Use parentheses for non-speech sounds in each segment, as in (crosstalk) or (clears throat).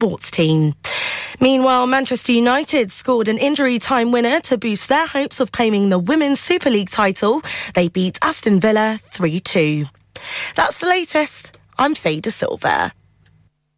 sports team. Meanwhile, Manchester United scored an injury time winner to boost their hopes of claiming the Women's Super League title. They beat Aston Villa 3 2. That's the latest. I'm Faye De Silva.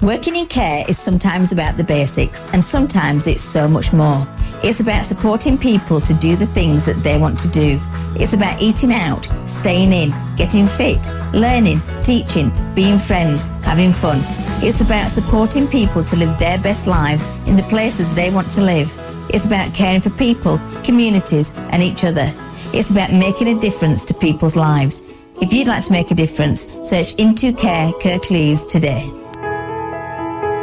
Working in care is sometimes about the basics, and sometimes it's so much more. It's about supporting people to do the things that they want to do. It's about eating out, staying in, getting fit, learning, teaching, being friends, having fun. It's about supporting people to live their best lives in the places they want to live. It's about caring for people, communities, and each other. It's about making a difference to people's lives. If you'd like to make a difference, search Into Care Kirklees today.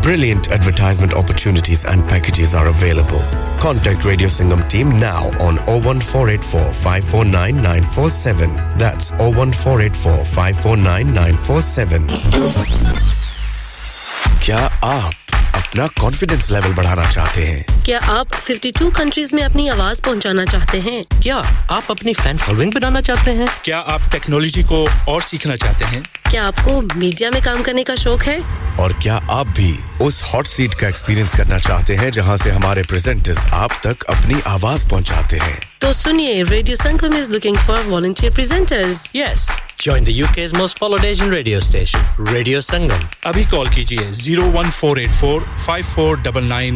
Brilliant advertisement opportunities and packages are available. Contact Radio Singham team now on 01484 That's 01484 549 کیا آپ اپنا confidence level بڑھانا چاہتے ہیں کیا آپ 52 countries میں اپنی آواز پہنچانا چاہتے ہیں کیا آپ اپنی فین فالوئنگ بنانا چاہتے ہیں کیا آپ ٹیکنالوجی کو اور سیکھنا چاہتے ہیں کیا آپ کو میڈیا میں کام کرنے کا شوق ہے اور کیا آپ بھی اس ہاٹ سیٹ کا ایکسپیرینس کرنا چاہتے ہیں جہاں سے ہمارے پریزنٹرز آپ تک اپنی آواز پہنچاتے ہیں تو سنیے radio Sangam is looking for volunteer presenters yes Join the UK's most followed Asian radio station, Radio Sangam. Abhi call kijiye 01484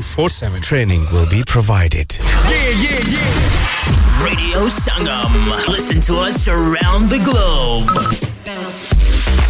four Training will be provided. Yeah, yeah, yeah. Radio Sangam. Listen to us around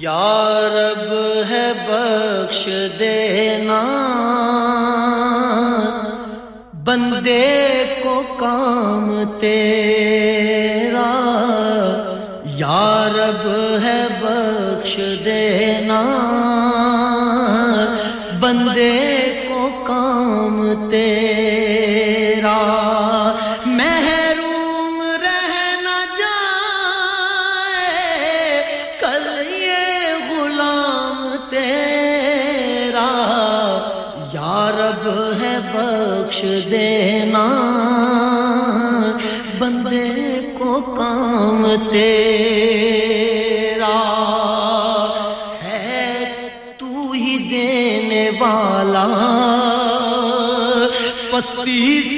یارب ہے بخش دینا بندے کو کام تیرا۔ یارب ہے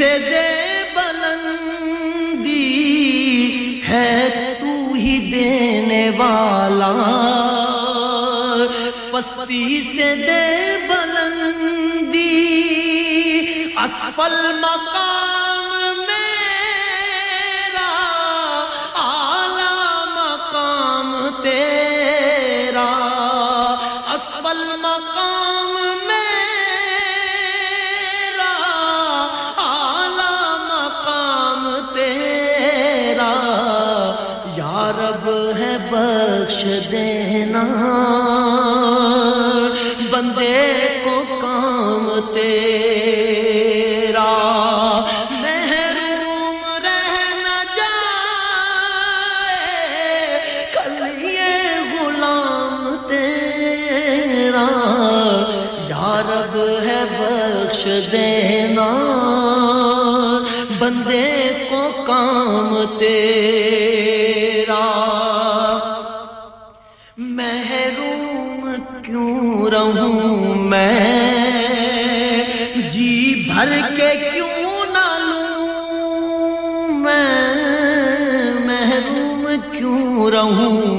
سے دے بلندی ہے تو ہی دینے والا۔ پستی سے دے بلندی اسفل مقام بخش دینا، بندے کو کام تیرا۔ محروم کیوں رہوں میں؟ جی بھر کے کیوں نہ لوں میں؟ محروم کیوں رہوں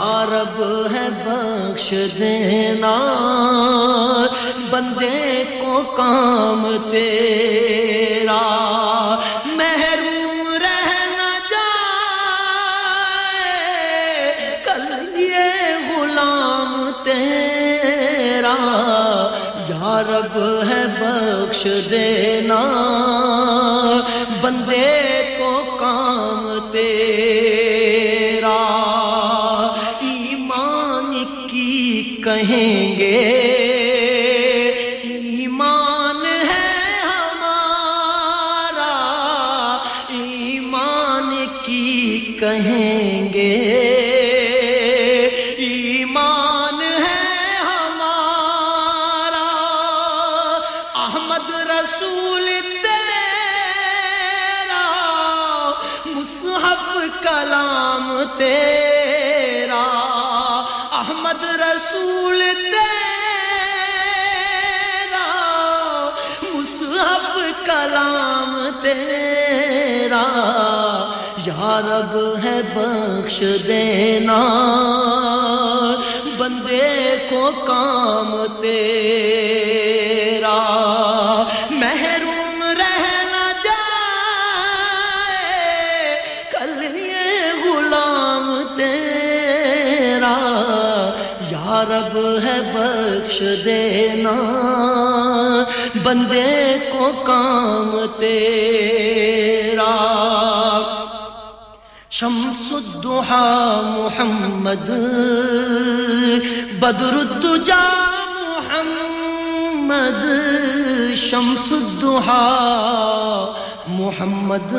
رب ہے بخش دینا، بندے کو کام تیرا، محروم رہ نہ جائے، کل یہ غلام تیرا۔ یا رب ہے بخش دینا، بندے رب ہے بخش دینا، بندے کو کام تیرا۔ محروم رہنا جائے، کل یہ غلام تیرا۔ یا رب ہے بخش دینا، بندے کو کام تیرا۔ شمس الدحا محمد بدر الدجا محمد شمس الدحا محمد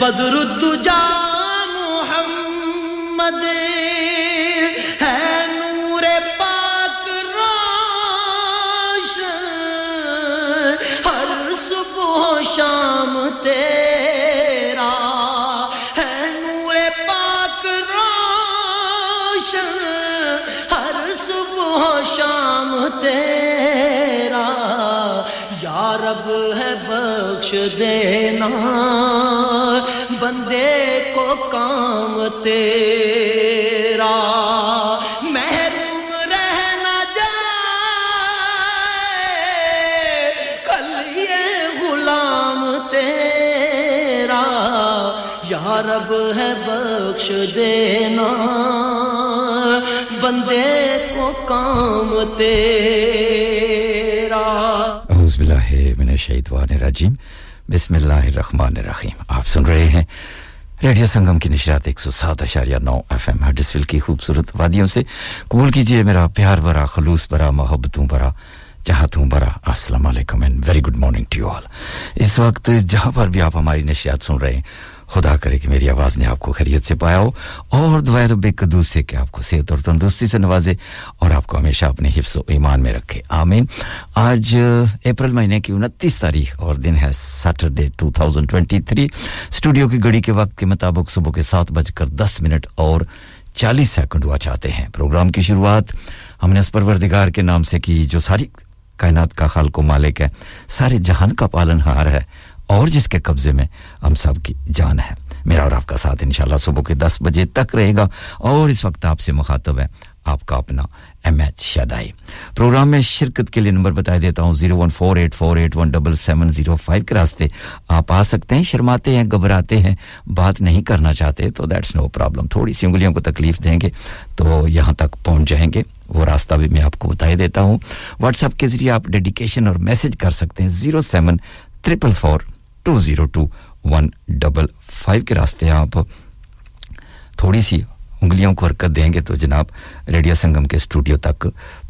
بدر الدجا طلب ہے بخش دینا۔ بندے کو کام تیرا۔ محروم رہنا جائے۔ کل یہ غلام تیرا۔ یا رب ہے بخش دینا۔ بندے کو کام تیرا۔ الشیطان الرجیم بسم اللہ الرحمن الرحیم۔ آپ سن رہے ہیں ریڈیو سنگم کی نشرات ایک سو سات اشاریہ نو ایف ایم۔ ہڈسفل کی خوبصورت وادیوں سے قبول کیجیے میرا پیار برا خلوص برا محبتوں برا چاہتوں برا السلام علیکم and very good morning to all اس وقت جہاں پر بھی آپ ہماری نشریات سن رہے ہیں خدا کرے کہ میری آواز نے آپ کو خیریت سے پایا ہو اور دعا رب قدوس سے کہ آپ کو صحت اور تندرستی سے نوازے اور آپ کو ہمیشہ اپنے حفظ و ایمان میں رکھے۔ آمین۔ آج اپریل مہینے کی انتیس تاریخ اور دن ہے سیٹرڈے 2023 اسٹوڈیو کی گھڑی کے وقت کے مطابق صبح کے سات بج کر دس منٹ اور چالیس سیکنڈ ہوا چاہتے ہیں۔ پروگرام کی شروعات ہم نے اس پروردگار کے نام سے کی، جو ساری کائنات کا خالق و مالک ہے، سارے جہان کا پالن ہار ہے۔ اور جس کے قبضے میں ہم سب کی جان ہے۔ میرا اور آپ کا ساتھ انشاءاللہ صبح کے دس بجے تک رہے گا۔ اور اس وقت آپ سے مخاطب ہے آپ کا اپنا ایم ایچ پروگرام میں شرکت کے لیے نمبر بتا دیتا ہوں، zero one four eight four eight one double seven zero five کے راستے۔ آپ آ سکتے ہیں، شرماتے ہیں، گھبراتے ہیں، بات نہیں کرنا چاہتے، تو دیٹس نو پرابلم تھوڑی سی انگلیوں کو تکلیف دیں گے تو یہاں تک پہنچ جائیں گے۔ وہ راستہ بھی میں آپ کو بتا دیتا ہوں۔ واٹس ایپ کے ذریعے آپ ڈیڈیکیشن اور میسج کر سکتے ہیں، zero seven triple four two zero two one double five کے راستے آپ تھوڑی سی انگلیوں کو حرکت دیں گے تو جناب ریڈیو سنگم کے اسٹوڈیو تک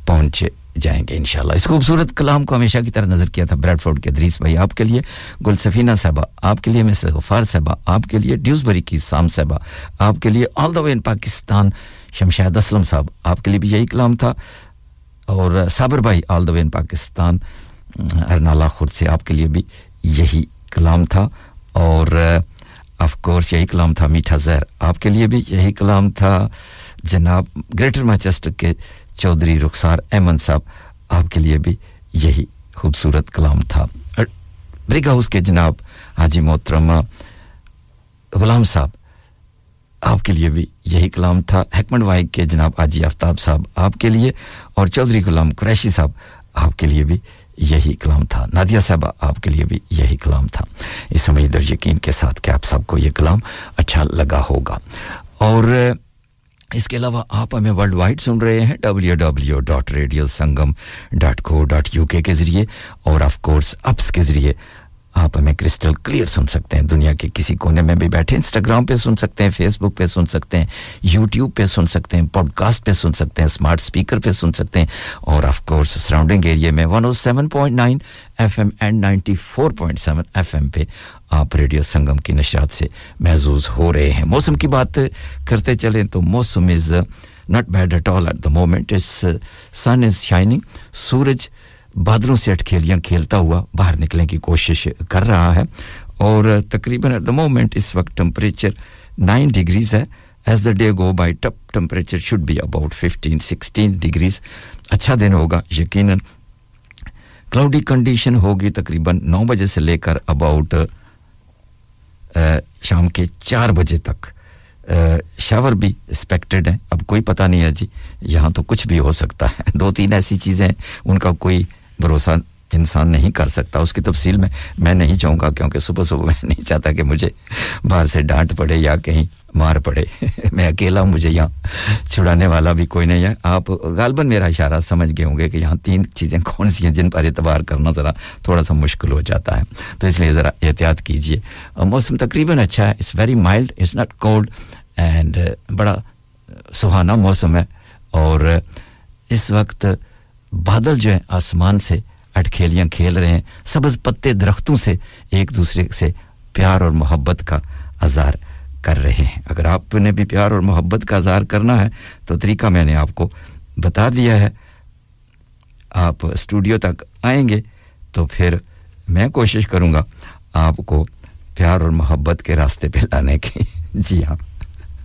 پہنچ جائیں گے انشاءاللہ۔ اس خوبصورت کلام کو ہمیشہ کی طرح نظر کیا تھا بریڈ فورڈ کے دریس بھائی آپ کے لیے گل سفینہ صاحبہ آپ کے لیے مس غفار صاحبہ آپ کے لیے ڈیوز بری کی سام صاحبہ آپ کے لیے آل دا وے ان پاکستان شمشاد اسلم صاحب آپ کے لیے بھی یہی کلام تھا۔ اور صابر بھائی آل دا وے ان پاکستان ارنالہ خورد سے آپ کے لیے بھی یہی کلام تھا اور uh, آف کورس یہی کلام تھا میٹھا زہر۔ آپ کے لیے بھی یہی کلام تھا جناب گریٹر مانچسٹر کے چودھری رخسار ایمن صاحب۔ آپ کے لیے بھی یہی خوبصورت کلام تھا۔ برگ ہاؤس کے جناب حاجی محترمہ غلام صاحب، آپ کے لیے بھی یہی کلام تھا۔ حکمنڈ وائگ کے جناب حاجی آفتاب صاحب، آپ کے لیے اور چودھری غلام قریشی صاحب، آپ کے لیے بھی یہی کلام تھا۔ نادیہ صاحبہ، آپ کے لیے بھی یہی کلام تھا۔ اس امید اور یقین کے ساتھ کہ آپ سب کو یہ کلام اچھا لگا ہوگا۔ اور اس کے علاوہ آپ ہمیں ورلڈ وائڈ سن رہے ہیں W W dot radio Sangam dot co dot U K ذریعے اور آف کورس اپس کے ذریعے۔ آپ ہمیں کرسٹل کلیئر سن سکتے ہیں۔ دنیا کے کسی کونے میں بھی بیٹھے انسٹاگرام پہ سن سکتے ہیں فیس بک پہ سن سکتے ہیں یوٹیوب پہ سن سکتے ہیں پوڈ کاسٹ پہ سن سکتے ہیں اسمارٹ اسپیکر پہ سن سکتے ہیں۔ اور آف کورس سراؤنڈنگ ایریا میں one O seven point nine F M and ninety four point seven F M پہ آپ ریڈیو سنگم کی نشات سے محظوظ ہو رہے ہیں۔ موسم کی بات کرتے چلیں تو موسم is not bad at all at the moment is sun is shining سورج بادلوں سے اٹکھیلیاں کھیلتا ہوا باہر نکلنے کی کوشش کر رہا ہے اور تقریباً ایٹ دا مومنٹ اس وقت ٹمپریچر نائن ڈگریز ہے. As the day go by tip temperature should be about fifteen sixteen degrees اچھا دن ہوگا، یقیناً کلاؤڈی کنڈیشن ہوگی تقریباً نو بجے سے لے کر اباؤٹ uh, شام کے چار بجے تک. Uh, شاور بھی ایکسپیکٹڈ ہیں. اب کوئی پتہ نہیں ہے جی یہاں تو کچھ بھی ہو سکتا ہے. (laughs) دو تین ایسی چیزیں ان کا کوئی بھروسہ انسان نہیں کر سکتا۔ اس کی تفصیل میں میں نہیں چاہوں گا کیونکہ صبح صبح میں نہیں چاہتا کہ مجھے باہر سے ڈانٹ پڑے یا کہیں مار پڑے۔ (laughs) میں اکیلا ہوں، مجھے یہاں چھڑانے والا بھی کوئی نہیں ہے۔ آپ غالباً میرا اشارہ سمجھ گئے ہوں گے کہ یہاں تین چیزیں کون سی ہیں جن پر اعتبار کرنا ذرا تھوڑا سا مشکل ہو جاتا ہے۔ تو اس لیے ذرا احتیاط کیجیے۔ موسم تقریباً اچھا ہے it's very mild it's not cold and بڑا سہانا موسم ہے۔ اور اس وقت بادل جو ہیں آسمان سے اٹکھیلیاں کھیل رہے ہیں، سبز پتے درختوں سے ایک دوسرے سے پیار اور محبت کا اظہار کر رہے ہیں۔ اگر آپ نے بھی پیار اور محبت کا اظہار کرنا ہے، تو طریقہ میں نے آپ کو بتا دیا ہے۔ آپ اسٹوڈیو تک آئیں گے تو پھر میں کوشش کروں گا آپ کو پیار اور محبت کے راستے پہ لانے کی۔ (laughs) جی ہاں۔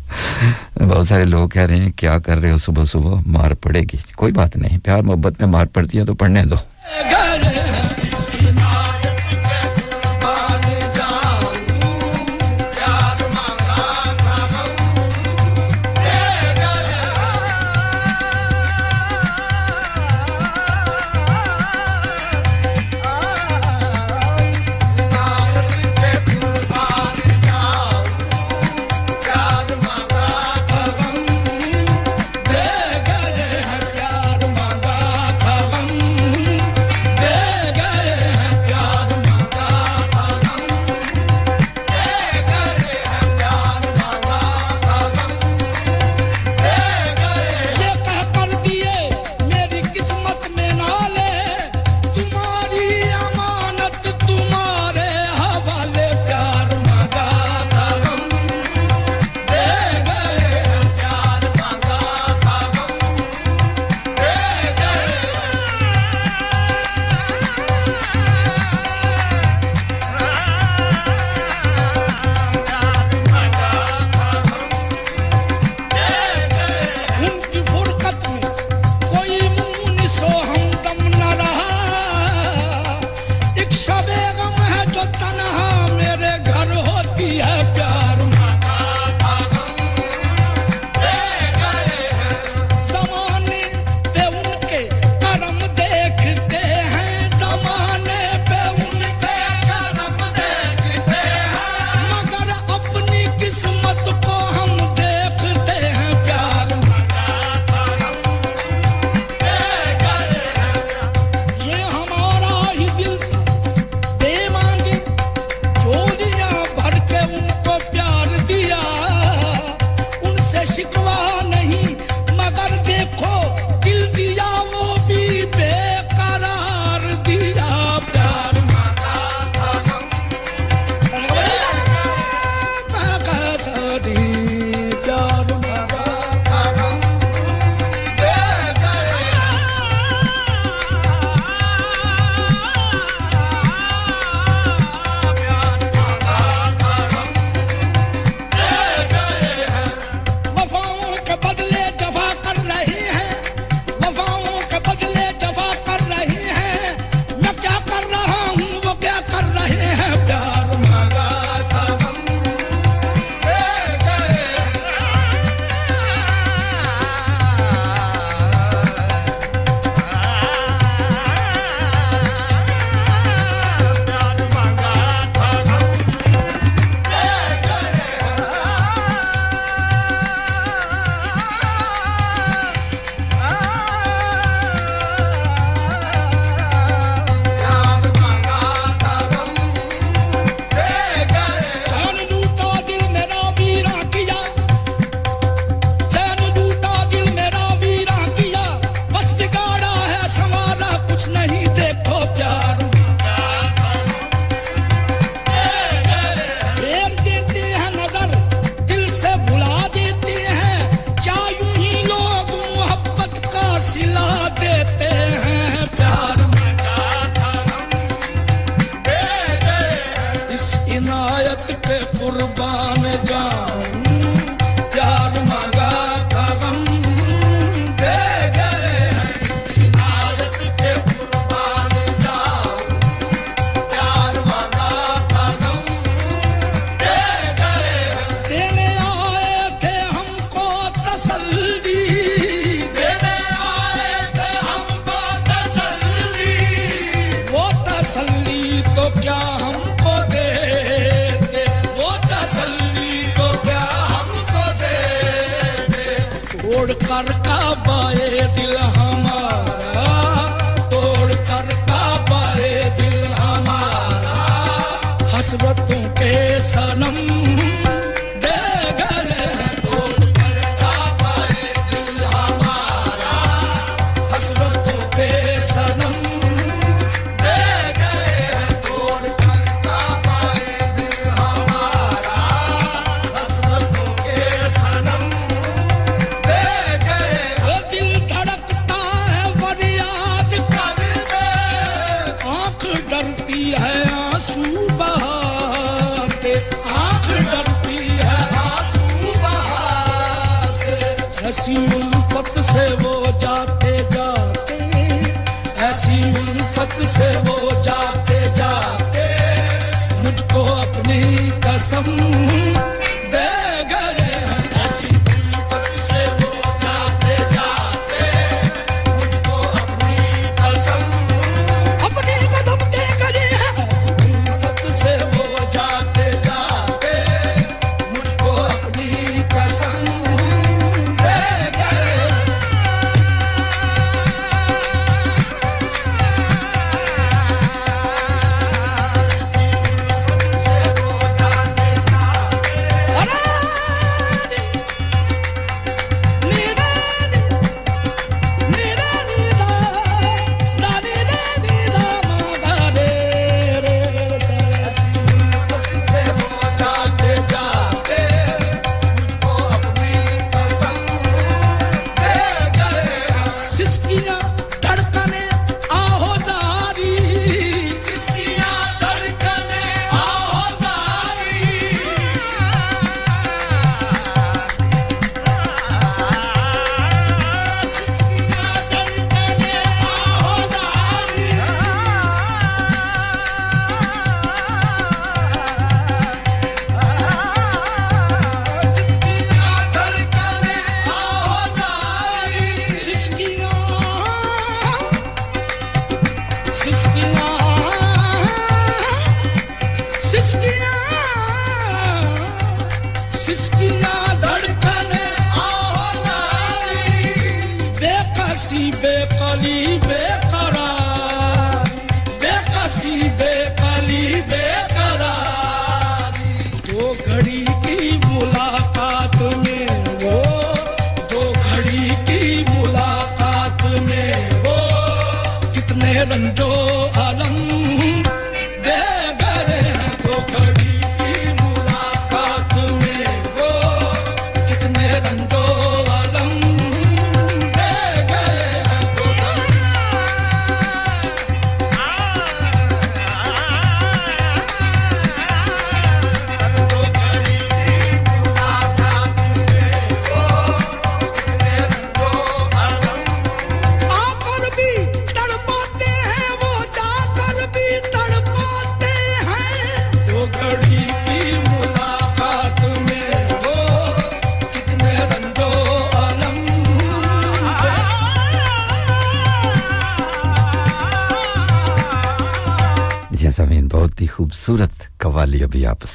(laughs) بہت سارے لوگ کہہ رہے ہیں، کیا کر رہے ہو صبح صبح؟ مار پڑے گی۔ کوئی بات نہیں، پیار محبت میں مار پڑتی ہے تو پڑھنے دو۔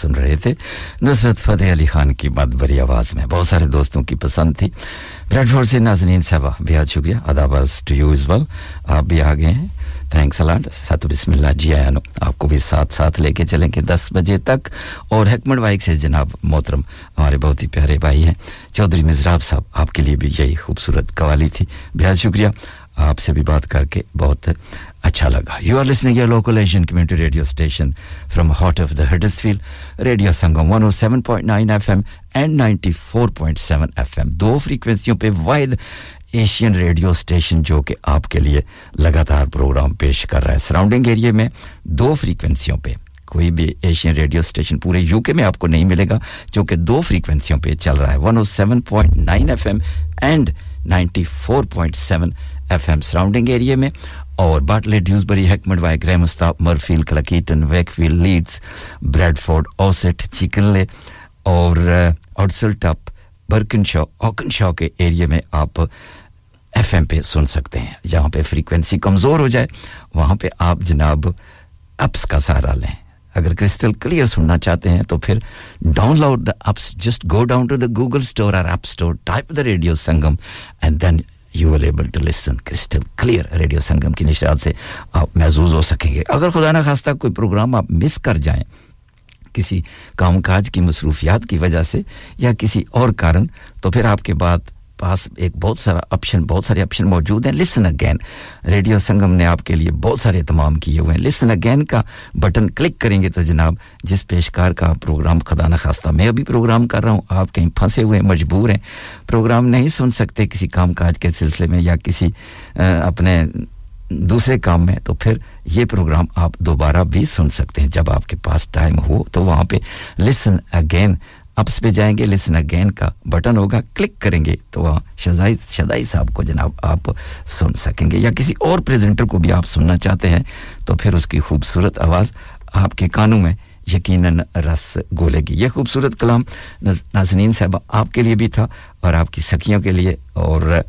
سن رہے تھے۔ نصرت فتح علی خان کی بات بری آواز میں بہت سارے دوستوں کی پسند تھی۔ بریڈ فورڈ سے ناظرین صاحبہ بہت شکریہ۔ اداباز ٹو یو از ویل آپ بھی آ گئے ہیں تھینکس الاٹ ساتھ بسم اللہ۔ جی آیا نو۔ آپ کو بھی ساتھ ساتھ لے کے چلیں کہ دس بجے تک۔ اور حکمت بائک سے جناب محترم، ہمارے بہت ہی پیارے بھائی ہیں۔ چودھری مزراب صاحب، آپ کے لیے بھی یہی خوبصورت قوالی تھی۔ بہت شکریہ۔ آپ سے بھی بات کر کے بہت اچھا لگا۔ یو آر لسننگ یا local Asian community radio station from heart of the Huddersfield, Radio Sangam 107.9 FM and 94.7 FM دو فریکوینسیوں پہ وائد ایشین ریڈیو سٹیشن جو کہ آپ کے لیے لگاتار پروگرام پیش کر رہا ہے سراؤنڈنگ ایریے میں دو فریکوینسیوں پہ کوئی بھی ایشین ریڈیو سٹیشن پورے یو کے میں آپ کو نہیں ملے گا جو کہ دو فریکوینسیوں پہ چل رہا ہے 107.9 F M and 94.7 F M surrounding ایریے میں اور Batley Dewsbury Heckmondwike grim Mirfield, Cleckheaton, Wakefield Leeds Leeds Bradford Ossett Chickenley اور اوڈسل ٹپ برکن شاہ اوکن شاہ کے ایریے میں آپ ایف ایم پہ سن سکتے ہیں۔ جہاں پہ فریکوینسی کمزور ہو جائے، وہاں پہ آپ جناب اپس کا سہارا لیں۔ اگر کرسٹل کلیئر سننا چاہتے ہیں تو پھر download the apps, just go down to the Google store اور app store, type the radio Sangam, and then you will able to listen crystal clear radio Sangam کی نشرات سے آپ محظوظ ہو سکیں گے اگر خدا نخواستہ کوئی پروگرام آپ مس کر جائیں کسی کام کاج کی مصروفیات کی وجہ سے یا کسی اور کارن تو پھر آپ کے بعد پاس ایک بہت سارا آپشن بہت سارے آپشن موجود ہیں۔ لسن اگین ریڈیو سنگم نے آپ کے لیے بہت سارے تمام کیے ہوئے ہیں۔ لسن اگین کا بٹن کلک کریں گے تو جناب جس پیشکار کا پروگرام خدا نخواستہ میں ابھی پروگرام کر رہا ہوں، آپ کہیں پھنسے ہوئے ہیں، مجبور ہیں۔ پروگرام نہیں سن سکتے کسی کام کاج کے سلسلے میں یا کسی اپنے دوسرے کام میں، تو پھر یہ پروگرام آپ دوبارہ بھی سن سکتے ہیں۔ جب آپ کے پاس ٹائم ہو تو وہاں پہ لسن اگین آپ اس پہ جائیں گے. لسن اگین کا بٹن ہوگا. کلک کریں گے. تو وہاں شدائی شدائی صاحب کو جناب آپ سن سکیں گے. یا کسی اور پریزنٹر کو بھی آپ سننا چاہتے ہیں، تو پھر اس کی خوبصورت آواز آپ کے کانوں میں یقیناً رس گولے گی. یہ خوبصورت کلام نازنین صاحب آپ کے لیے بھی تھا اور آپ کی سکھیوں کے لیے اور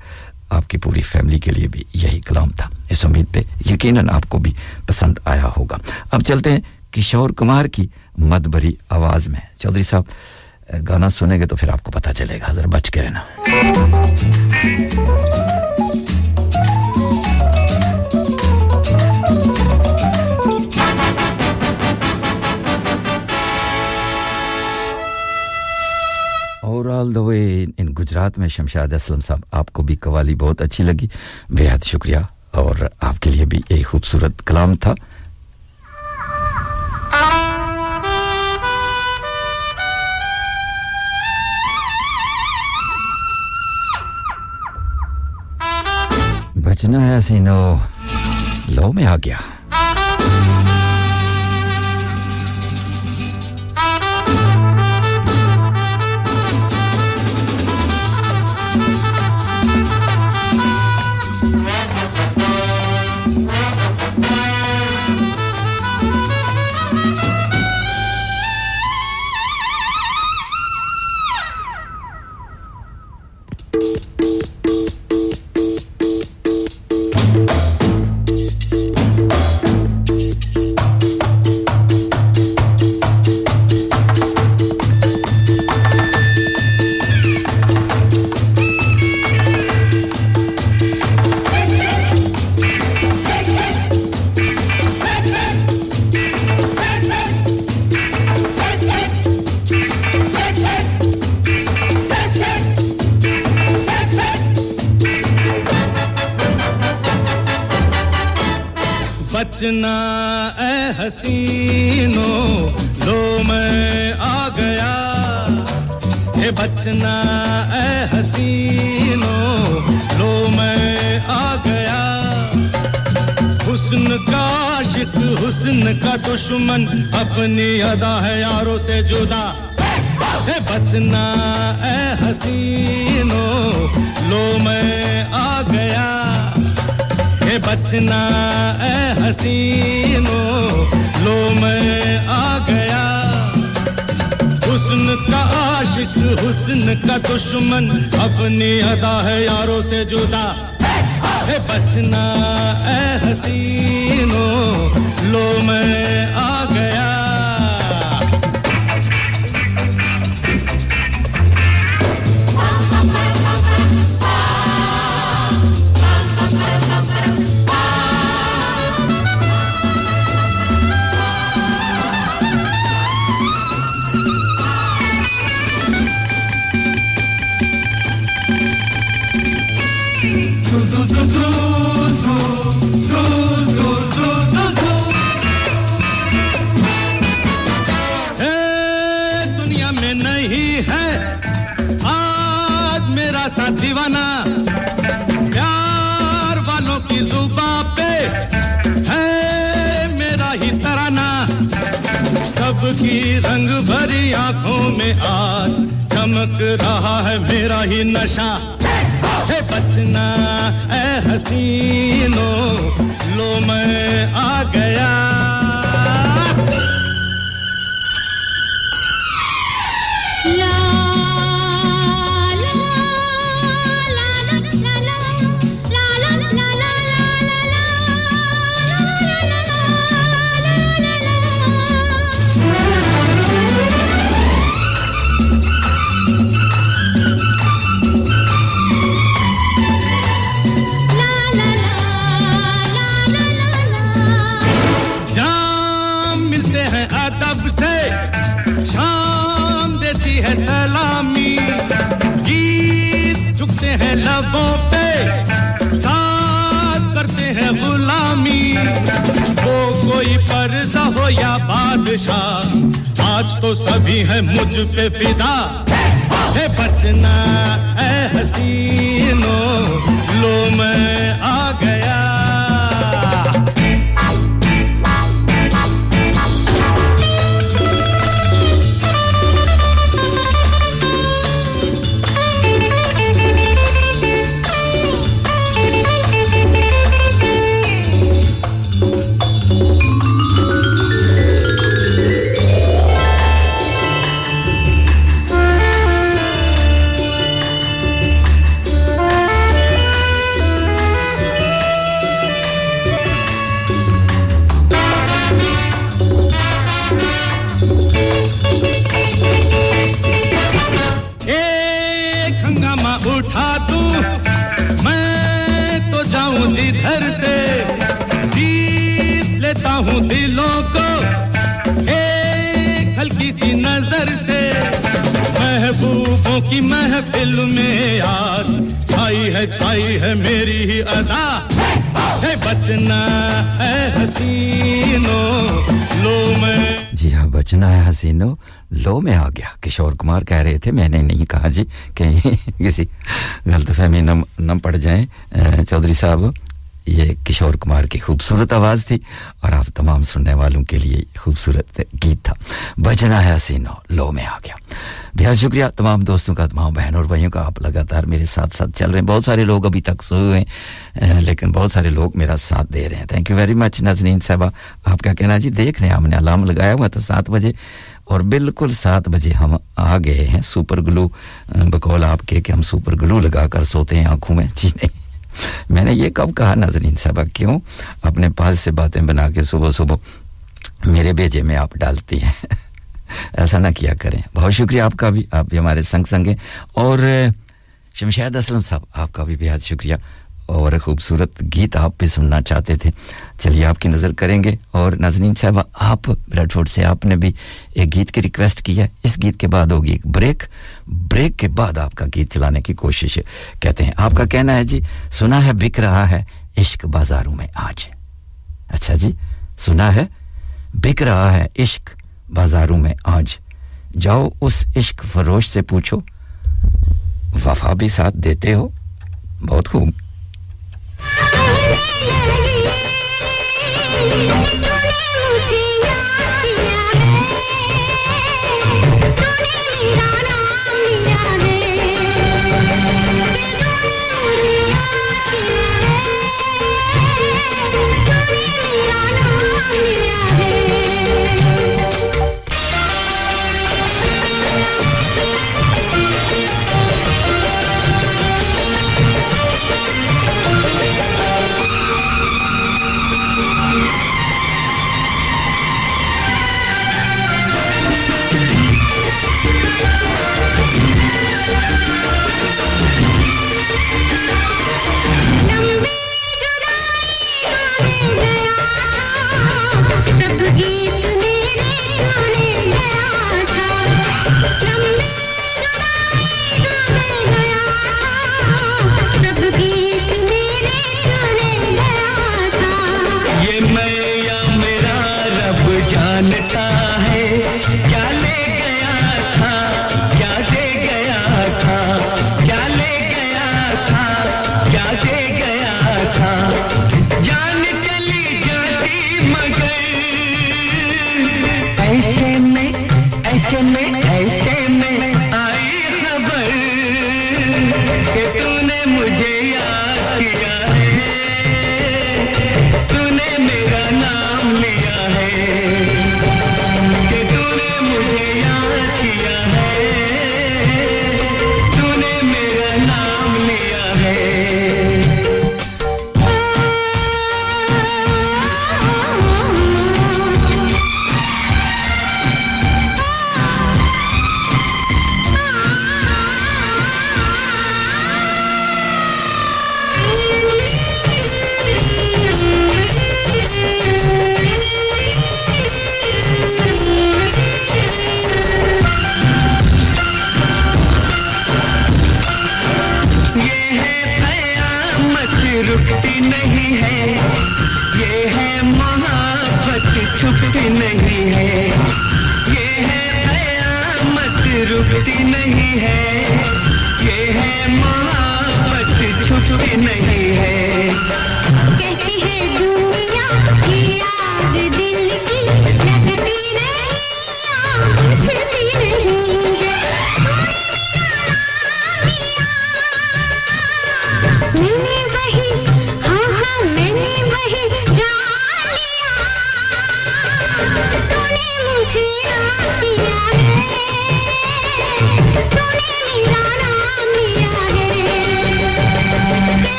آپ کی پوری فیملی کے لیے بھی یہی کلام تھا. اس امید پہ یقیناً آپ کو بھی پسند آیا ہوگا. اب چلتے ہیں کشور کمار کی مدبری آواز میں. چودھری صاحب گانا سنیں گے تو پھر آپ کو پتا چلے گا۔ ذرا بچ کے رہنا۔ اور آل دا وے ان گجرات میں شمشاد اسلم صاحب آپ کو بھی قوالی بہت اچھی لگی۔ بے حد شکریہ۔ اور آپ کے لیے بھی ایک خوبصورت کلام تھا۔ بچنا ہے سینو لو میں آ گیا نچنا اے حسینو لو میں آ گیا۔ اے بچنا، اے حسینو لو میں آ گیا۔ حسن کا عاشق، حسن کا دشمن، اپنی ادا ہے یاروں سے جدا۔ اے بچنا، اے حسینو لو میں آ گیا۔ میں بچنا اے حسینوں لو میں آ گیا۔ حسن کا عاشق، حسن کا دشمن، اپنی ادا ہے یاروں سے جدا۔ اے بچنا اے حسینوں لو میں آ گیا۔ آج چمک رہا ہے میرا ہی نشہ ہے بچنا اے حسینو لو میں آ گیا یا بادشاہ۔ آج تو سبھی ہیں مجھ پہ فدا۔ ہے بچنا، اے حسینو، لو میں آ گیا۔ کمار کہہ رہے تھے، میں نے نہیں کہا جی کہیں (laughs) کسی غلط فہمی نہ پڑ جائیں۔ چودھری صاحب، یہ کشور کمار کی خوبصورت آواز تھی اور آپ تمام سننے والوں کے لیے خوبصورت گیت تھا۔ بجنا ہے سینو لو میں آ گیا۔ بہت شکریہ تمام دوستوں کا، تمام بہنوں اور بھائیوں کا۔ آپ لگاتار میرے ساتھ ساتھ چل رہے ہیں۔ بہت سارے لوگ ابھی تک سوئے ہوئے ہیں لیکن بہت سارے لوگ میرا ساتھ دے رہے ہیں۔ Thank you very much Nazneen صاحبہ۔ آپ کا کہنا جی؟ دیکھ رہے ہیں ہم نے الارم لگایا ہوا تھا سات بجے۔ اور بالکل سات بجے ہم آ گئے ہیں سپر گلو بقول آپ کے کہ ہم سپر گلو لگا کر سوتے ہیں آنکھوں میں۔ جی نہیں۔ میں نے یہ کب کہا ناظرین صاحبہ، کیوں؟ اپنے پاس سے باتیں بنا کے صبح صبح میرے بیجے میں آپ ڈالتی ہیں۔ ایسا نہ کیا کریں۔ بہت شکریہ آپ کا بھی، آپ بھی ہمارے سنگ سنگ ہیں اور شمشید اسلم صاحب، آپ کا بھی بہت شکریہ۔ اور خوبصورت گیت آپ بھی سننا چاہتے تھے۔ چلیے، آپ کی نظر کریں گے۔ اور ناظرین صاحبہ آپ بریڈ فورٹ سے آپ نے بھی ایک گیت کی ریکویسٹ کی ہے۔ اس گیت کے بعد ہوگی ایک بریک بریک کے بعد آپ کا گیت چلانے کی کوشش کہتے ہیں۔ آپ کا کہنا ہے جی سنا ہے، بک رہا ہے عشق بازاروں میں آج۔ اچھا جی سنا ہے، بک رہا ہے عشق بازاروں میں آج۔ جاؤ، اس عشق فروش سے پوچھو۔ وفا بھی ساتھ دیتے ہو۔ بہت خوب۔ Thank you.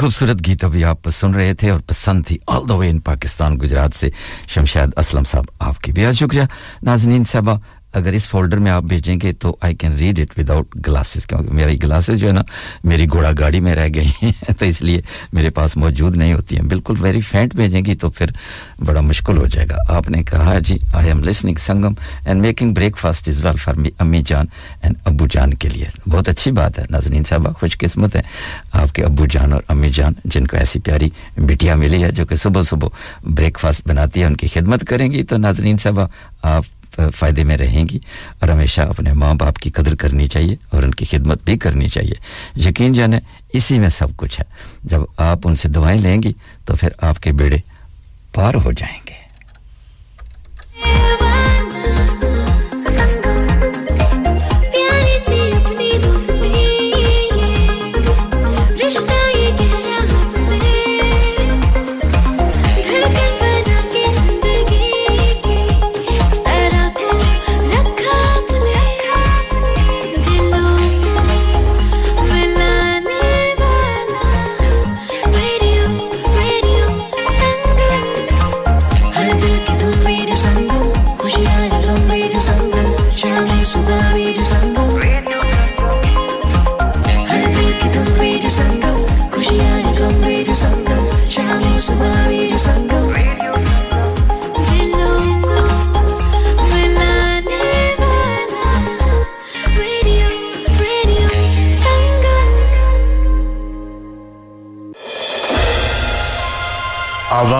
خوبصورت گیت ابھی آپ سن رہے تھے اور پسند تھی آل دا وے ان پاکستان، گجرات سے شمشاد اسلم صاحب آپ کی بہت شکریہ. ناظرین صاحبہ اگر اس فولڈر میں آپ بھیجیں گے تو I can read it without glasses کیونکہ میری گلاسز جو ہے نا، میری گھوڑا گاڑی میں رہ گئی ہیں، تو اس لیے میرے پاس موجود نہیں ہوتی ہیں۔ بالکل ویری فینٹ بھیجیں گی تو پھر بڑا مشکل ہو جائے گا۔ آپ نے کہا جی I'm listening Sangam and making breakfast as well for me امی جان اینڈ ابو جان کے لیے۔ بہت اچھی بات ہے۔ نازنین صاحبہ، خوش قسمت ہے آپ کے ابو جان اور امی جان جن کو ایسی پیاری بٹیا ملی ہے جو کہ صبح صبح بریک فاسٹ بناتی ہے، ان کی خدمت کریں گی۔ تو نازنین صاحبہ، آپ فائدے میں رہیں گی اور ہمیشہ اپنے ماں باپ کی قدر کرنی چاہیے اور ان کی خدمت بھی کرنی چاہیے۔ یقین جانیں، اسی میں سب کچھ ہے۔ جب آپ ان سے دعائیں لیں گی تو پھر آپ کے بیڑے پار ہو جائیں گے۔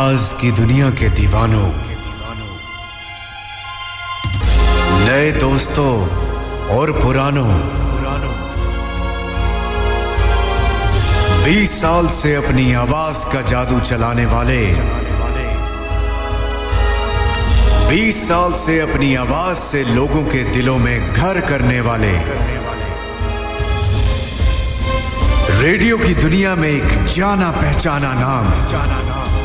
آواز کی دنیا کے دیوانوں۔ نئے دوستوں اور پرانوں۔ پرانوں بیس سال سے اپنی آواز کا جادو چلانے والے۔ بیس سال سے اپنی آواز سے لوگوں کے دلوں میں گھر کرنے والے۔ ریڈیو کی دنیا میں ایک جانا پہچانا نام۔ ہے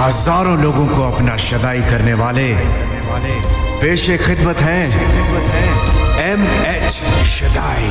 ہزاروں لوگوں کو اپنا شدائی کرنے والے پیش خدمت ہیں M H Shidai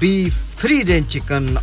beef free range chicken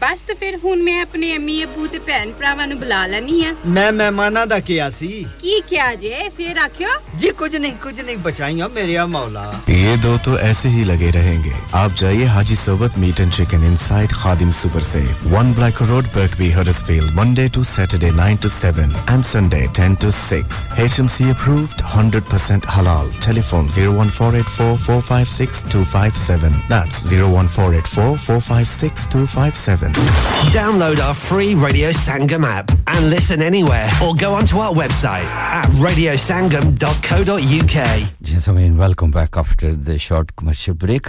ਬਸ ਤੇ ਫਿਰ ਹੁਣ ਮੈਂ ਆਪਣੇ ਅੰਮੀ ਅਬੂ ਤੇ ਭੈਣ ਭਰਾਵਾਂ ਨੂੰ ਬੁਲਾ ਲੈਣੀ ਆ ਮੈਂ ਮਹਿਮਾਨਾਂ ਦਾ ਕਿਹਾ ਸੀ ਕੀ ਕਿਹਾ ਜੇ ਫਿਰ ਆਖਿਓ ਜੀ ਕੁਝ ਨਹੀਂ ਕੁਝ ਨਹੀਂ ਬਚਾਈਆਂ ਮੇਰੇ ਮੌਲਾ ਇਹ ਦੋ ਤੋਂ ਐਸੇ ਹੀ ਲਗੇ ਰਹਿਣਗੇ ਆਪ ਜਾਈਏ Haji Sarwat meat and chicken inside Khadim super save 1 Black Road Birkby Huddersfield Monday to Saturday 9 to 7 and Sunday 10 to 6 HMC approved 100% ਹਲਾਲ telephone 01484456257 that's 01484456257 Seven. Download our free Radio Sangam app and listen anywhere or go onto our website at radiosangam.co.uk. Yes, welcome back after the short commercial break.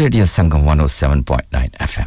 radio Sangam 107.9 FM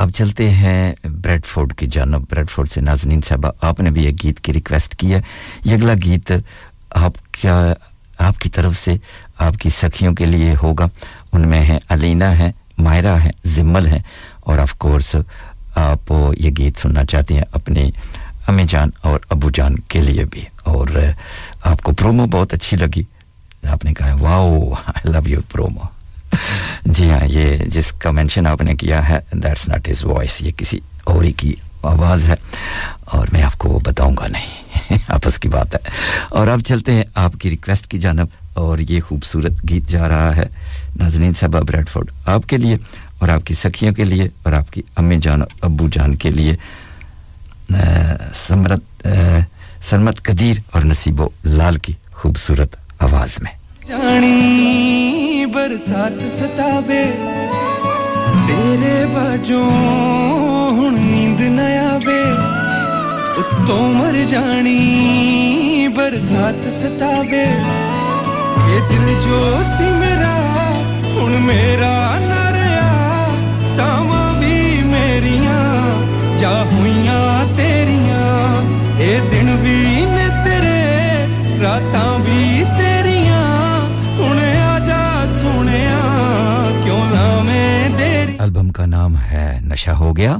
اب چلتے ہیں bread Ford کی جانب۔ Bread Ford سے نازنین صاحبہ، آپ نے بھی ایک گیت کی ریکویسٹ کی ہے۔ یہ اگلا گیت آپ کیا آپ کی طرف سے آپ کی سخیوں کے لیے ہوگا۔ ان میں ہیں علینا ہیں ماہرہ ہیں زمل ہیں۔ اور آف کورس آپ یہ گیت سننا چاہتے ہیں اپنے امی جان اور ابو جان کے لیے بھی۔ اور آپ کو پرومو بہت اچھی لگی۔ آپ نے کہا، واؤ آئی لو یور پرومو (laughs) جی ہاں یہ جس کا مینشن آپ نے کیا ہے دیٹس ناٹ از وائس یہ کسی اور ہی کی آواز ہے۔ اور میں آپ کو وہ بتاؤں گا نہیں، (laughs) آپس کی بات ہے۔ اور اب چلتے ہیں آپ کی ریکویسٹ کی جانب، اور یہ خوبصورت گیت جا رہا ہے۔ نازنین صاحبہ بریڈ فورڈ آپ کے لیے اور آپ کی سکھیوں کے لیے اور آپ کی امی جان اور ابو جان کے لیے۔ سمرت سرمت قدیر اور نصیب و لال کی خوبصورت آواز میں۔ جانی ਬਰਸਾਤ ਸਤਾਵੇ ਤੇਰੇ ਬਾਝੋਂ ਹੁਣ ਨੀਂਦ ਨਾ ਆਵੇ ਉੱਤੋਂ ਮਰ ਜਾਣੀ ਬਰਸਾਤ ਸਤਾਵੇ ਇਹ ਦਿਲ ਜੋ ਸੀ ਮੇਰਾ ਹੁਣ ਮੇਰਾ ਨਾ ਰਿਹਾ ਸਾਵਾਂ ਵੀ ਮੇਰੀਆਂ ਜਾ ਹੋਈਆਂ ਤੇਰੀਆਂ ਇਹ ਦਿਨ ਵੀ ਨੇ ਤੇਰੇ ਰਾਤਾਂ البم کا نام ہے نشہ ہو گیا۔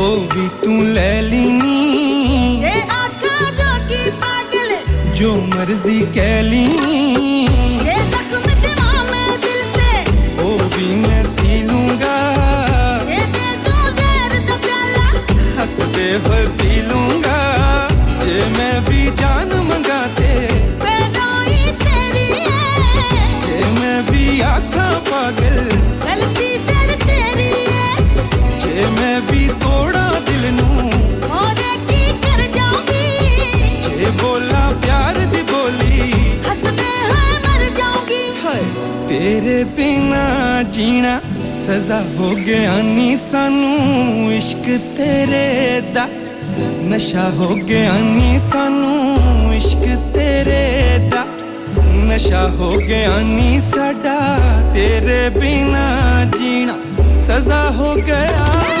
ਉਹ ਵੀ ਤੂੰ ਲੈ ਲੈਨੀ ਜੇ ਆਖਾਂ ਜੋਗੀ ਪਾਗਲ ਜੋ ਮਰਜ਼ੀ ਕਹਿ ਲਈ ਜੇ ਜ਼ਖਮ ਜਮਾ ਮੈਂ ਦਿਲ ਤੇ ਉਹ ਵੀ ਮੈਂ ਸੀ ਲੂੰਗਾ ਜੇ ਦੇ ਤੂੰ ਜ਼ਹਿਰ ਦਾ ਪਿਆਲਾ ਹੱਸਦੇ ਹੋਏ ਪੀ ਲੂੰਗਾ ਜੇ ਮੈਂ ਸਜ਼ਾ ਹੋ ਗਿਆ ਨੀ ਸਾਨੂੰ ਇਸ਼ਕ ਤੇਰੇ ਦਾ। ਨਸ਼ਾ ਹੋ ਗਿਆ ਨੀ ਸਾਨੂੰ ਇਸ਼ਕ ਤੇਰੇ ਦਾ। ਨਸ਼ਾ ਹੋ ਗਿਆ ਨੀ ਸਾਡਾ ਤੇਰੇ ਬਿਨਾ ਜੀਣਾ। ਸਜ਼ਾ ਹੋ ਗਿਆ।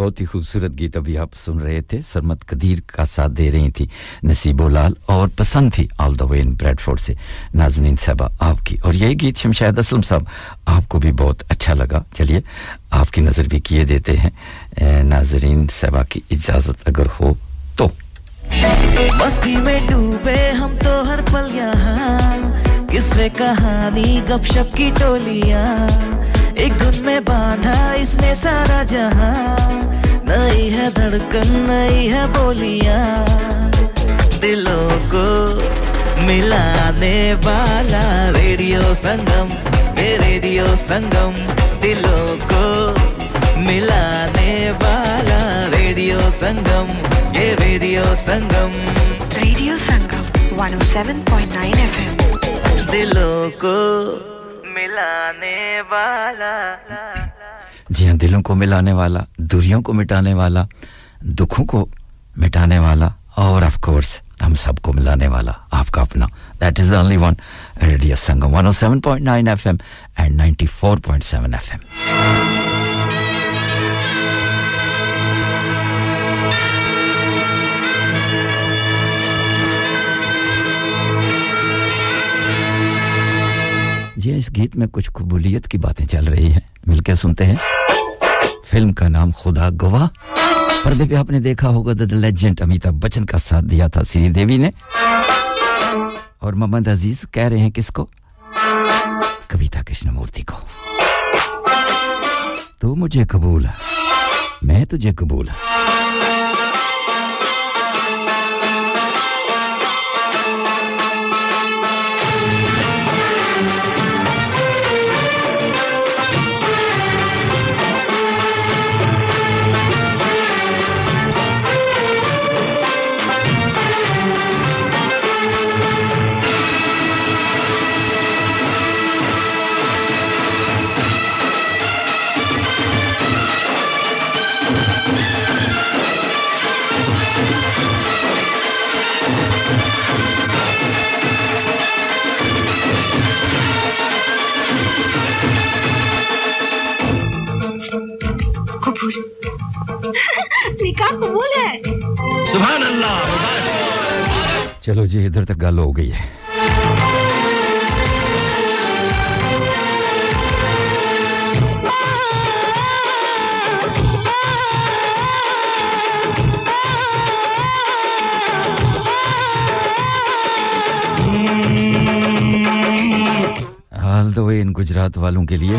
بہت ہی خوبصورت گیت ابھی آپ سن رہے تھے۔ سرمت قدیر کا ساتھ دے رہی تھی نصیب و لال اور پسند تھی آل دا وے ان بریڈ فورڈ سے۔ نازنین صاحبہ آپ کی۔ اور یہ گیت شمشاد اسلم صاحب آپ کو بھی بہت اچھا لگا۔ چلیے، آپ کی نظر بھی کیے دیتے ہیں۔ ناظرین صاحبہ کی اجازت اگر ہو تو۔ بستی میں ڈوبے ہم تو ہر پل یہاں۔ کس سے کہانی، گپ شپ کی ٹولیاں۔ ایک دھن میں باندھا اس نے سارا جہاں۔ نئی ہے دھڑکن نئی ہے بولیاں۔ دلوں کو ملانے والا ریڈیو سنگم اے ریڈیو سنگم۔ دلوں کو ملانے والا ریڈیو سنگم یہ radio Sangam. Radio Sangam 107.9 F دلوں کو ملانے والا جی ہاں دلوں کو ملانے والا، دوریوں کو مٹانے والا، دکھوں کو مٹانے والا، اور آف کورس ہم سب کو ملانے والا، آپ کا اپنا۔ That is the only one radio Sangam 107.9 F M and 94.7 F M یہ اس گیت میں کچھ قبولیت کی باتیں چل رہی ہیں۔ مل کے سنتے ہیں۔ فلم کا نام خدا گواہ۔ پردے پہ آپ نے دیکھا ہوگا دا لیجنڈ امیتابھ بچن کا ساتھ دیا تھا سری دیوی نے۔ اور محمد عزیز کہہ رہے ہیں کس کو؟ کویتا کشن مورتی کو۔ تو مجھے قبول ہے۔ میں تجھے قبول ہے چلو جی ادھر تک گل ہو گئی ہے۔ حال تو وہ ان گجرات والوں کے لیے۔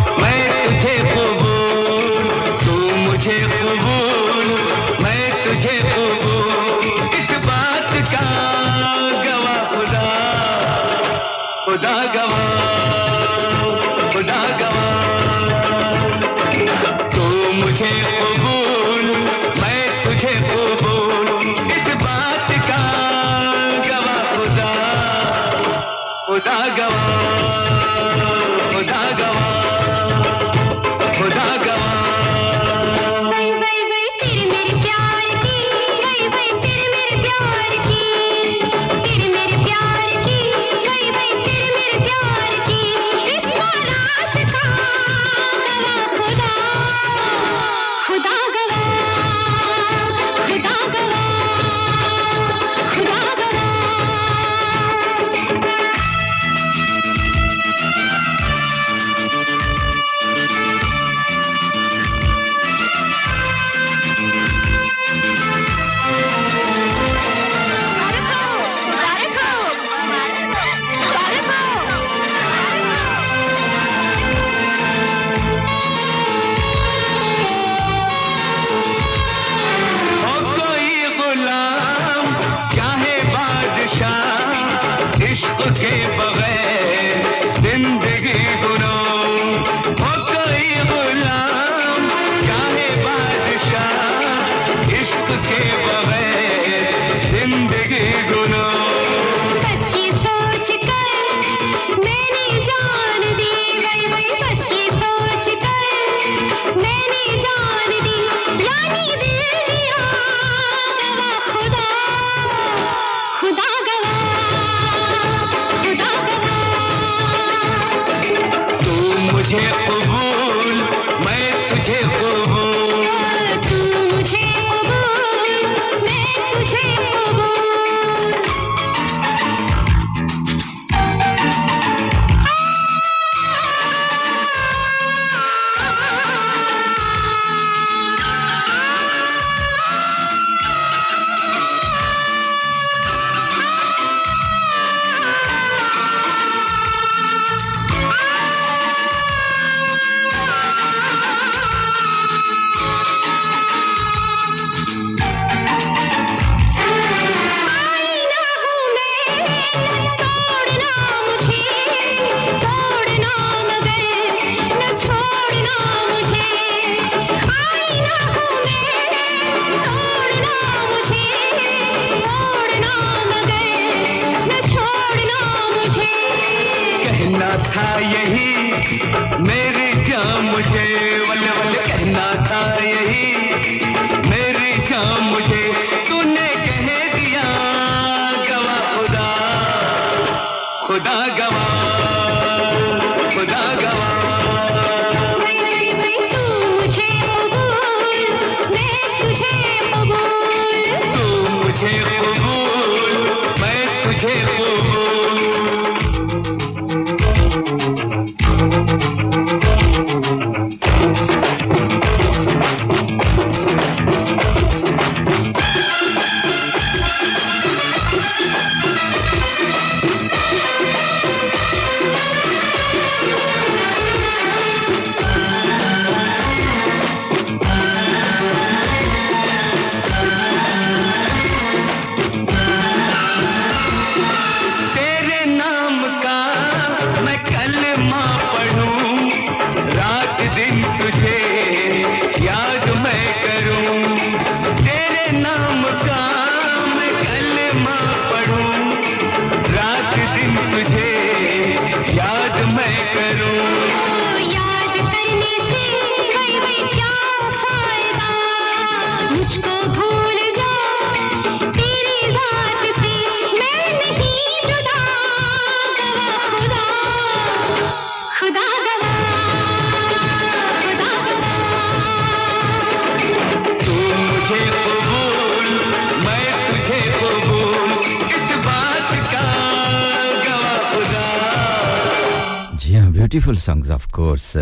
سانگز آف کورس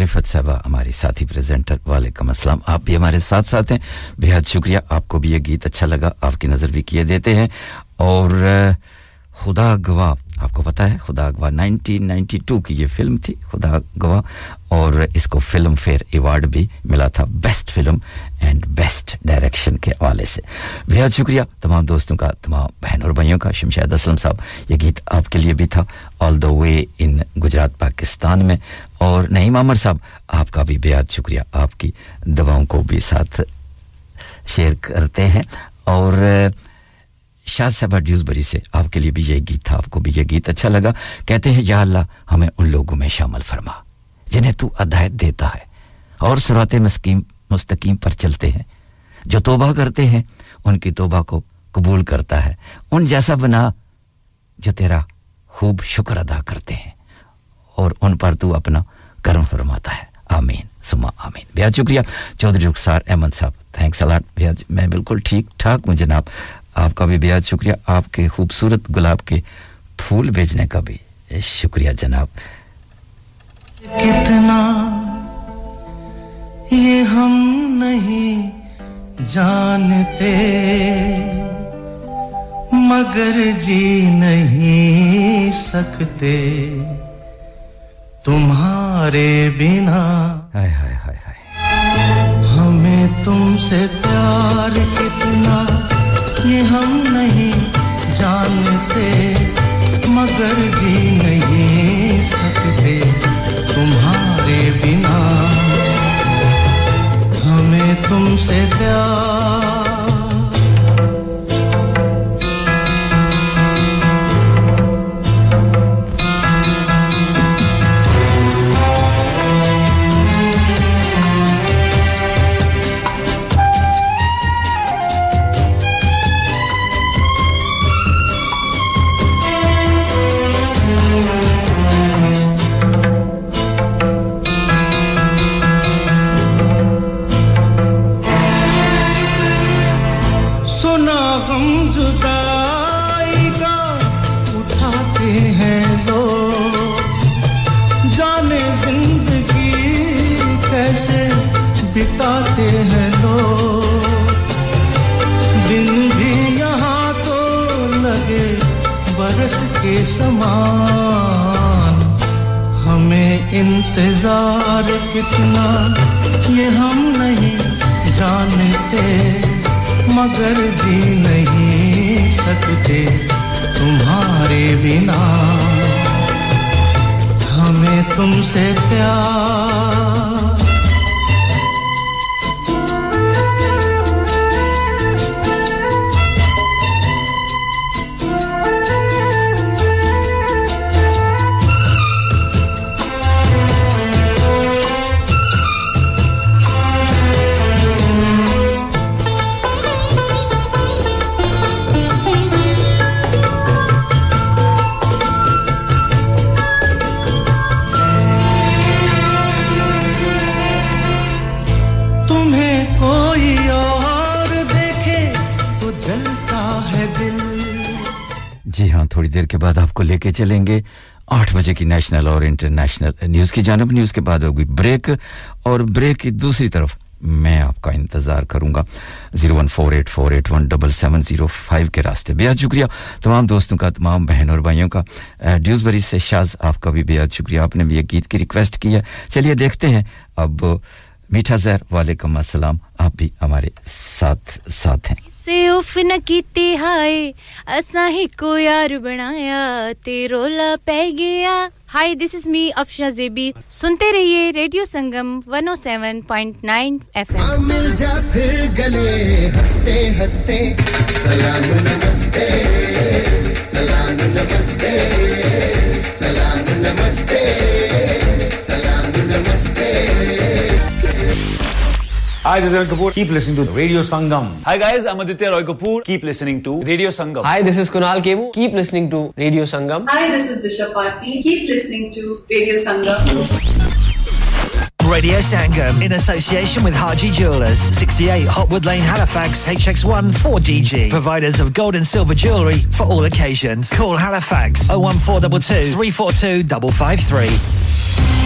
رفت صاحبہ ہماری ساتھی پریزنٹر وعلیکم السلام آپ بھی ہمارے ساتھ ساتھ ہیں بہت شکریہ آپ کو بھی یہ گیت اچھا لگا آپ کی نظر بھی کیے دیتے ہیں اور خدا گواہ آپ کو پتا ہے خدا گواہ نائنٹین نائنٹی ٹو کی یہ فلم تھی خدا گواہ اور اس کو فلم فیئر ایوارڈ بھی ملا تھا best film and best direction کے حوالے سے۔ بہت شکریہ تمام دوستوں کا، تمام بہن اور بھائیوں کا شمشید اسلم صاحب، یہ گیت آپ کے لیے بھی تھا۔ آل دا وے ان گجرات، پاکستان میں۔ اور نعیم عامر صاحب، آپ کا بھی بہت شکریہ۔ آپ کی دواؤں کو بھی ساتھ شیئر کرتے ہیں۔ اور شاد صاحبہ ڈیوز بری سے آپ کے لیے بھی یہ گیت تھا، آپ کو بھی یہ گیت اچھا لگا۔ کہتے ہیں، یا اللہ، ہمیں ان لوگوں میں شامل فرما۔ جنہیں تو ہدایت دیتا ہے۔ اور سرات مسکیم مستقیم پر چلتے ہیں۔ جو توبہ کرتے ہیں، ان کی توبہ کو قبول کرتا ہے۔ ان جیسا بنا جو تیرا خوب شکر ادا کرتے ہیں۔ اور ان پر تو اپنا کرم فرماتا ہے۔ آمین۔ سما آمین۔ بہت شکریہ۔ چودھری رخسار احمد صاحب تھینکس الاٹ بہت میں بالکل ٹھیک ٹھاک ہوں جناب۔ آپ کا بھی بہت شکریہ۔ آپ کے خوبصورت گلاب کے پھول بھیجنے کا بھی شکریہ جناب۔ کتنا یہ ہم نہیں جانتے مگر جی نہیں سکتے۔ تمہارے بنا ہائے ہائے ہائے ہمیں تم سے پیار کتنا یہ ہم نہیں جانتے مگر جی نہیں سکتے۔ تمہارے بنا ہمیں تم سے پیار بتاتے ہیں لو دن بھی یہاں تو لگے برس کے سمان ہمیں انتظار کتنا یہ ہم نہیں جانتے، مگر جی نہیں سکتے تمہارے بنا۔ ہمیں تم سے پیار تھوڑی دیر کے بعد آپ کو لے کے چلیں گے۔ آٹھ بجے کی نیشنل اور انٹرنیشنل نیوز کی جانب، نیوز کے بعد ہوگی بریک۔ اور بریک کی دوسری طرف میں آپ کا انتظار کروں گا۔ Zero one four eight four eight one double seven zero five کے راستے۔ بےحد شکریہ تمام دوستوں کا، تمام بہن اور بھائیوں کا۔ ڈیوز بری سے شاز، آپ کا بھی بےحد شکریہ۔ آپ نے بھی یہ گیت کی ریکویسٹ کی ہے۔ چلیے دیکھتے ہیں۔ اب میٹھا زہر، وعلیکم السلام۔ آپ بھی ہمارے ساتھ ساتھ ہیں۔ سے اف نہ کیتی ہائے۔ اساں ہی کو یار بنایا، تے رولا پہ گیا۔ Hi this is me Afsha Zebi. سنتے رہیے ریڈیو سنگم 107.9 ایف ایم مل جاتے گلے، ہنستے ہنستے۔ سلام نمستے سلام نمستے سلام نمستے سلام نمستے۔ Hi, this is Anil Kapoor. Keep listening to Radio Sangam. Hi guys, I'm Aditya Roy Kapoor. Keep listening to Radio Sangam. Hi, this is Kunal Kebu. Keep listening to Radio Sangam. Hi, this is Disha Patni. Keep listening to Radio Sangam. Radio Sangam in association with Haji Jewelers, 68 Hotwood Lane, Halifax, HX1 4DG. Providers of gold and silver jewellery for all occasions. Call Halifax 01422 342 553.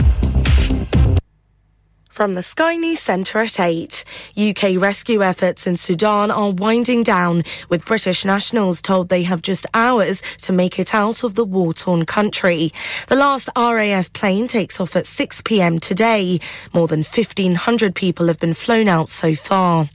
From the Sky News Centre at 8, UK rescue efforts in Sudan are winding down, with British nationals told they have just hours to make it out of the war torn country. The last RAF plane takes off at 6 pm today. More than 1,500 people have been flown out so far.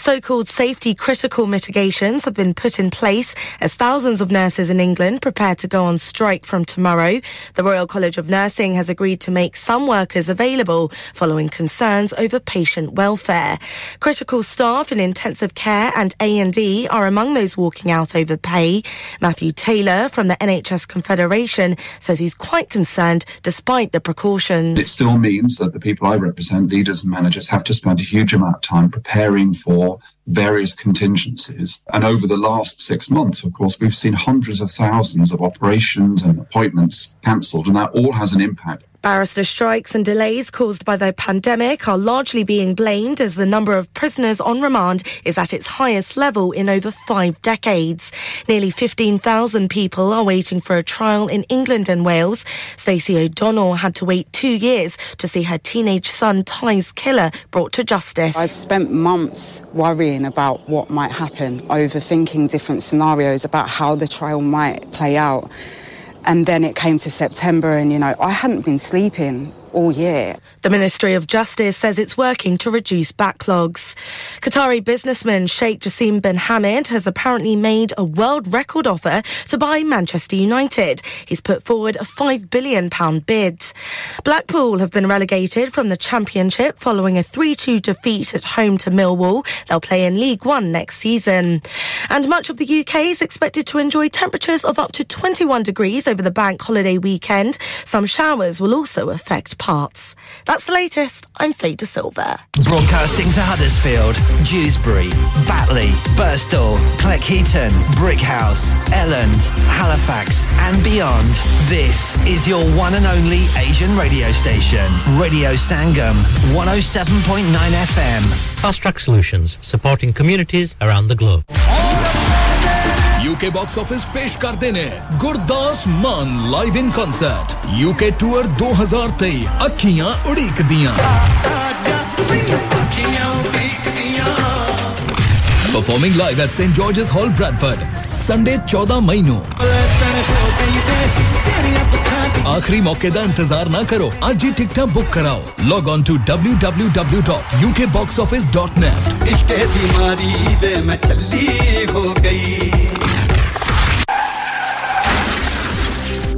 So called safety critical mitigations have been put in place as thousands of nurses in England prepare to go on strike from tomorrow. The Royal College of Nursing has agreed to make some workers available following concerns over patient welfare. Critical staff in intensive care and A&E are among those walking out over pay. Matthew Taylor from the NHS Confederation says he's quite concerned despite the precautions. It still means that the people I represent, leaders and managers, have to spend a huge amount of time preparing for various contingencies. And over the last six months, of course, we've seen hundreds of thousands of operations and appointments cancelled, and that all has an impact. Barrister strikes and delays caused by the pandemic are largely being blamed as the number of prisoners on remand is at its highest level in over five decades. Nearly 15,000 people are waiting for a trial in England and Wales. Stacey O'Donnell had to wait two years to see her teenage son Ty's killer brought to justice. I'd spent months worrying about what might happen, overthinking different scenarios about how the trial might play out. And then it came to September, and you know, I hadn't been sleeping Oh, all year. The Ministry of Justice says it's working to reduce backlogs. Qatari businessman Sheikh Jassim bin Hamid has apparently made a world record offer to buy Manchester United. He's put forward a £5 billion bid. Blackpool have been relegated from the Championship following a 3 2 defeat at home to Millwall. They'll play in League One next season. And much of the UK is expected to enjoy temperatures of up to 21 degrees over the bank holiday weekend. Some showers will also affect parts. That's the latest. I'm Faye De Silva. Broadcasting to Huddersfield, Dewsbury, Batley, Birstall, Cleckheaton, Brickhouse, Elland, Halifax, and beyond. This is your one and only Asian radio station, Radio Sangam, 107.9 FM. Fast Track Solutions, supporting communities around the globe. کے box office پیش کرتے ہیں Gurdas Maan live in concert U K tour دو ہزار تئی اکھیاں اڑیک دیاں performing live at Saint George's Hall Bradford Sunday چودہ مئی آخری موقع دا انتظار نہ کرو آج ہی ٹکٹ بک کراؤ log on to W W W dot U K box office dot net بیماری ہو گئی۔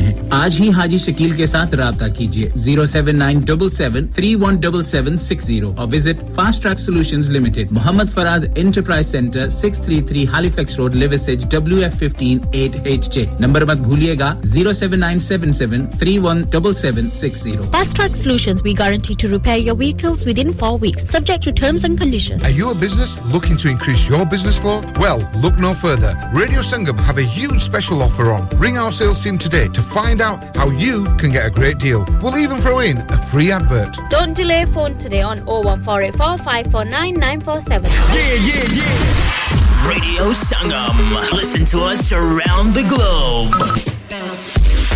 ہیں۔ آج ہی حاجی شکیل کے ساتھ رابطہ کیجیے۔ Zero seven nine double seven three one double seven six zero اور visit fast track solution limited. Muhammad Faraz enterprise centre six three three Halifax road W F fifteen eight H J number مت بھولیے گا۔ Zero seven nine seven seven three one double seven six zero. Fast track solution we guarantee to repair your vehicles within four weeks subject to terms and condition Are you a business looking to increase your business flow? Well, look no further. Radio Sangam have a huge special offer on. Ring our sales team find out how you can get a great deal. We'll even throw in a free advert. Don't delay phone today on 01484 549 947. Yeah, yeah, yeah. Radio Sangam. Listen to us around the globe.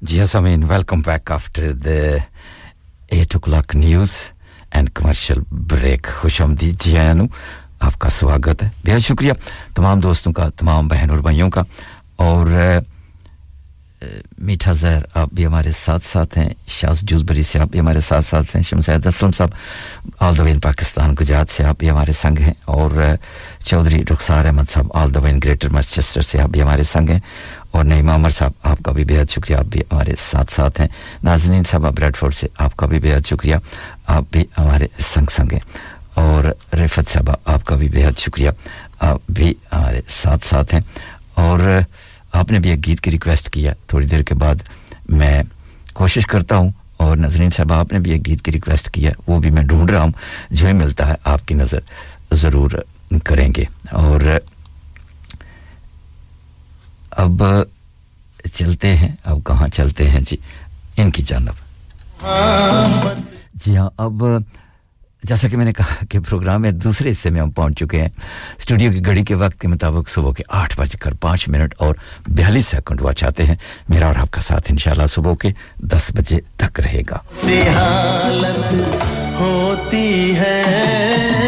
جی ہاں سامعین welcome back after the eight o'clock news and commercial break خوش آمدید جی آنو آپ کا سواگت ہے بہت شکریہ تمام دوستوں کا تمام بہن اور بھائیوں کا اور میٹھا زہر، آپ بھی ہمارے ساتھ ساتھ ہیں۔ شاز جوزبری سے آپ بھی ہمارے ساتھ ساتھ ہیں۔ شمسید اسلم صاحب آل دوین پاکستان گجرات سے آپ بھی ہمارے سنگ ہیں۔ اور چودھری رخسار احمد صاحب آل دوین گریٹر مانچسٹر سے آپ بھی ہمارے سنگ ہیں۔ اور نعیم عمر صاحب، آپ کا بھی بےحد شکریہ، آپ بھی ہمارے ساتھ ساتھ ہیں۔ ناظرین صاحب بریڈ فورڈ سے، آپ کا بھی بےحد شکریہ، آپ بھی ہمارے سنگ سنگ ہیں۔ اور رفت صاحبہ، آپ کا بھی بےحد شکریہ، آپ بھی ہمارے ساتھ ساتھ ہیں۔ اور آپ نے بھی ایک گیت کی ریکویسٹ کیا تھوڑی دیر کے بعد میں کوشش کرتا ہوں اور نظرین صاحب، آپ نے بھی ایک گیت کی ریکویسٹ کیا وہ بھی میں ڈھونڈ رہا ہوں، جو ہی ملتا ہے، آپ کی نظر ضرور کریں گے۔ اور اب چلتے ہیں، اب کہاں چلتے ہیں؟ جی ان کی جانب۔ جی ہاں اب جیسا کہ میں نے کہا کہ پروگرام میں دوسرے حصے میں ہم پہنچ چکے ہیں۔ اسٹوڈیو کی گھڑی کے وقت کے مطابق صبح کے آٹھ بج کر پانچ منٹ اور بیالیس سیکنڈ ہوا چاہتے ہیں۔ میرا اور آپ کا ساتھ انشاءاللہ صبح کے دس بجے تک رہے گا۔ ہوتی ہے۔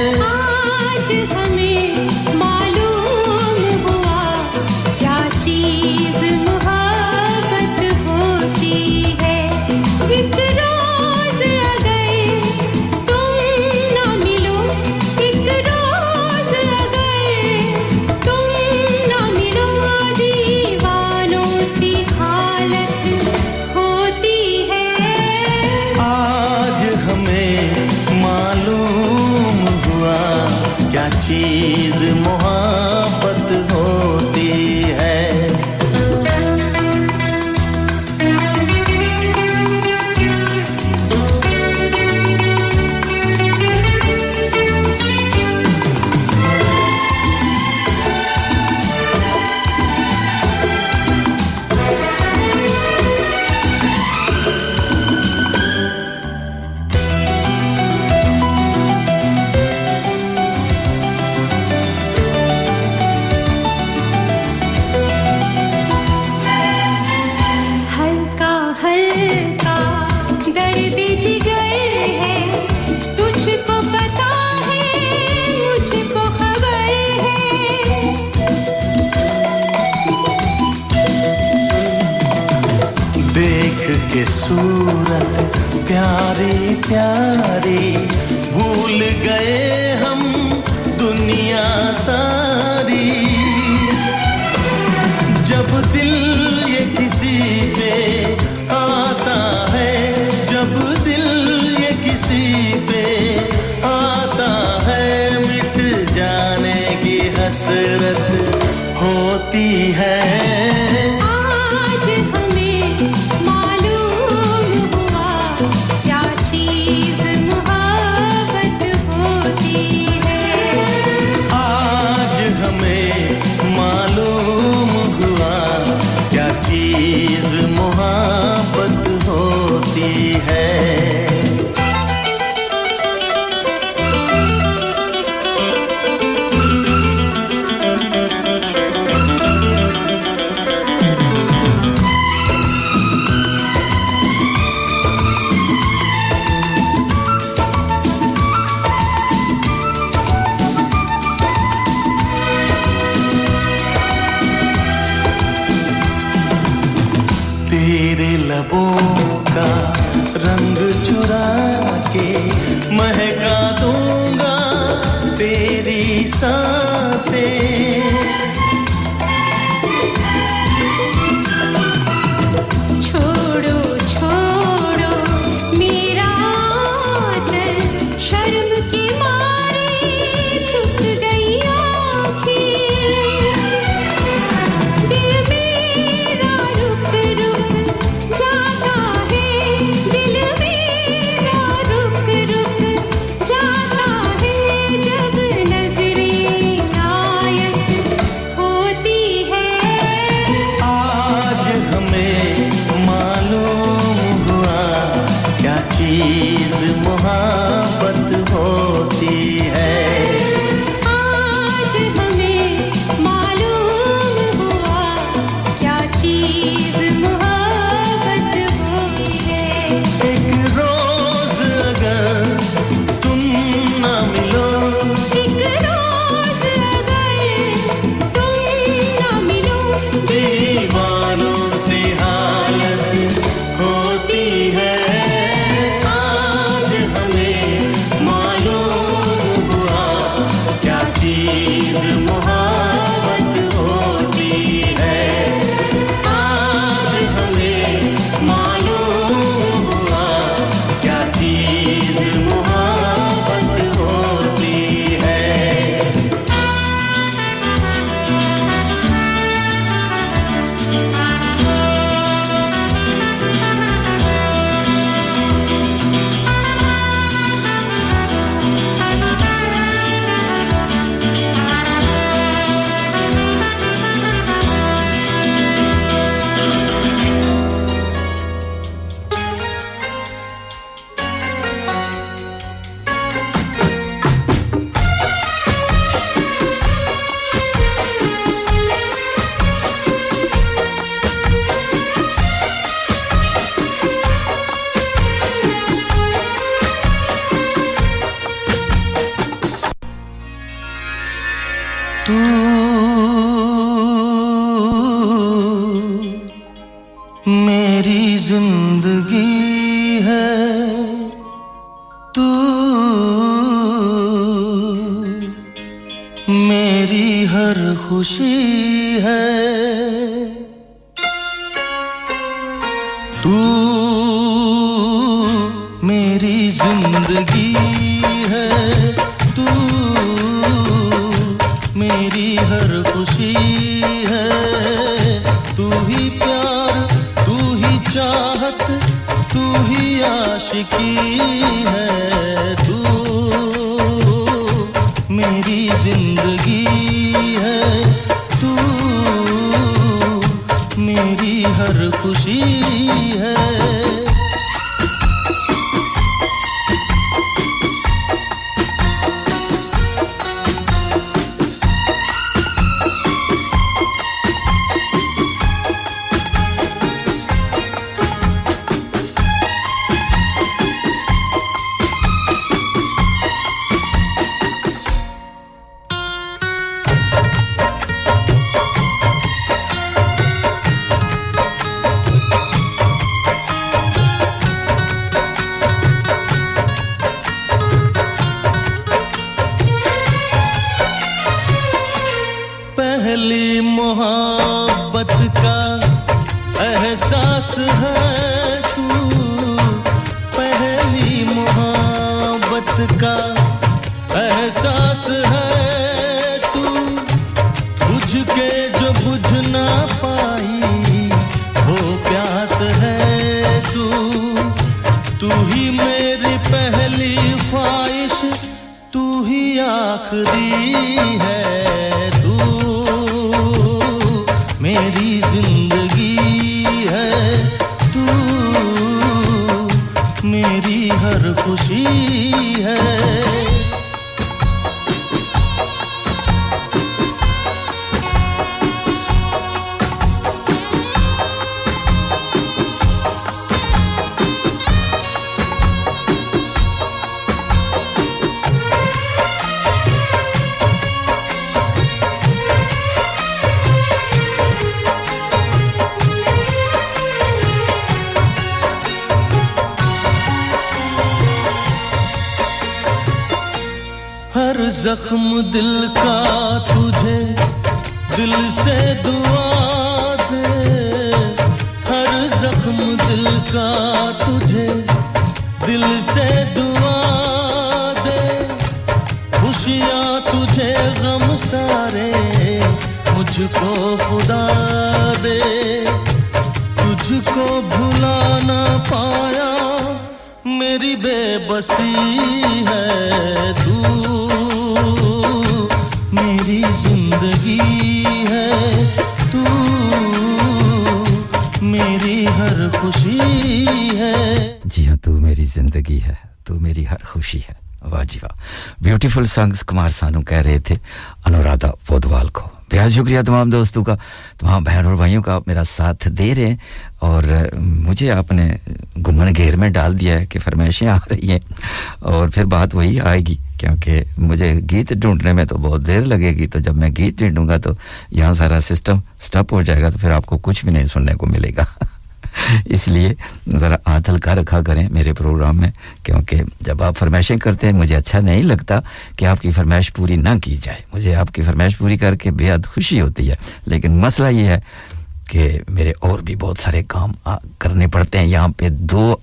لبوں کا رنگ چرا کے مہکا کو خدا دے تجھ کو بھلا نہ پایا، میری بے بسی ہے تو۔ میری زندگی ہے تو۔ میری ہر خوشی ہے۔ جی ہاں تو میری زندگی ہے، تو میری ہر خوشی ہے۔ واہ جی واہ۔ بیوٹیفل سانگس کمار سانو کہہ رہے تھے انورادھا پودوال کو۔ بہت شکریہ تمام دوستوں کا، تمام بہن اور بھائیوں کا میرا ساتھ دے رہے ہیں اور مجھے آپ نے گمن گھیر میں ڈال دیا ہے کہ فرمائشیں آ رہی ہیں اور پھر بات وہی آئے گی، کیونکہ مجھے گیت ڈھونڈنے میں تو بہت دیر لگے گی، تو جب میں گیت ڈھونڈوں گا تو یہاں سارا سسٹم سٹپ ہو جائے گا تو پھر آپ کو کچھ بھی نہیں سننے کو ملے گا۔ (laughs) اس لیے ذرا عادل ہلکا رکھا کریں میرے پروگرام میں، کیونکہ جب آپ فرمائشیں کرتے ہیں، مجھے اچھا نہیں لگتا کہ آپ کی فرمائش پوری نہ کی جائے۔ مجھے آپ کی فرمائش پوری کر کے بے حد خوشی ہوتی ہے۔ لیکن مسئلہ یہ ہے کہ میرے اور بھی بہت سارے کام کرنے پڑتے ہیں۔ یہاں پہ دو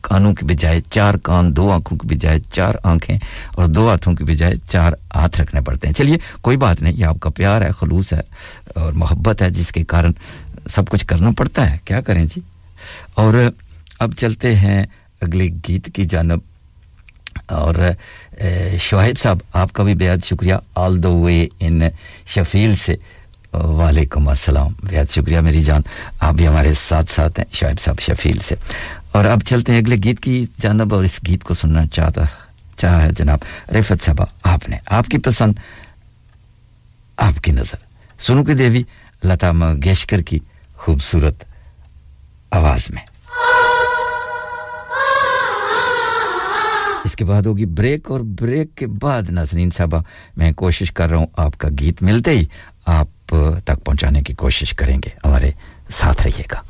کانوں کی بجائے چار کان، دو آنکھوں کی بجائے چار آنکھیں اور دو ہاتھوں کی بجائے چار ہاتھ رکھنے پڑتے ہیں۔ چلیے، کوئی بات نہیں، یہ آپ کا پیار ہے، خلوص ہے اور محبت ہے، جس کے کارن سب کچھ کرنا پڑتا ہے۔ کیا کریں جی؟ اور اب چلتے ہیں اگلے گیت کی جانب۔ اور شعیب صاحب، آپ کا بھی بےحد شکریہ۔ آل دا وے ان شفیل سے۔ وعلیکم السلام۔ بےحد شکریہ میری جان۔ آپ بھی ہمارے ساتھ ساتھ ہیں، شعیب صاحب شفیل سے۔ اور اب چلتے ہیں اگلے گیت کی جانب۔ اور اس گیت کو سننا چاہتا، چاہا ہے جناب رفت صاحبہ، آپ نے، آپ کی پسند، آپ کی نظر۔ سنو کی دیوی، لتا منگیشکر کی خوبصورت آواز میں۔ اس کے بعد ہوگی بریک اور بریک کے بعد ناظرین صاحبہ، میں کوشش کر رہا ہوں آپ کا گیت ملتے ہی آپ تک پہنچانے کی کوشش کریں گے۔ ہمارے ساتھ رہیے گا۔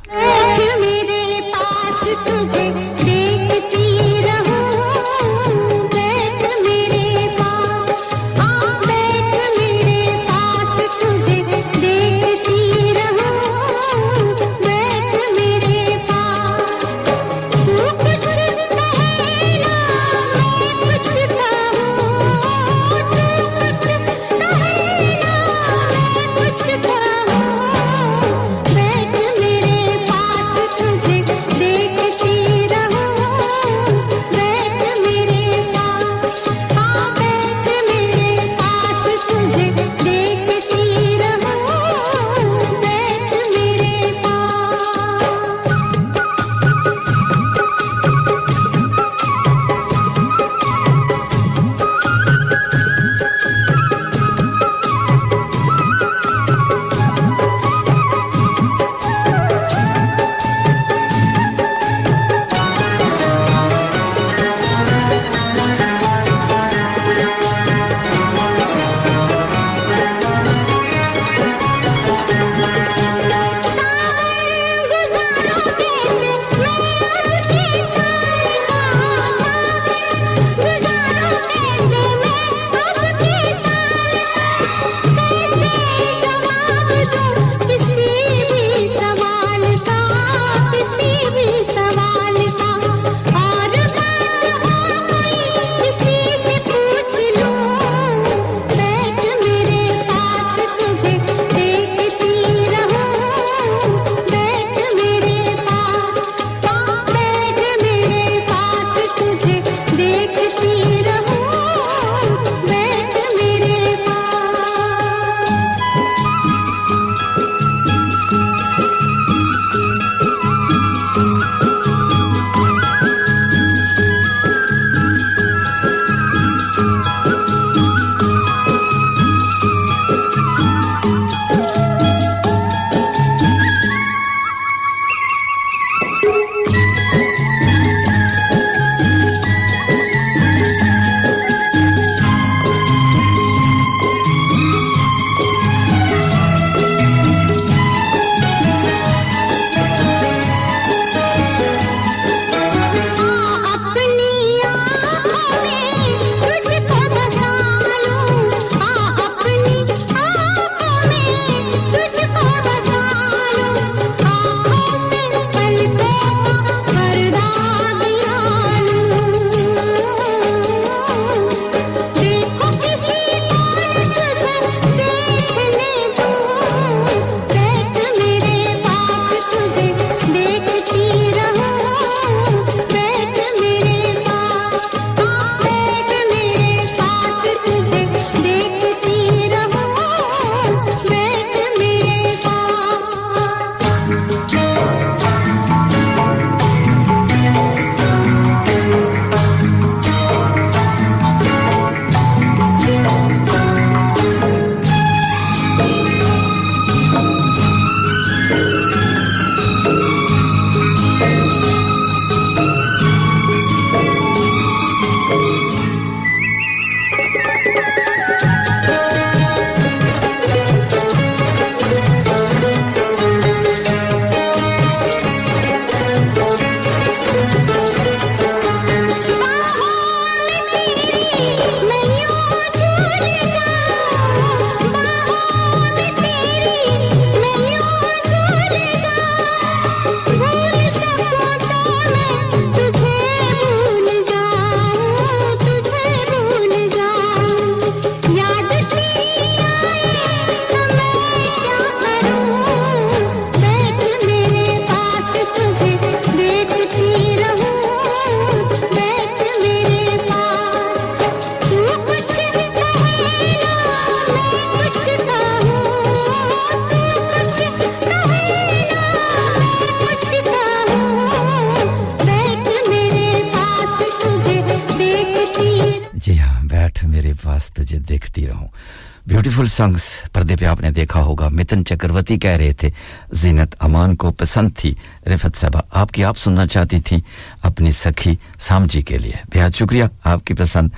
سنگس پردے پہ آپ نے دیکھا ہوگا۔ متن چکرورتی کہہ رہے تھے، زینت امان کو پسند تھی۔ رفت صاحبہ آپ کی آپ سننا چاہتی تھیں اپنی سکھی سامجی کے لیے۔ بہت شکریہ، آپ کی پسند،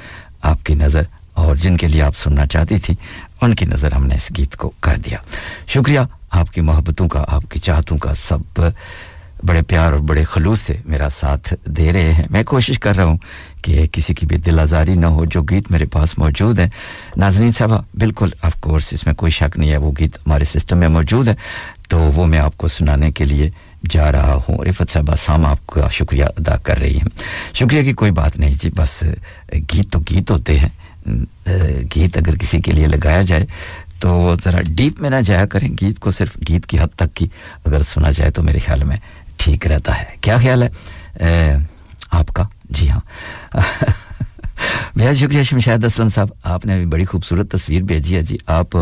آپ کی نظر اور جن کے لیے آپ سننا چاہتی تھی ان کی نظر ہم نے اس گیت کو کر دیا۔ شکریہ، آپ کی محبتوں کا، آپ کی چاہتوں کا سب بڑے پیار اور بڑے خلوص سے میرا ساتھ دے رہے ہیں۔ میں کوشش کر رہا ہوں کہ کسی کی بھی دل آزاری نہ ہو، جو گیت میرے پاس موجود ہیں۔ ناظرین صاحبہ، بالکل آف کورس اس میں کوئی شک نہیں ہے۔ وہ گیت ہمارے سسٹم میں موجود ہے، تو وہ میں آپ کو سنانے کے لیے جا رہا ہوں۔ رفت صاحبہ سام آپ کا شکریہ ادا کر رہی ہیں۔ شکریہ کی کوئی بات نہیں جی بس گیت تو گیت ہوتے ہیں۔ گیت اگر کسی کے لیے لگایا جائے، تو ذرا ڈیپ میں نہ جایا کریں۔ گیت کو صرف گیت کی حد تک کی اگر سنا جائے تو میرے خیال میں ٹھیک رہتا ہے۔ کیا خیال ہے؟ آپ کا؟ جی ہاں۔ بہت شکریہ شمشاد اسلم صاحب، آپ نے بڑی خوبصورت تصویر بھیجی ہے۔ جی آپ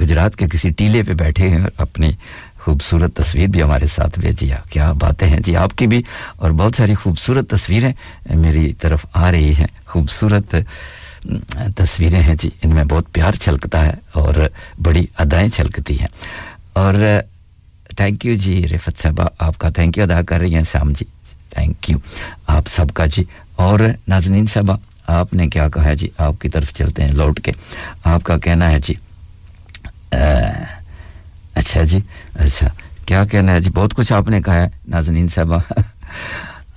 گجرات کے کسی ٹیلے پہ بیٹھے ہیں اور اپنی خوبصورت تصویر بھی ہمارے ساتھ بھیجی ہے۔ کیا باتیں ہیں؟ جی آپ کی بھی اور بہت ساری خوبصورت تصویریں میری طرف آ رہی ہیں۔ خوبصورت تصویریں ہیں۔ جی ان میں بہت پیار چھلکتا ہے اور بڑی ادائیں چھلکتی ہیں۔ اور تھینک یو جی رفت صاحبہ آپ کا تھینک یو ادا کر رہی ہیں سام جی تھینک یو آپ سب کا جی اور نازنین صاحبہ آپ نے کیا کہا ہے جی آپ کی طرف چلتے ہیں لوٹ کے آپ کا کہنا ہے جی اچھا جی اچھا کیا کہنا ہے جی بہت کچھ آپ نے کہا ہے نازنین صاحبہ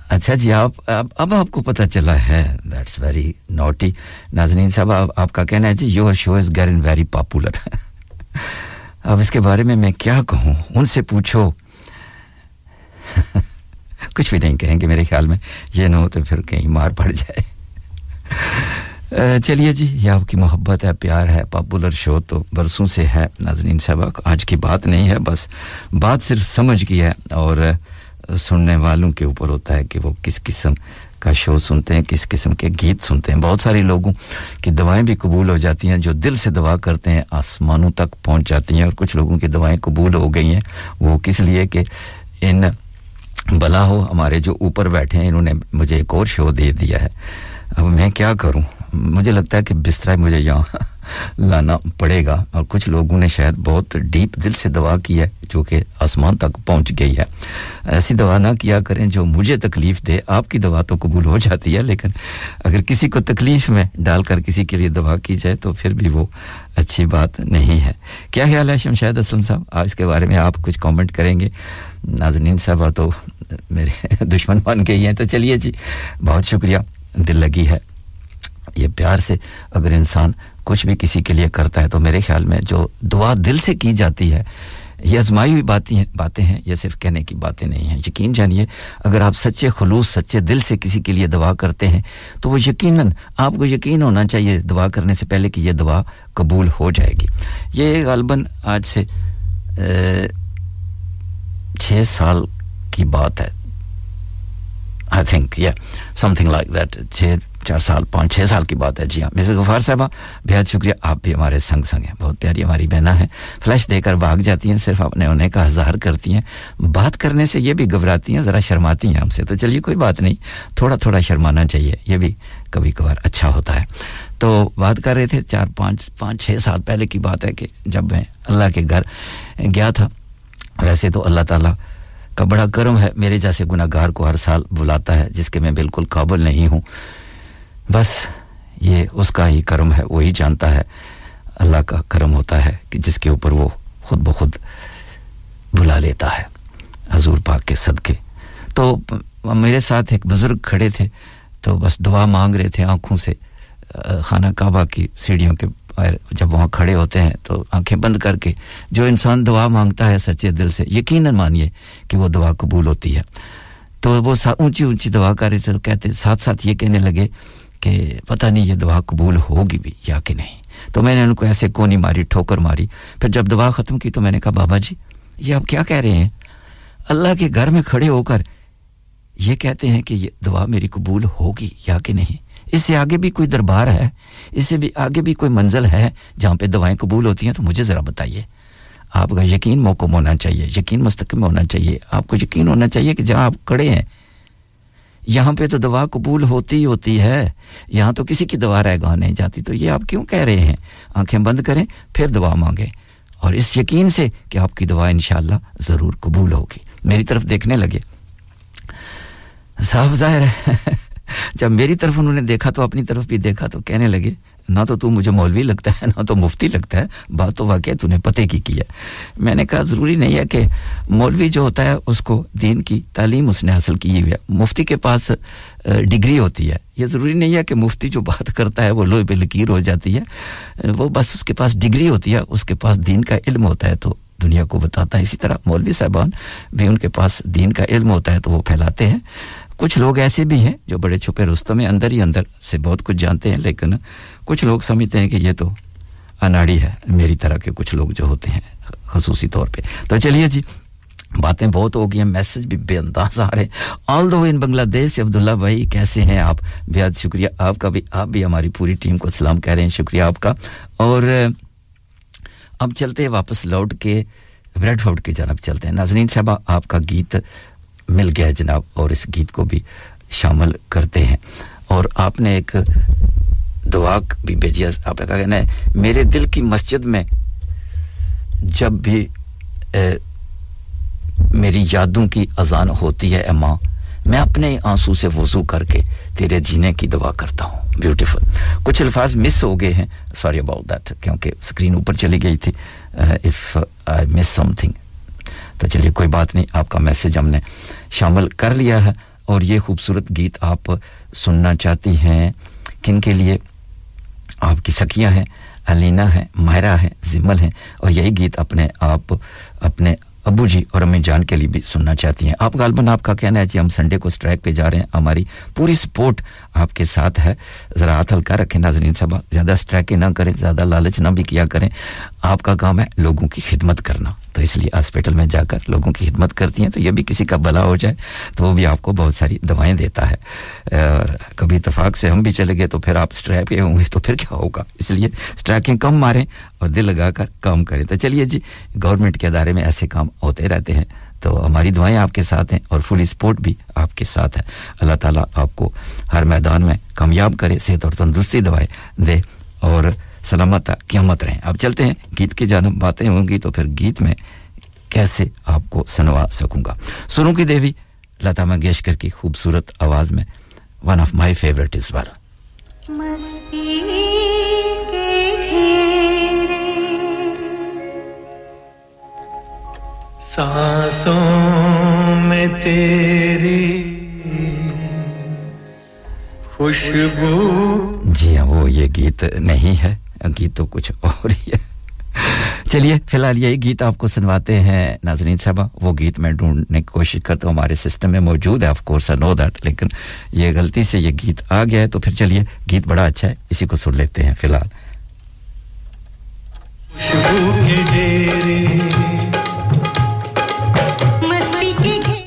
اچھا جی آپ اب اب آپ کو پتہ چلا ہے دیٹس ویری نوٹی نازنین صاحبہ آپ کا کہنا ہے جی your show is getting very popular اب اس کے بارے میں میں کیا کہوں؟ ان سے پوچھو۔ (laughs) کچھ بھی نہیں کہیں گے میرے خیال میں۔ یہ نہ ہو تو پھر کہیں مار پڑ جائے۔ (laughs) چلیے جی یہ آپ کی محبت ہے، پیار ہے پاپولر شو تو برسوں سے ہے۔ ناظرین سبق آج کی بات نہیں ہے، بس بات صرف سمجھ کی ہے اور سننے والوں کے اوپر ہوتا ہے کہ وہ کس قسم کا شو سنتے ہیں، کس قسم کے گیت سنتے ہیں۔ بہت سارے لوگوں کی دوائیں بھی قبول ہو جاتی ہیں جو دل سے دعا کرتے ہیں، آسمانوں تک پہنچ جاتی ہیں اور کچھ لوگوں کی دوائیں قبول ہو گئی ہیں۔ وہ کس لیے کہ ان بلا ہو ہمارے جو اوپر بیٹھے ہیں، انہوں نے مجھے ایک اور شو دے دیا ہے۔ اب میں کیا کروں؟ مجھے لگتا ہے کہ بستر مجھے یہاں (laughs) لانا پڑے گا۔ اور کچھ لوگوں نے شاید بہت ڈیپ دل سے دعا کی ہے، جو کہ آسمان تک پہنچ گئی ہے۔ ایسی دعا نہ کیا کریں جو مجھے تکلیف دے۔ آپ کی دعا تو قبول ہو جاتی ہے، لیکن اگر کسی کو تکلیف میں ڈال کر کسی کے لیے دعا کی جائے تو پھر بھی وہ اچھی بات نہیں ہے۔ کیا خیال ہے شمشید اسلم صاحب؟ آج اس کے بارے میں آپ کچھ کامنٹ کریں گے۔ ناظرین صاحب تو میرے (laughs) دشمن بن گئی ہیں۔ تو چلیے جی بہت شکریہ۔ دل لگی ہے۔ یہ پیار سے اگر انسان کچھ بھی کسی کے لیے کرتا ہے تو میرے خیال میں جو دعا دل سے کی جاتی ہے، یہ آزمائی ہوئی باتیں ہیں باتیں ہیں، یہ صرف کہنے کی باتیں نہیں ہیں۔ یقین جانیے، اگر آپ سچے خلوص، سچے دل سے کسی کے لیے دعا کرتے ہیں تو وہ یقیناً آپ کو یقین ہونا چاہیے دعا کرنے سے پہلے کہ یہ دعا قبول ہو جائے گی۔ یہ غالباً آج سے چھ سال کی بات ہے۔ آئی تھنک یا سم تھنگ لائک دیٹ چھ چار سال، پانچ، چھ سال کی بات ہے۔ جی ہاں مسز غفار صاحبہ، بہت شکریہ، آپ بھی ہمارے سنگ سنگ ہیں۔ بہت پیاری ہماری بہنا ہے فلش دے کر بھاگ جاتی ہیں، صرف اپنے انہیں کا اظہار کرتی ہیں۔ بات کرنے سے یہ بھی گھبراتی ہیں، ذرا شرماتی ہیں ہم سے۔ تو چلیے، کوئی بات نہیں، تھوڑا تھوڑا شرمانا چاہیے۔ یہ بھی کبھی کبھار اچھا ہوتا ہے۔ تو بات کر رہے تھے، چار، پانچ پانچ، چھ سال پہلے کی بات ہے کہ جب میں اللہ کے گھر گیا تھا، ویسے تو اللہ تعالیٰ کا بڑا کرم ہے، میرے جیسے گناہ گار کو ہر سال بلاتا ہے، جس کے میں بالکل قابل نہیں ہوں۔ بس یہ اس کا ہی کرم ہے وہی جانتا ہے۔ اللہ کا کرم ہوتا ہے کہ جس کے اوپر وہ خود بخود بلا لیتا ہے۔ حضور پاک کے صدقے۔ تو میرے ساتھ ایک بزرگ کھڑے تھے، تو بس دعا مانگ رہے تھے آنکھوں سے۔ خانہ کعبہ کی سیڑھیوں کے جب وہاں کھڑے ہوتے ہیں، تو آنکھیں بند کر کے جو انسان دعا مانگتا ہے سچے دل سے، یقیناً مانیے کہ وہ دعا قبول ہوتی ہے۔ تو وہ اونچی اونچی دعا کر رہے تھے، تو کہتے ساتھ ساتھ یہ کہنے لگے کہ پتہ نہیں یہ دعا قبول ہوگی بھی یا کہ نہیں۔ تو میں نے ان کو ایسے کونی ماری، ٹھوکر ماری۔ پھر جب دعا ختم کی تو میں نے کہا، بابا جی یہ آپ کیا کہہ رہے ہیں؟ اللہ کے گھر میں کھڑے ہو کر یہ کہتے ہیں کہ یہ دعا میری قبول ہوگی یا کہ نہیں۔ اس سے آگے بھی کوئی دربار ہے؟ اس سے بھی آگے بھی کوئی منزل ہے جہاں پہ دوائیں قبول ہوتی ہیں؟ تو مجھے ذرا بتائیے۔ آپ کا یقین موقع ہونا چاہیے، یقین مستقم ہونا چاہیے۔ آپ کو یقین ہونا چاہیے کہ جہاں آپ کھڑے ہیں یہاں پہ تو دوا قبول ہوتی ہوتی ہے۔ یہاں تو کسی کی دوا رہ نہیں جاتی۔ تو یہ آپ کیوں کہہ رہے ہیں؟ آنکھیں بند کریں، پھر دوا مانگیں۔ اور اس یقین سے کہ آپ کی دوا انشاءاللہ ضرور قبول ہوگی۔ میری طرف دیکھنے لگے۔ صاف ظاہر ہے۔ (laughs) جب میری طرف انہوں نے دیکھا تو اپنی طرف بھی دیکھا تو کہنے لگے، نہ تو تو مجھے مولوی لگتا ہے، نہ تو مفتی لگتا ہے، بات تو واقعہ تو نے پتے کی کیا میں نے کہا، ضروری نہیں ہے کہ مولوی جو ہوتا ہے، اس کو دین کی تعلیم اس نے حاصل کی ہوئی ہے۔ مفتی کے پاس ڈگری ہوتی ہے۔ یہ ضروری نہیں ہے کہ مفتی جو بات کرتا ہے، وہ لوہے پہ لکیر ہو جاتی ہے۔ وہ بس اس کے پاس ڈگری ہوتی ہے، اس کے پاس دین کا علم ہوتا ہے تو دنیا کو بتاتا ہے۔ اسی طرح مولوی صاحبان بھی ان کے پاس دین کا علم ہوتا ہے تو وہ پھیلاتے ہیں۔ کچھ لوگ ایسے بھی ہیں جو بڑے چھپے رستم میں اندر ہی اندر سے بہت کچھ جانتے ہیں، لیکن کچھ لوگ سمجھتے ہیں کہ یہ تو اناڑی ہے، میری طرح کے کچھ لوگ جو ہوتے ہیں خصوصی طور پہ۔ تو چلیے جی باتیں بہت ہو گئی ہیں، میسج بھی بے انداز آ رہے ہیں۔ آل دو ان بنگلہ دیش سے عبداللہ بھائی کیسے ہیں آپ؟ بےحد شکریہ، آپ کا بھی، آپ بھی ہماری پوری ٹیم کو سلام کہہ رہے ہیں، شکریہ آپ کا۔ اور اب چلتے ہیں واپس لوٹ کے بریڈ فورڈ کی جانب چلتے ہیں۔ ناظرین صاحبہ، آپ کا گیت مل گیا جناب اور اس گیت کو بھی شامل کرتے ہیں۔ اور آپ نے ایک دعا بھی بھیجی آپ نے کہا کہ نہیں، میرے دل کی مسجد میں جب بھی میری یادوں کی اذان ہوتی ہے اماں میں اپنے آنسو سے وضو کر کے تیرے جینے کی دعا کرتا ہوں۔ بیوٹیفل کچھ الفاظ مس ہو گئے ہیں۔ سوری اباؤٹ دیٹ کیونکہ اسکرین اوپر چلی گئی تھی۔ If I miss some thing تو چلیے، کوئی بات نہیں، آپ کا میسج ہم نے شامل کر لیا ہے اور یہ خوبصورت گیت آپ سننا چاہتی ہیں۔ کن کے لیے؟ آپ کی سکیاں ہیں، علینا ہے ماہرہ ہے زمل ہیں اور یہی گیت اپنے آپ، اپنے ابو جی اور امی جان کے لیے بھی سننا چاہتی ہیں۔ آپ غالباً آپ کا کہنا ہے جی ہم سنڈے کو اسٹرائک پہ جا رہے ہیں، ہماری پوری سپورٹ آپ کے ساتھ ہے۔ ذرا ہاتھ ہلکا رکھیں، ناظرین صاحب زیادہ اسٹرائکیں نہ کریں، زیادہ لالچ نہ بھی کیا کریں۔ آپ کا کام ہے لوگوں کی خدمت کرنا۔ تو اس لیے ہاسپٹل میں جا کر لوگوں کی خدمت کرتی ہیں، تو یہ بھی کسی کا بھلا ہو جائے تو وہ بھی آپ کو بہت ساری دوائیں دیتا ہے۔ اور کبھی اتفاق سے ہم بھی چلے گئے تو پھر آپ اسٹریک ہوں گے تو پھر کیا ہوگا؟ اس لیے اسٹرائکیں کم ماریں اور دل لگا کر کام کریں۔ تو چلیے جی گورنمنٹ کے ادارے میں ایسے کام ہوتے رہتے ہیں۔ تو ہماری دعائیں آپ کے ساتھ ہیں اور فل سپورٹ بھی آپ کے ساتھ ہے اللہ تعالیٰ آپ کو ہر میدان میں کامیاب کرے، صحت اور تندرستی دوائیں دے۔ اور سلامت قیامت رہیں۔ اب چلتے ہیں گیت کی جانب باتیں ہوں گی تو پھر گیت میں کیسے آپ کو سنوا سکوں گا۔ سنو کی دیوی لتا منگیشکر کی خوبصورت آواز میں one of my favourite as well سانسوں میں تیری خوشبو۔ جی ہاں وہ یہ گیت نہیں ہے۔ گیت تو کچھ اور ہی ہے۔ چلیے فی الحال یہی گیت آپ کو سنواتے ہیں ناظرین صاحبہ۔ وہ گیت میں ڈھونڈنے کی کوشش کرتا ہوں۔ ہمارے سسٹم میں موجود ہے آف کورس نو دیٹ لیکن یہ غلطی سے یہ گیت آ گیا ہے۔ تو پھر چلیے گیت بڑا اچھا ہے اسی کو سن لیتے ہیں فی الحال۔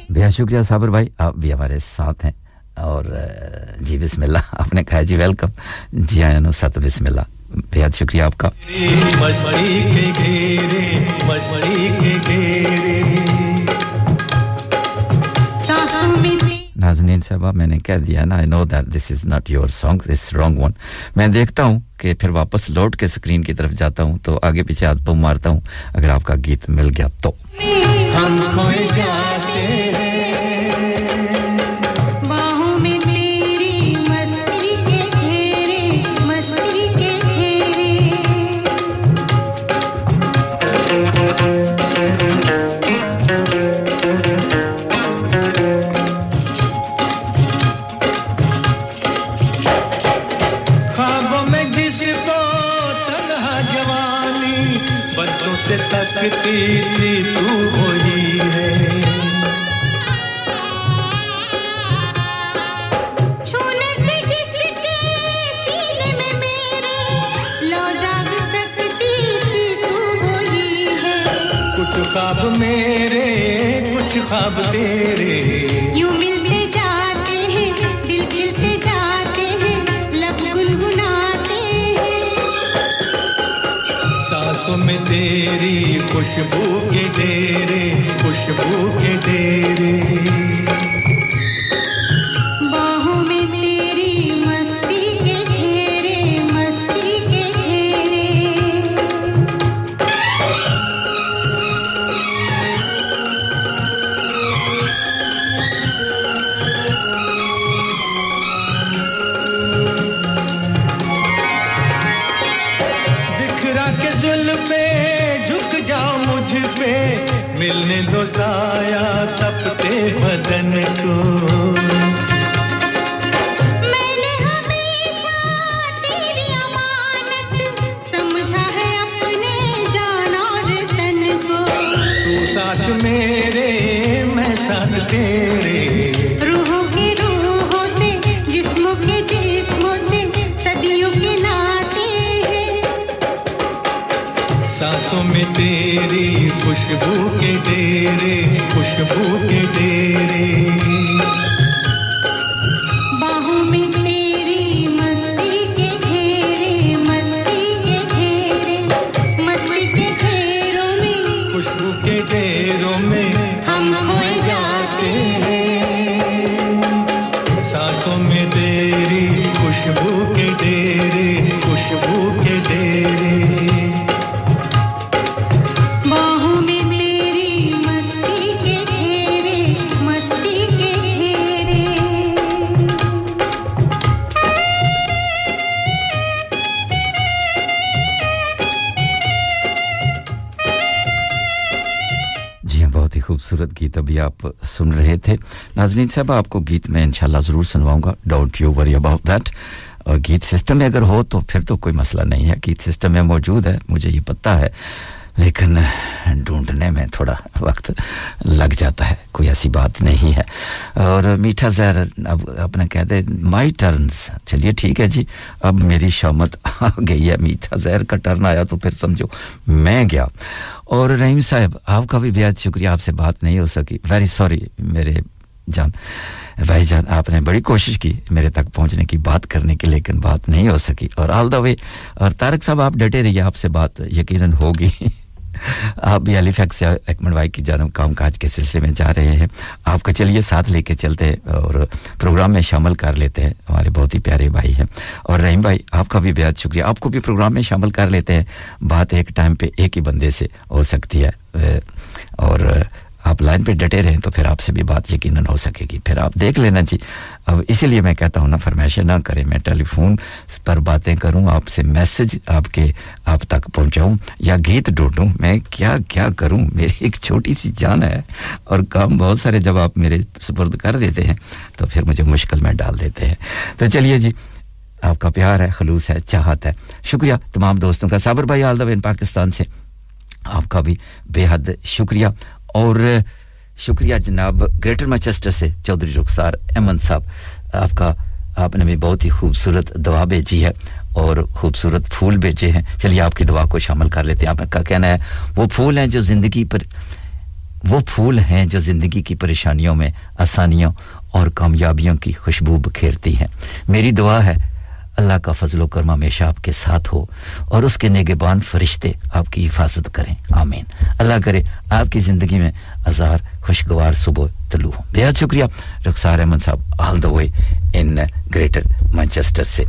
بہت شکریہ صابر بھائی آپ بھی ہمارے ساتھ ہیں۔ اور جی بسم اللہ۔ آپ نے کہا جی ویلکم جی آئین ست بسم اللہ۔ بہت شکریہ آپ کا۔ ناظرین صاحبہ میں نے کہہ دیا نا I know that this is not your song this wrong one میں دیکھتا ہوں کہ پھر واپس لوٹ کے اسکرین کی طرف جاتا ہوں تو آگے پیچھے ہاتھ پاؤں مارتا ہوں اگر آپ کا گیت مل گیا تو۔ خواب تیرے۔ یوں ملتے جاتے ہیں دل کھلتے جاتے ہیں لب گنگناتے ہیں۔ ساسوں میں تیری خوشبو کے ڈیرے خوشبو کے ڈیرے۔ ناظرین صاحب آپ کو گیت میں انشاءاللہ ضرور سنواؤں گا۔ Don't you worry about that اور گیت سسٹم میں اگر ہو تو پھر تو کوئی مسئلہ نہیں ہے۔ گیت سسٹم میں موجود ہے، مجھے یہ پتہ ہے، لیکن ڈھونڈنے میں تھوڑا وقت لگ جاتا ہے، کوئی ایسی بات نہیں ہے۔ اور میٹھا زہر، اب اپنے دے مائی ٹرنز چلیے ٹھیک ہے جی اب میری شامت آ گئی ہے۔ میٹھا زہر کا ٹرن آیا تو پھر سمجھو میں گیا۔ اور رحیم صاحب، آپ کا بھی بےحد شکریہ، آپ سے بات نہیں ہو سکی۔ ویری سوری میرے جان۔ بھائی جان، آپ نے بڑی کوشش کی میرے تک پہنچنے کی، بات کرنے کی لیکن بات نہیں ہو سکی۔ اور آل دا وے، اور طارق صاحب، آپ ڈٹے رہیے، آپ سے بات یقیناً ہوگی۔ (laughs) آپ بھی علی فیکس اکمن بھائی کی جانب کام کاج کے سلسلے میں جا رہے ہیں۔ آپ کو چلیے، ساتھ لے کے چلتے ہیں اور پروگرام میں شامل کر لیتے ہیں۔ ہمارے بہت ہی پیارے بھائی ہیں۔ اور رحیم بھائی، آپ کا بھی بہت شکریہ۔ آپ کو بھی پروگرام میں شامل کر لیتے ہیں۔ بات ایک ٹائم پہ ایک ہی بندے سے ہو سکتی ہے۔ اور آپ لائن پہ ڈٹے رہیں تو پھر آپ سے بھی بات یقیناً ہو سکے گی۔ پھر آپ دیکھ لینا جی۔ اب اسی لیے میں کہتا ہوں نا، فرمائشیں نہ کریں۔ میں ٹیلی فون پر باتیں کروں، آپ سے میسج آپ کے، آپ تک پہنچاؤں یا گیت ڈھونڈوں۔ میں کیا کیا کروں؟ میری ایک چھوٹی سی جان ہے اور کام بہت سارے جب آپ میرے سپرد کر دیتے ہیں تو پھر مجھے مشکل میں ڈال دیتے ہیں۔ تو چلیے جی آپ کا پیار ہے، خلوص ہے، چاہت ہے۔ شکریہ تمام دوستوں کا، صابر بھائی آلدہ بین پاکستان سے۔ آپ کا بھی بے حد شکریہ۔ اور شکریہ جناب گریٹر مچسٹر سے چودھری رخسار، احمد صاحب، آپ کا، آپ نے بھی بہت ہی خوبصورت دعا بھیجی ہے اور خوبصورت پھول بھیجے ہیں۔ چلیے، آپ کی دعا کو شامل کر لیتے ہیں۔ آپ کا کہنا ہے، وہ پھول ہیں جو زندگی پر، وہ پھول ہیں جو زندگی کی پریشانیوں میں، آسانیوں اور کامیابیوں کی خوشبو بکھیرتی ہیں۔ میری دعا ہے اللہ کا فضل و کرم ہمیشہ آپ کے ساتھ ہو اور اس کے نگبان فرشتے آپ کی حفاظت کریں۔ آمین۔ اللہ کرے آپ کی زندگی میں ازار خوشگوار صبح طلوع ہوں بہت شکریہ۔ رخسار احمد صاحب، آل دا وے ان گریٹر مانچسٹر سے۔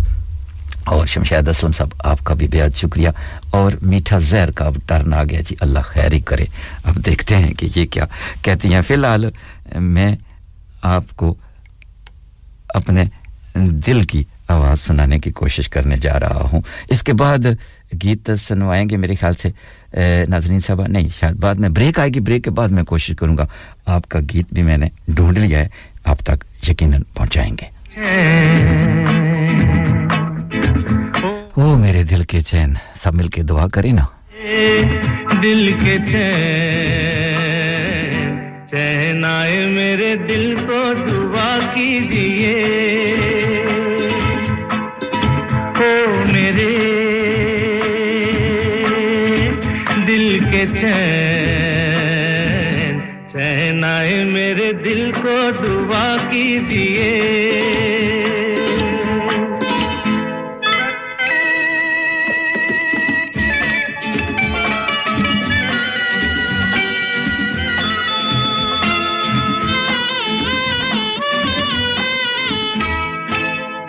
اور شمشید اسلم صاحب، آپ کا بھی بہت شکریہ۔ اور میٹھا زہر کا اب ٹرن آ گیا جی اللہ خیر ہی کرے۔ اب دیکھتے ہیں کہ یہ کیا کہتی ہیں۔ فی الحال میں آپ کو اپنے دل کی آواز سنانے کی کوشش کرنے جا رہا ہوں۔ اس کے بعد گیت سنوائیں گے میرے خیال سے۔ ناظرین صاحبہ، نہیں، شاید بعد میں بریک آئے گی، بریک کے بعد میں کوشش کروں گا۔ آپ کا گیت بھی میں نے ڈھونڈ لیا ہے، آپ تک یقیناً پہنچائیں گے۔ او میرے دل کے چین، سب مل کے دعا کریں نا۔ دل کے چین چین آئے میرے دل کو دعا کیجیے۔ کے چین۔ چین آئے میرے دل کو دعا کیجیے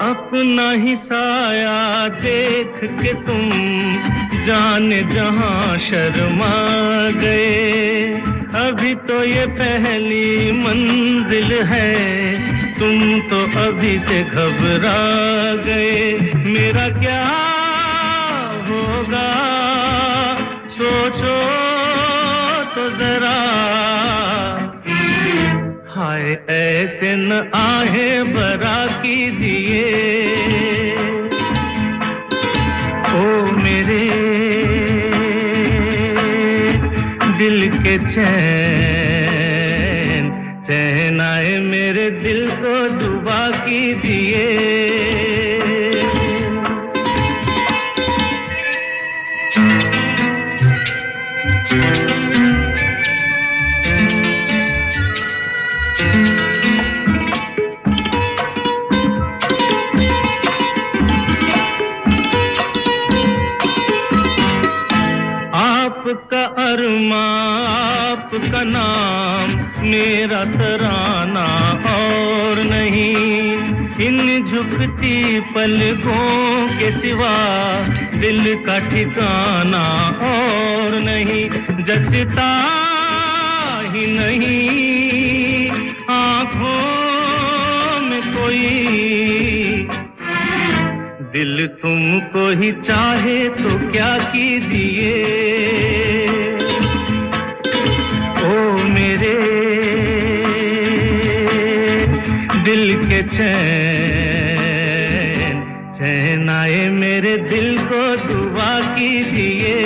اپنا ہی سایہ دیکھ کے تم جان جہاں شرما گئے۔ ابھی تو یہ پہلی منزل ہے۔ تم تو ابھی سے گھبرا گئے۔ میرا کیا ہوگا؟ سوچو تو ذرا۔ ہائے، ایسے نہ آہیں برا کیجیے دل کے چین۔ چین آئے میرے دل کو دبا کیجیے thank you فرما آپ کا نام میرا ترانہ اور نہیں۔ ان جھکتی پلکوں کے سوا دل کا ٹھکانا اور نہیں۔ جچتا ہی نہیں۔ آنکھوں میں کوئی دل تم کو ہی چاہے تو کیا کیجیے؟ چین چین آئے میرے دل کو دعا کیجیے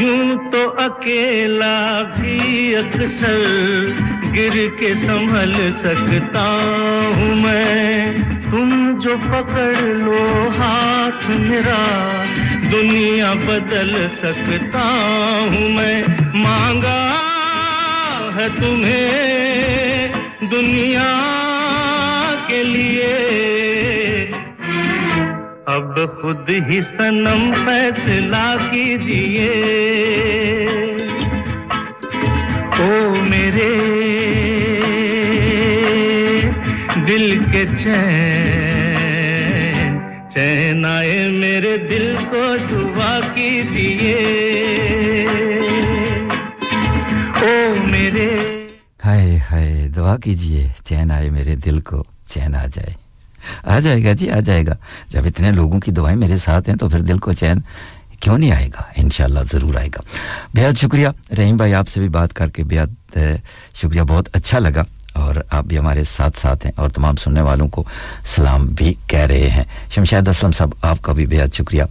یوں تو اکیلا بھی اکثر گر کے سنبھل سکتا ہوں میں۔ تم جو پکڑ لو ہاتھ میرا، دنیا بدل سکتا ہوں میں۔ مانگا ہے تمہیں دنیا کے لیے۔ اب خود ہی سنم فیصلہ کیجیے او میرے دل کے چین چین آئے میرے دل کو، دعا کیجیے او میرے۔ ہائے ہائے، دعا کیجیے چین آئے میرے دل کو، چین آ جائے۔ آ جائے گا جی آ جائے گا۔ جب اتنے لوگوں کی دعائیں میرے ساتھ ہیں تو پھر دل کو چین کیوں نہیں آئے گا؟ انشاءاللہ ضرور آئے گا۔ بہت شکریہ۔ رحیم بھائی آپ سے بھی بات کر کے بہت شکریہ، بہت اچھا لگا۔ اور آپ بھی ہمارے ساتھ ساتھ ہیں اور تمام سننے والوں کو سلام بھی کہہ رہے ہیں۔ شمشید اسلم صاحب، آپ کا بھی بےحد شکریہ۔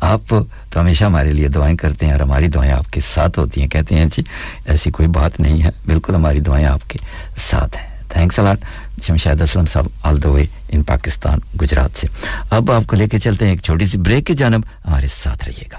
آپ تو ہمیشہ ہمارے لیے دعائیں کرتے ہیں اور ہماری دعائیں آپ کے ساتھ ہوتی ہیں۔ کہتے ہیں جی ایسی کوئی بات نہیں ہے۔ بالکل ہماری دعائیں آپ کے ساتھ ہیں۔ تھینکس الاٹ شمشید اسلم صاحب آل دا وے ان پاکستان گجرات سے۔ اب آپ کو لے کے چلتے ہیں ایک چھوٹی سی بریک کی جانب۔ ہمارے ساتھ رہیے گا۔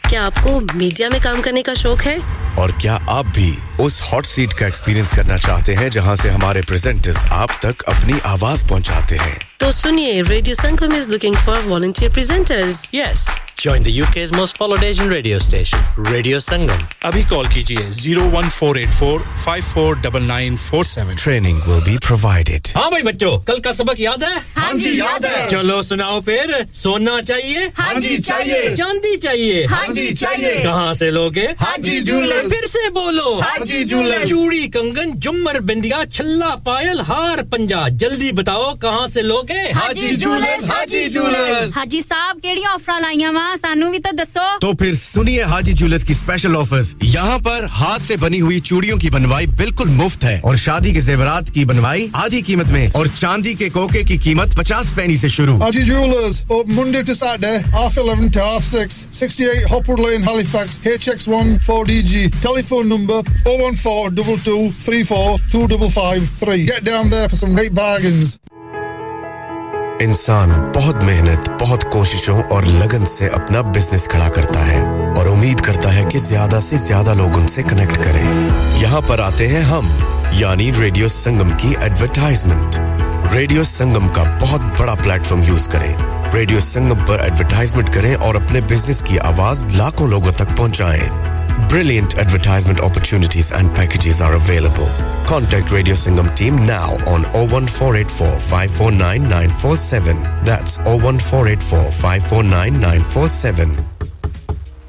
کیا آپ کو میڈیا میں کام کرنے کا شوق ہے اور کیا آپ بھی اس ہاٹ سیٹ کا ایکسپیرینس کرنا چاہتے ہیں جہاں سے ہمارے پریزنٹرز آپ تک اپنی آواز پہنچاتے ہیں تو سنیے radio Sangam is looking for volunteer presenters Yes. Join the UK's most followed Asian radio station, Radio Sangam. ابھی کال کیجیے 01484549947 Training will be provided. ہاں بھائی بچوں کل کا سبق یاد ہے ہاں جی، یاد ہے۔ چلو سناؤ پھر سونا چاہیے ہاں جی، چاہیے۔ چاندی چاہیے ہاں جی چاہیے کہاں سے لوگے حاجی جولے پھر سے بولو حاجی جولے چوڑی کنگن جمر بندیا چھلا پائل ہار پنجا جلدی بتاؤ کہاں سے لوگے حاجی جولے حاجی جولے حاجی صاحب کیڑی آفر لائیا وا سانو بھی تو دسو تو پھر سنیے حاجی جولس کی اسپیشل آفر یہاں پر ہاتھ سے بنی ہوئی چوڑیوں کی بنوائی بالکل مفت ہے اور شادی کے زیورات کی بنوائی آدھی قیمت میں اور چاندی کے کوکے کی قیمت پچاس پینی سے شروع Haji jewellers Monday to Saturday half 11 to half 6 68 hop Hopwood Lane, Halifax, HX1 4DG. Telephone number 014 223 Get down there for some great bargains. انسان بہت محنت بہت کوششوں اور لگن سے اپنا بزنس کھڑا کرتا ہے اور امید کرتا ہے کہ زیادہ سے زیادہ لوگ ان سے کنیکٹ کریں یہاں پر آتے ہیں ہم یعنی ریڈیو سنگم کی ایڈورٹائزمنٹ ریڈیو سنگم کا بہت بڑا پلیٹ فارم یوز کریں ریڈیو سنگم پر ایڈورٹائزمنٹ کریں اور اپنے بزنس کی آواز لاکھوں لوگوں تک پہنچائیں Brilliant advertisement opportunities and packages are available. Contact Radio Singham team now on 01484 549 947. That's 01484 549 947.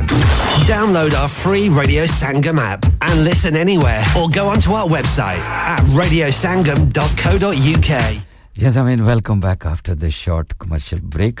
London. Download our free Radio Sangam app and listen anywhere or go onto our website at radiosangam.co.uk. Yes, I mean, welcome back after the short commercial break.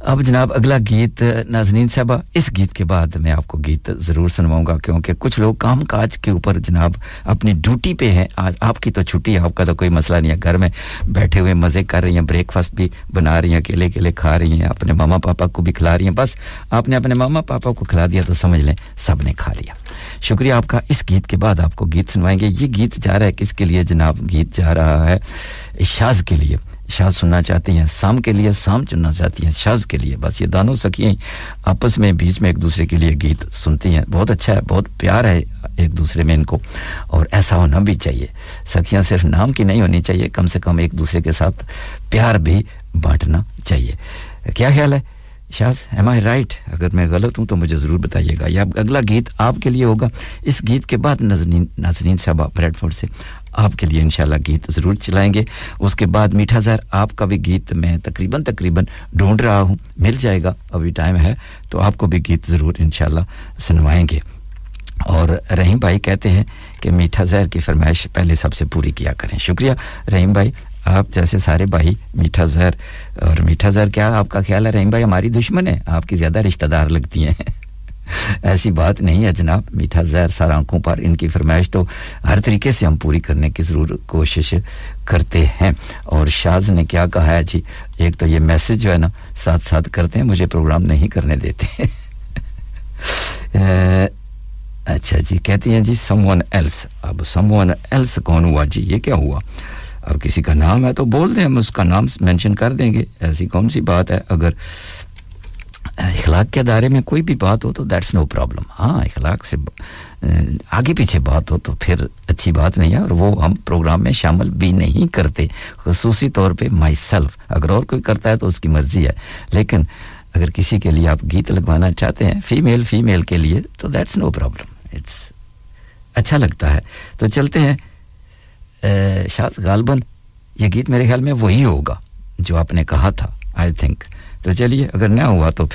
اب جناب اگلا گیت ناظرین صاحبہ، اس گیت کے بعد میں آپ کو گیت ضرور سنواؤں گا، کیونکہ کچھ لوگ کام کاج کے اوپر جناب اپنی ڈیوٹی پہ ہیں۔ آج آپ کی تو چھٹی ہے، آپ کا تو کوئی مسئلہ نہیں ہے۔ گھر میں بیٹھے ہوئے مزے کر رہی ہیں بریک فاسٹ بھی بنا رہی ہیں، اکیلے اکیلے کھا رہی ہیں، اپنے ماما پاپا کو بھی کھلا رہی ہیں۔ بس آپ نے اپنے ماما پاپا کو کھلا دیا تو سمجھ لیں، سب نے کھا لیا۔ شکریہ آپ کا۔ اس گیت کے بعد آپ کو گیت سنوائیں گے۔ یہ گیت جا رہا ہے کس کے لیے جناب؟ گیت جا رہا ہے شاز کے لیے۔ شاز سننا چاہتی ہیں، سام کے لیے سام چننا چاہتی ہیں شاز کے لیے۔ بس یہ دونوں سکیاں آپس میں، بیچ میں ایک دوسرے کے لیے گیت سنتی ہیں۔ بہت اچھا ہے، بہت پیار ہے ایک دوسرے میں ان کو۔ اور ایسا ہونا بھی چاہیے۔ سکیاں صرف نام کی نہیں ہونی چاہیے، کم سے کم ایک دوسرے کے ساتھ پیار بھی بانٹنا چاہیے۔ کیا خیال ہے؟ شاز ایم آئی رائٹ اگر میں غلط ہوں تو مجھے ضرور بتائیے گا۔ یا اگلا گیت آپ کے لیے ہوگا۔ اس گیت کے بعد ناظرین ناظرین صاحبہ بریڈ فورڈ سے آپ کے لیے انشاءاللہ گیت ضرور چلائیں گے۔ اس کے بعد میٹھا زہر، آپ کا بھی گیت میں تقریباً تقریباً ڈھونڈ رہا ہوں۔ مل جائے گا، ابھی ٹائم ہے تو آپ کو بھی گیت ضرور انشاءاللہ سنوائیں گے۔ اور رحیم بھائی کہتے ہیں کہ میٹھا زہر کی فرمائش پہلے سب سے پوری کیا کریں۔ شکریہ۔ رحیم بھائی، آپ جیسے سارے بھائی میٹھا زہر، اور میٹھا زہر کیا آپ کا خیال ہے؟ رحیم بھائی ہماری دشمن ہے آپ کی زیادہ رشتہ دار لگتی ہیں۔ ایسی بات نہیں ہے جناب۔ میٹھا زہر سارا آنکھوں پر ان کی فرمائش تو ہر طریقے سے ہم پوری کرنے کی ضرور کوشش کرتے ہیں۔ اور شاز نے کیا کہا ہے؟ جی ایک تو یہ میسج جو ہے نا، ساتھ ساتھ کرتے ہیں، مجھے پروگرام نہیں کرنے دیتے۔ (laughs) اچھا جی کہتی ہیں جی سم ون ایلس اب سم ون ایلس کون ہوا؟ جی یہ کیا ہوا؟ اب کسی کا نام ہے تو بول دیں، ہم اس کا نام مینشن کر دیں گے۔ ایسی کون سی بات ہے؟ اگر اخلاق کے دائرے میں کوئی بھی بات ہو تو دیٹس نو پرابلم ہاں اخلاق سے آگے پیچھے بات ہو تو پھر اچھی بات نہیں ہے اور وہ ہم پروگرام میں شامل بھی نہیں کرتے، خصوصی طور پہ مائی سیلف اگر اور کوئی کرتا ہے تو اس کی مرضی ہے، لیکن اگر کسی کے لیے آپ گیت لگوانا چاہتے ہیں فیمیل فیمیل کے لیے تو دیٹس نو پرابلم اٹس اچھا لگتا ہے۔ تو چلتے ہیں۔ شاید غالباً یہ گیت میرے خیال میں وہی ہوگا جو آپ نے کہا تھا آئی تھنک تو چلیے اگر نہ ہوا تو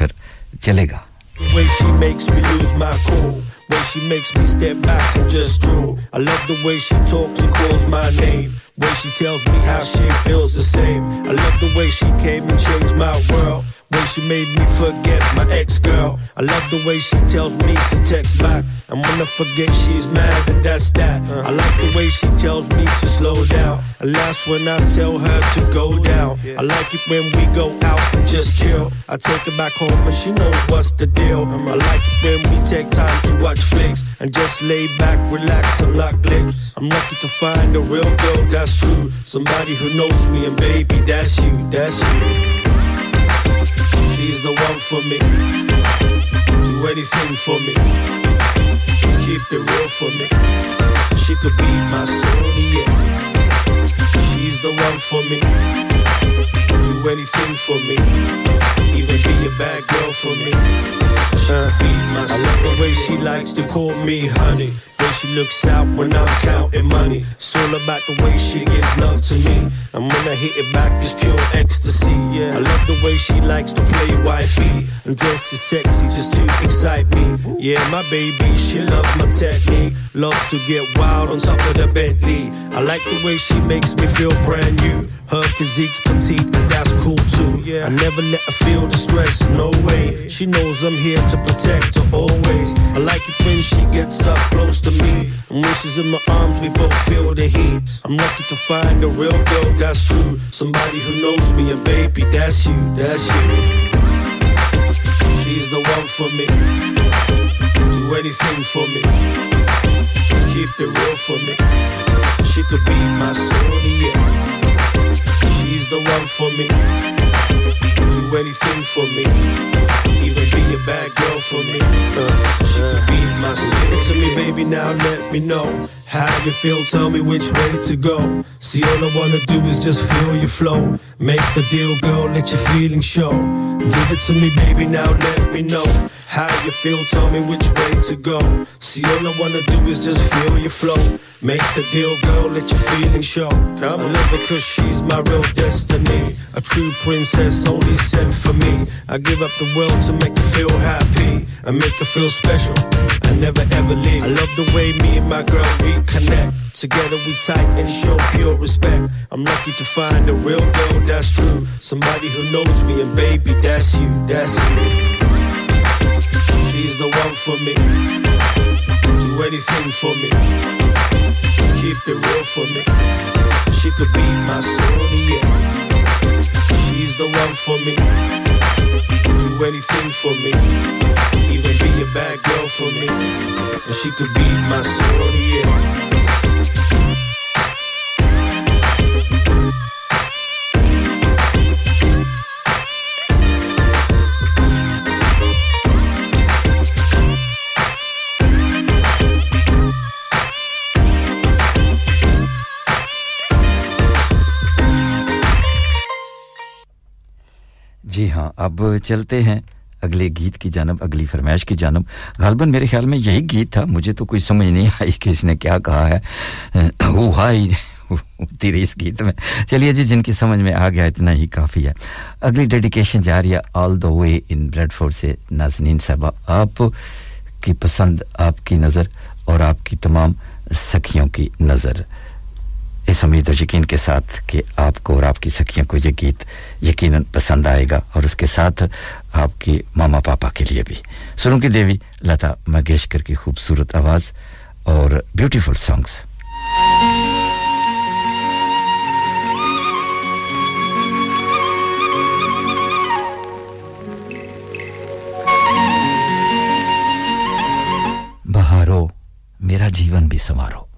Way she made me forget my ex-girl. I love the way she tells me to text back. And when I forget she's mad and that's that. I like the way she tells me to slow down. And last when I tell her to go down. I like it when we go out and just chill. I take her back home and she knows what's the deal. I like it when we take time to watch flicks and just lay back, relax and lock lips. I'm lucky to find a real girl that's true. Somebody who knows me and baby, that's you, that's you. She's the one for me. Do anything for me. Keep it real for me. She could be my Sonia. She's the one for me. Do anything for me. Even be a bad girl for me. She could be my I love the way she likes to call me honey. Way she looks out when I'm counting money. It's all about the way she gives love to me. And when I hit it back, it's pure ecstasy. Yeah, I love the way she likes to play wifey and dress is sexy just to excite me. Yeah, my baby, she loves my technique. Loves to get wild on top of the Bentley. I like the way she makes me feel brand new. Her physique's petite and that's cool too. Yeah, I never let her feel the stress, no way. She knows I'm here to protect her always. I like it when she gets up close to me. And when she's in my arms, we both feel the heat. I'm lucky to find a real girl that's true. Somebody who knows me and baby, that's you, that's you. She's the one for me. Do anything for me. Keep it real for me. She could be my Sonia. She's the one for me. Do anything for me. Even be a bad girl for me. Uh, she could be my Sonia. to me, baby, now let me know. How you feel, tell me which way to go. See, all I wanna do is just feel your flow. Make the deal, girl, let your feelings show. Give it to me, baby, now let me know. How you feel, tell me which way to go. See, all I wanna do is just feel your flow. Make the deal, girl, let your feelings show. Come love cause she's my real destiny. A true princess only sent for me. I give up the world to make her feel happy. I make her feel special. I never ever leave. I love the way me and my girl reconnect. Together we tight and show pure respect. I'm lucky to find a real girl that's true. Somebody who knows me and baby, that's you, that's you. She's the one for me. Do anything for me. Keep it real for me. She could be my Sonia. She's the one for me. Do anything for me. Even be a bad girl for me. And she could be my جی ہاں اب چلتے ہیں اگلے گیت کی جانب، اگلی فرمائش کی جانب۔ غالباً میرے خیال میں یہی گیت تھا، مجھے تو کوئی سمجھ نہیں آئی کہ اس نے کیا کہا ہے۔ وہ ہائی تیرے اس گیت میں۔ چلیے جی جن کی سمجھ میں آ گیا، اتنا ہی کافی ہے۔ اگلی ڈیڈیکیشن جا رہی ہے آل دا وے ان بریڈ فورڈ سے نازنین صاحبہ۔ آپ کی پسند، آپ کی نظر اور آپ کی تمام سکھیوں کی نظر۔ اس امید و یقین کے ساتھ کہ آپ کو اور آپ کی سکھیوں کو یہ گیت یقیناً پسند آئے گا اور اس کے ساتھ آپ کے ماما پاپا کے لیے بھی۔ سنوں کی دیوی، لتا مگیشکر کی خوبصورت آواز اور بیوٹیفل سانگز بہارو، میرا جیون بھی سنوارو۔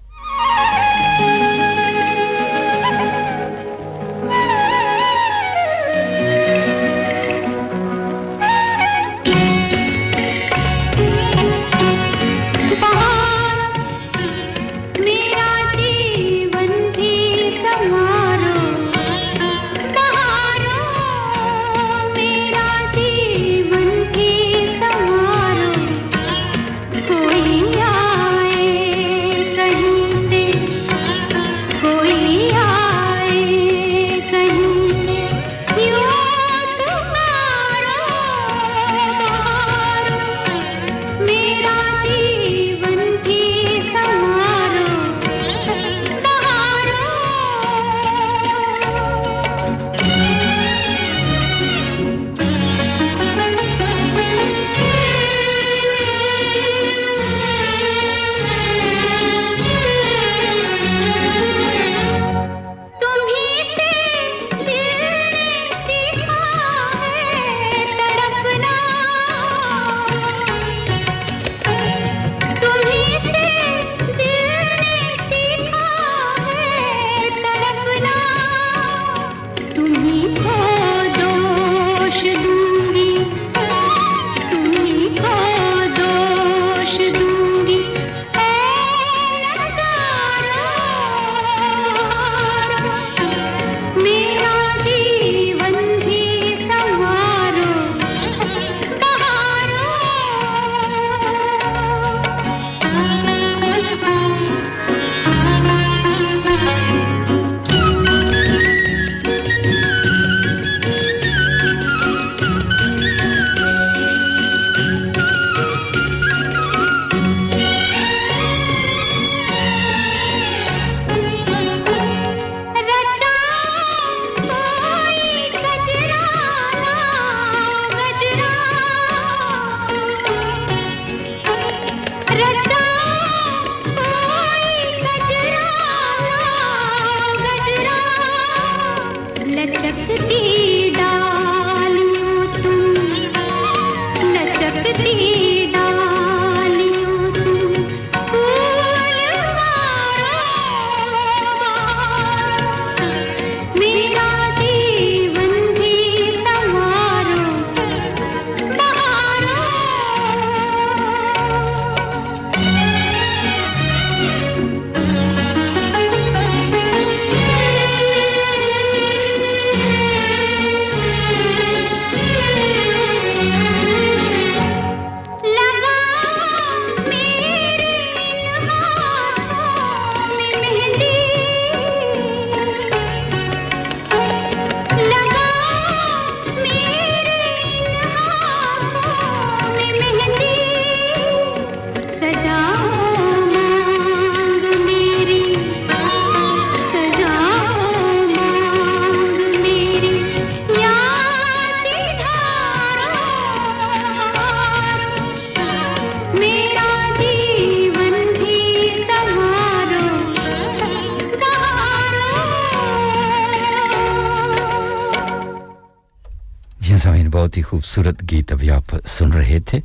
رہے تھے۔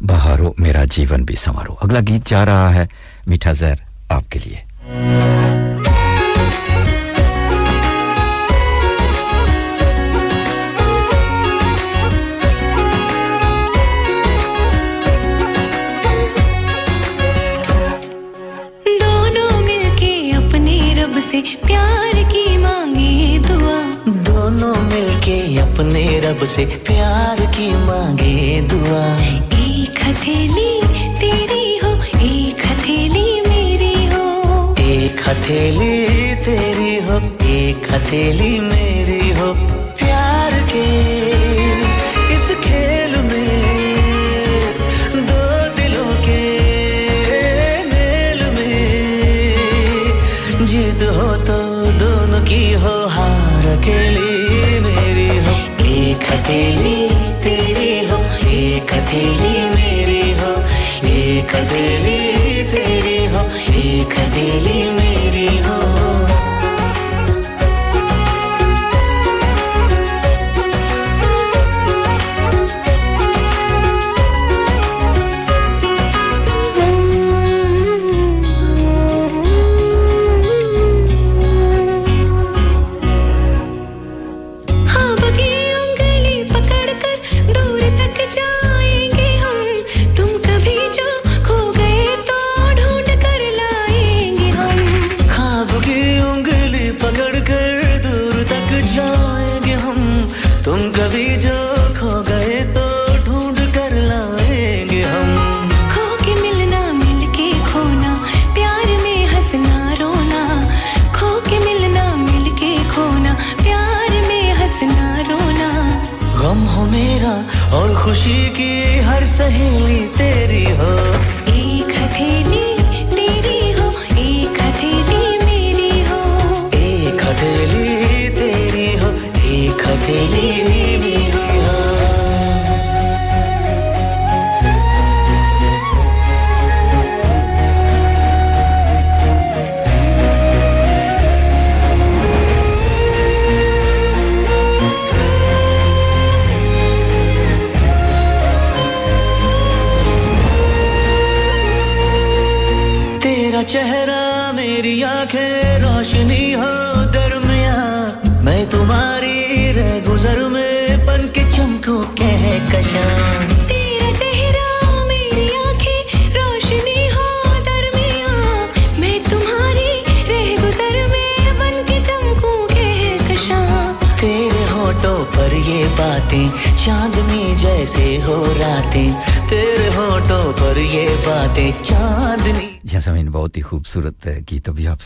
بہارو میرا جیون بھی سنوارو۔ اگلا گیت جا رہا ہے میٹھا زہر۔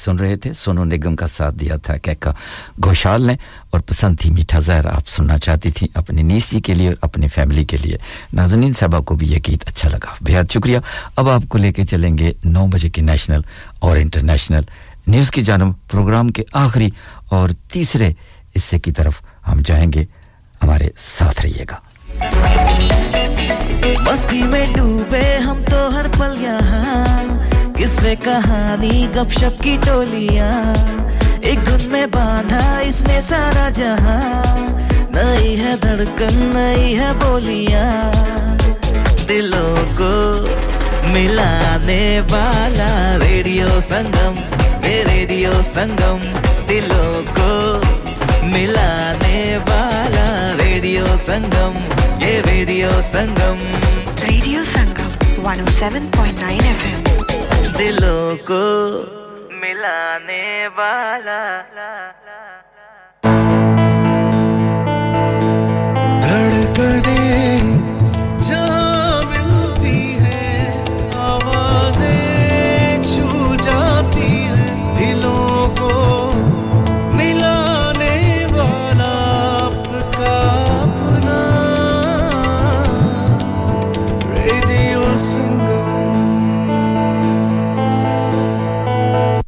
سن رہے تھے۔ سونو نگم کا ساتھ دیا تھا۔ کیکا گوشال نے اور پسند تھی میٹھا زہر آپ سننا چاہتی تھیں اپنی نیسی کے لیے اور اپنی فیملی کے لیے۔ نازنین صاحبہ کو بھی یہ گیت اچھا لگا۔ بہت شکریہ۔ اب آپ کو لے کے چلیں گے نو بجے کی نیشنل اور انٹرنیشنل نیوز کی جانب پروگرام کے آخری اور تیسرے حصے کی طرف ہم جائیں گے۔ ہمارے ساتھ رہیے گا۔ بستی میں ڈوبے ہم سے کہانی گپ شپ کی ٹولیاں۔ ایک دھن میں باندھا اس نے سارا جہاں۔ نئی ہے دھڑکن، نئی ہے بولیاں۔ دلوں کو ملانے والا ریڈیو سنگم، اے ریڈیو سنگم۔ دلوں کو ملانے والا ریڈیو سنگم، اے radio Sangam. Radio Sangam, 107.9 FM دلوں کو ملانے والا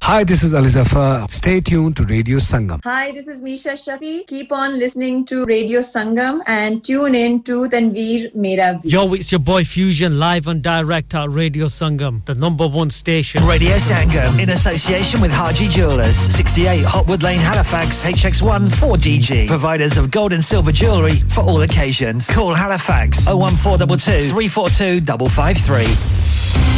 Hi, this is Ali Zafar. Stay tuned to Radio Sangam. Hi, this is Misha Shafi. Keep on listening to Radio Sangam and tune in to Tanveer Mera Veer. Yo, it's your boy Fusion live and direct at Radio Sangam, the number one station. Radio Sangam in association with Haji Jewelers, 68 Hotwood Lane, Halifax, HX1 4DG. Providers of gold and silver jewellery for all occasions. Call Halifax 01422 342 553.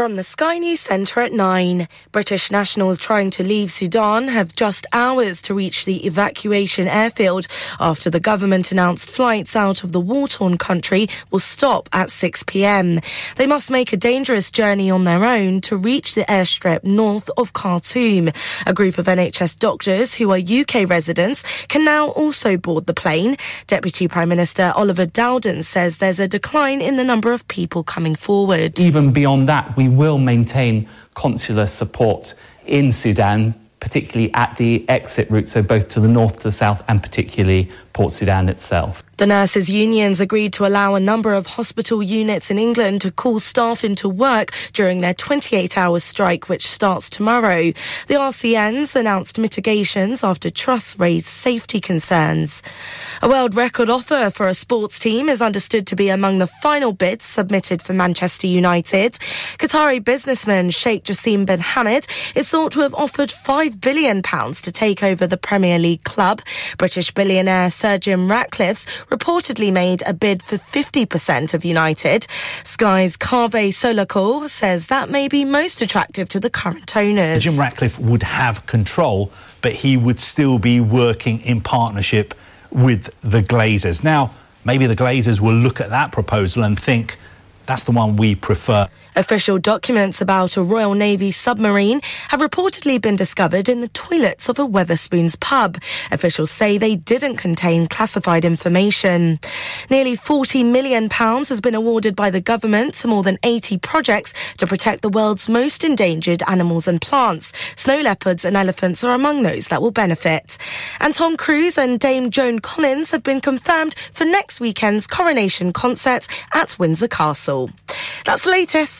From the Sky News Centre at 9, British nationals trying to leave Sudan have just hours to reach the evacuation airfield after the government announced flights out of the war torn country will stop at 6 pm. They must make a dangerous journey on their own to reach the airstrip north of Khartoum. A group of NHS doctors who are UK residents can now also board the plane. Deputy Prime Minister Oliver Dowden says there's a decline in the number of people coming forward. Even beyond that, we will maintain consular support in Sudan, particularly at the exit route, so both to the north, to the south, and particularly Port Sudan itself. The nurses' unions agreed to allow a number of hospital units in England to call staff into work during their 28 hour strike, which starts tomorrow. The RCNs announced mitigations after trusts raised safety concerns. A world record offer for a sports team is understood to be among the final bids submitted for Manchester United. Qatari businessman Sheikh Jassim bin Hamad is thought to have offered £5 billion to take over the Premier League club. British billionaire Sir Jim Ratcliffe's reportedly made a bid for 50% of United. Sky's Carve Solacor says that may be most attractive to the current owners. Jim Ratcliffe would have control, but he would still be working in partnership with the Glazers. Now, maybe the Glazers will look at that proposal and think that's the one we prefer. Official documents about a Royal Navy submarine have reportedly been discovered in the toilets of a Weatherspoons pub. Officials say they didn't contain classified information. Nearly £40 million has been awarded by the government to more than 80 projects to protect the world's most endangered animals and plants. Snow leopards and elephants are among those that will benefit. And Tom Cruise and Dame Joan Collins have been confirmed for next weekend's coronation concert at Windsor Castle. That's the latest.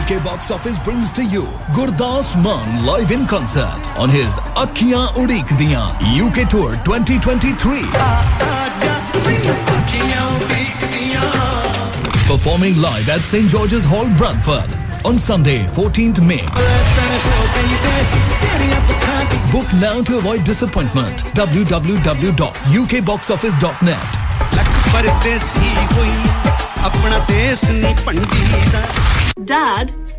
UK Box Office brings to you Gurdas Mann live in concert on his Akhiyan Udik Diyan UK Tour 2023. Performing live at St George's Hall, Bradford on Sunday, 14th May. Book now to avoid disappointment. www.ukboxoffice.net. اپنا دیس نہیں پنڈی دا dead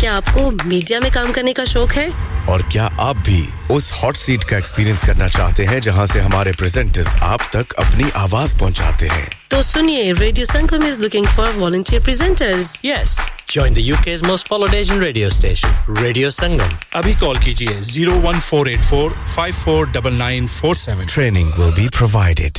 کیا آپ کو media میں کام کرنے کا شوق ہے اور کیا آپ بھی اس ہاٹ سیٹ کا ایکسپیرینس کرنا چاہتے ہیں جہاں سے ہمارے پریزنٹرز آپ تک اپنی آواز پہنچاتے ہیں تو سنیے radio Sangam is looking for volunteer presenters yes join the U K most followed Asian radio station radio Sangam ابھی کال کیجیے zero one four eight four five four double nine four seven training will be provided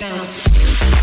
bounce.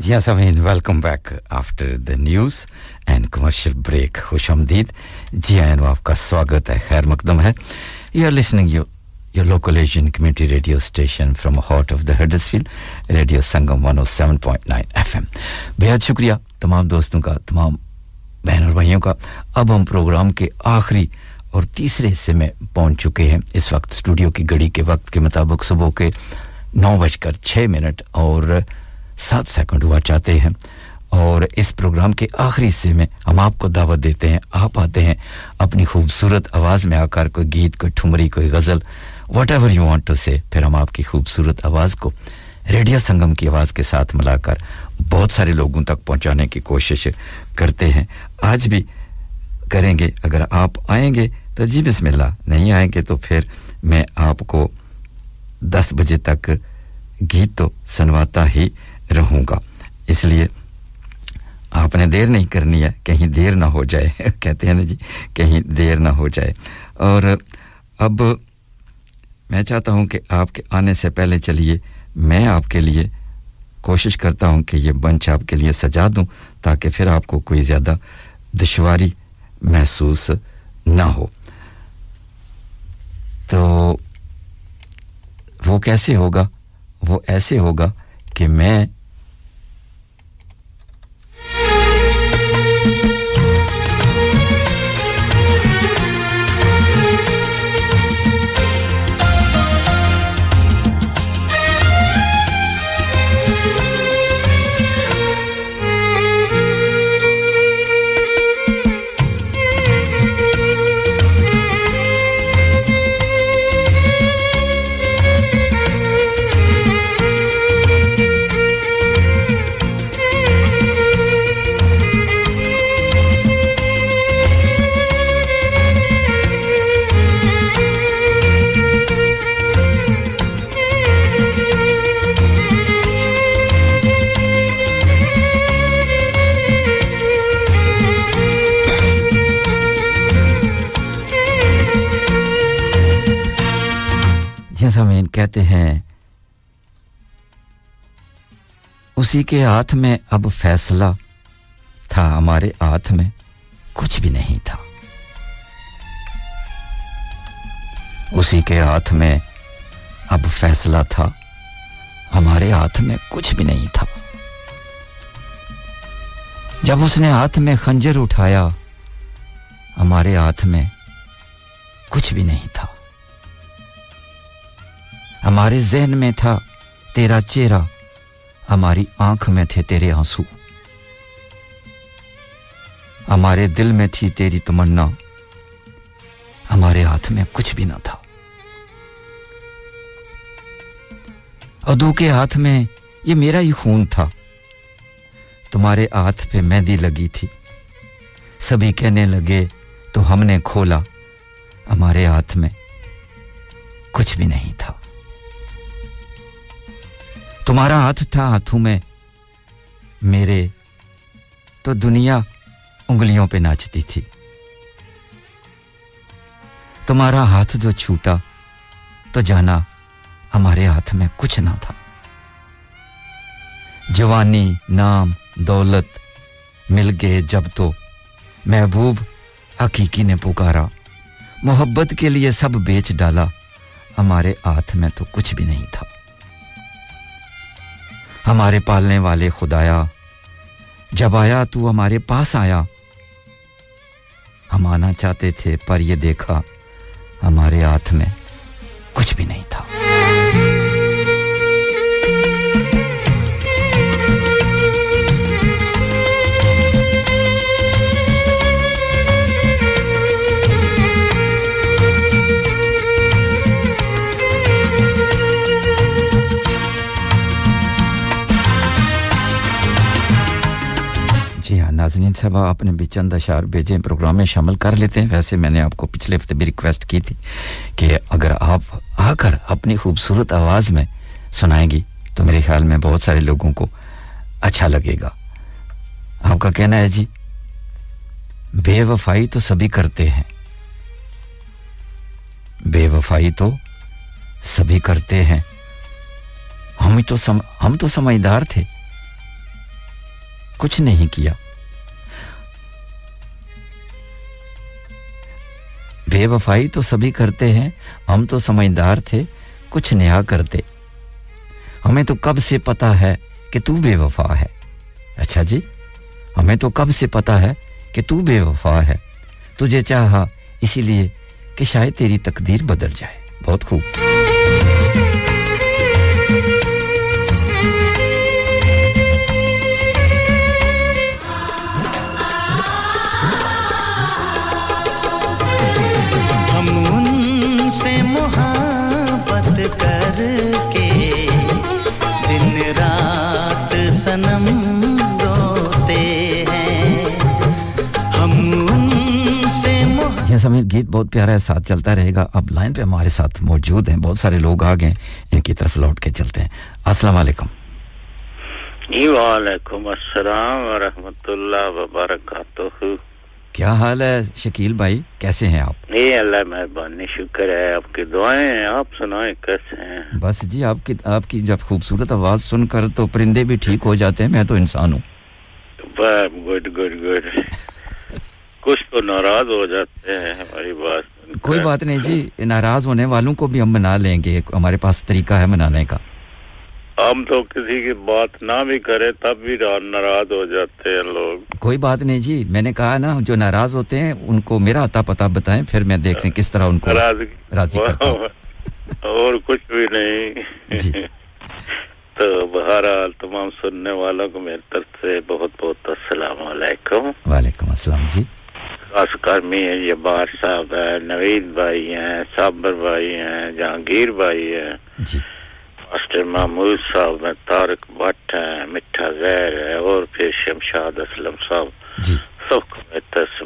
جی ہاں سامعین welcome back after the news and commercial break خوش آمدید جی ہاں آپ کا سواگت ہے خیر مقدم ہے you are listening you your local Asian community radio station from heart of the Huddersfield radio Sangam one O seven point nine F M بہت شکریہ تمام دوستوں کا تمام بہن اور بھائیوں کا اب ہم پروگرام کے آخری اور تیسرے حصے میں پہنچ چکے ہیں اس وقت اسٹوڈیو کی گھڑی کے وقت کے مطابق صبح کے نو بج کر چھ منٹ اور سات سیکنڈ ہوا چاہتے ہیں۔ اور اس پروگرام کے آخری حصے میں ہم آپ کو دعوت دیتے ہیں، آپ آتے ہیں اپنی خوبصورت آواز میں آ کر کوئی گیت، کوئی ٹھمری، کوئی غزل whatever you want to say پھر ہم آپ کی خوبصورت آواز کو ریڈیا سنگم کی آواز کے ساتھ ملا کر بہت سارے لوگوں تک پہنچانے کی کوشش کرتے ہیں۔ آج بھی کریں گے۔ اگر آپ آئیں گے تو جی بسم اللہ، نہیں آئیں گے تو پھر میں آپ کو دس بجے تک گیت تو سنواتا ہی رہوں گا۔ اس لیے آپ نے دیر نہیں کرنی ہے، کہیں دیر نہ ہو جائے۔ (laughs) کہتے ہیں نا جی کہیں دیر نہ ہو جائے۔ اور اب میں چاہتا ہوں کہ آپ کے آنے سے پہلے چلیے۔ میں آپ کے لیے کوشش کرتا ہوں کہ یہ بنچ آپ کے لیے سجا دوں، تاکہ پھر آپ کو کوئی زیادہ دشواری محسوس نہ ہو۔ تو وہ کیسے ہوگا؟ وہ ایسے ہوگا کہ میں کہتے ہیں، اسی کے ہاتھ میں اب فیصلہ تھا، ہمارے ہاتھ میں کچھ بھی نہیں تھا۔ اسی کے ہاتھ میں اب فیصلہ تھا، ہمارے ہاتھ میں کچھ بھی نہیں تھا۔ جب اس نے ہاتھ میں خنجر اٹھایا، ہمارے ہاتھ میں کچھ بھی نہیں تھا۔ ہمارے ذہن میں تھا، تیرا چہرہ ہماری آنکھ میں تھے تیرے آنسو۔ ہمارے دل میں تھی تیری تمنا، ہمارے ہاتھ میں کچھ بھی نہ تھا۔ ادو کے ہاتھ میں یہ میرا ہی خون تھا۔ تمہارے ہاتھ پہ مہندی لگی تھی۔ سبھی کہنے لگے، تو ہم نے کھولا، ہمارے ہاتھ میں کچھ بھی نہیں تھا۔ تمہارا ہاتھ تھا ہاتھوں میں میرے، تو دنیا انگلیوں پہ ناچتی تھی۔ تمہارا ہاتھ جو چھوٹا، تو جانا ہمارے ہاتھ میں کچھ نہ تھا۔ جوانی، نام، دولت مل گئے جب تو محبوب حقیقی نے پکارا۔ محبت کے لیے سب بیچ ڈالا۔ ہمارے ہاتھ میں تو کچھ بھی نہیں تھا۔ ہمارے پالنے والے خدایا، جب آیا تو ہمارے پاس آیا۔ ہم آنا چاہتے تھے پر یہ دیکھا ہمارے ہاتھ میں کچھ بھی نہیں تھا۔ ناظرین صاحب، آپ نے بھی چند اشعار بھیجے پروگرام میں شامل کر لیتے ہیں۔ ویسے میں نے آپ کو پچھلے ہفتے بھی ریکویسٹ کی تھی کہ اگر آپ آ کر اپنی خوبصورت آواز میں سنائیں گی، تو میرے خیال میں بہت سارے لوگوں کو اچھا لگے گا۔ آپ کا کہنا ہے جی بے وفائی تو سبھی کرتے ہیں۔ بے وفائی تو سبھی کرتے ہیں۔ ہم تو سم... ہم تو سمجھدار تھے۔ کچھ نہیں کیا۔ بے وفائی تو سبھی کرتے ہیں، ہم تو سمجھدار تھے، کچھ نیا کرتے۔ ہمیں تو کب سے پتہ ہے کہ تو بے وفا ہے؟ اچھا جی ہمیں تو کب سے پتہ ہے کہ تو بے وفا ہے؟ تجھے چاہا اسی لیے کہ شاید تیری تقدیر بدل جائے۔ بہت خوب۔ سمیر گیت بہت پیارا ہے ساتھ چلتا رہے گا۔ اب لائن پہ ہمارے ساتھ موجود ہیں بہت سارے لوگ آ گئے ان کی طرف لوٹ کے چلتے ہیں۔ السلام علیکم۔ جی وعلیکم السلام ورحمۃ اللہ وبرکاتہ۔ کیا حال ہے شکیل بھائی؟ کیسے ہیں آپ؟ جی اللہ مہربانی شکر ہے۔ آپ کی دعائیں آپ سنائیں کیسے ہیں؟ بس جی آپ کی آپ کی جب خوبصورت آواز سن کر تو پرندے بھی ٹھیک ہو جاتے ہیں میں تو انسان ہوں۔ Good good good. کچھ تو ناراض ہو جاتے ہیں ہماری بات کوئی بات نہیں جی ناراض ہونے والوں کو بھی ہم منا لیں گے۔ ہمارے پاس طریقہ ہے منانے کا۔ ہم تو کسی کی بات نہ بھی کرے تب بھی ناراض ہو جاتے ہیں لوگ۔ کوئی بات نہیں جی میں نے کہا نا جو ناراض ہوتے ہیں ان کو میرا اتا پتا بتائیں پھر میں دیکھ لیں کس طرح ان کو راضی کرتا ہوں۔ (laughs) اور کچھ بھی نہیں۔ جی۔ (laughs) تو بہرحال تمام سننے والوں کو میرے طرف سے بہت بہت السلام علیکم۔ وعلیکم السلام جی۔ خاص کر میر جبار صاحب ہے نوید بھائی ہیں صابر بھائی ہیں جہانگیر بھائی ہیں۔ جی۔ ماسٹر محمود صاحب ہیں تارک بٹ ہیں مٹھا غیر ہے اور پھر شمشاد اسلم صاحب۔ جی۔ سب کو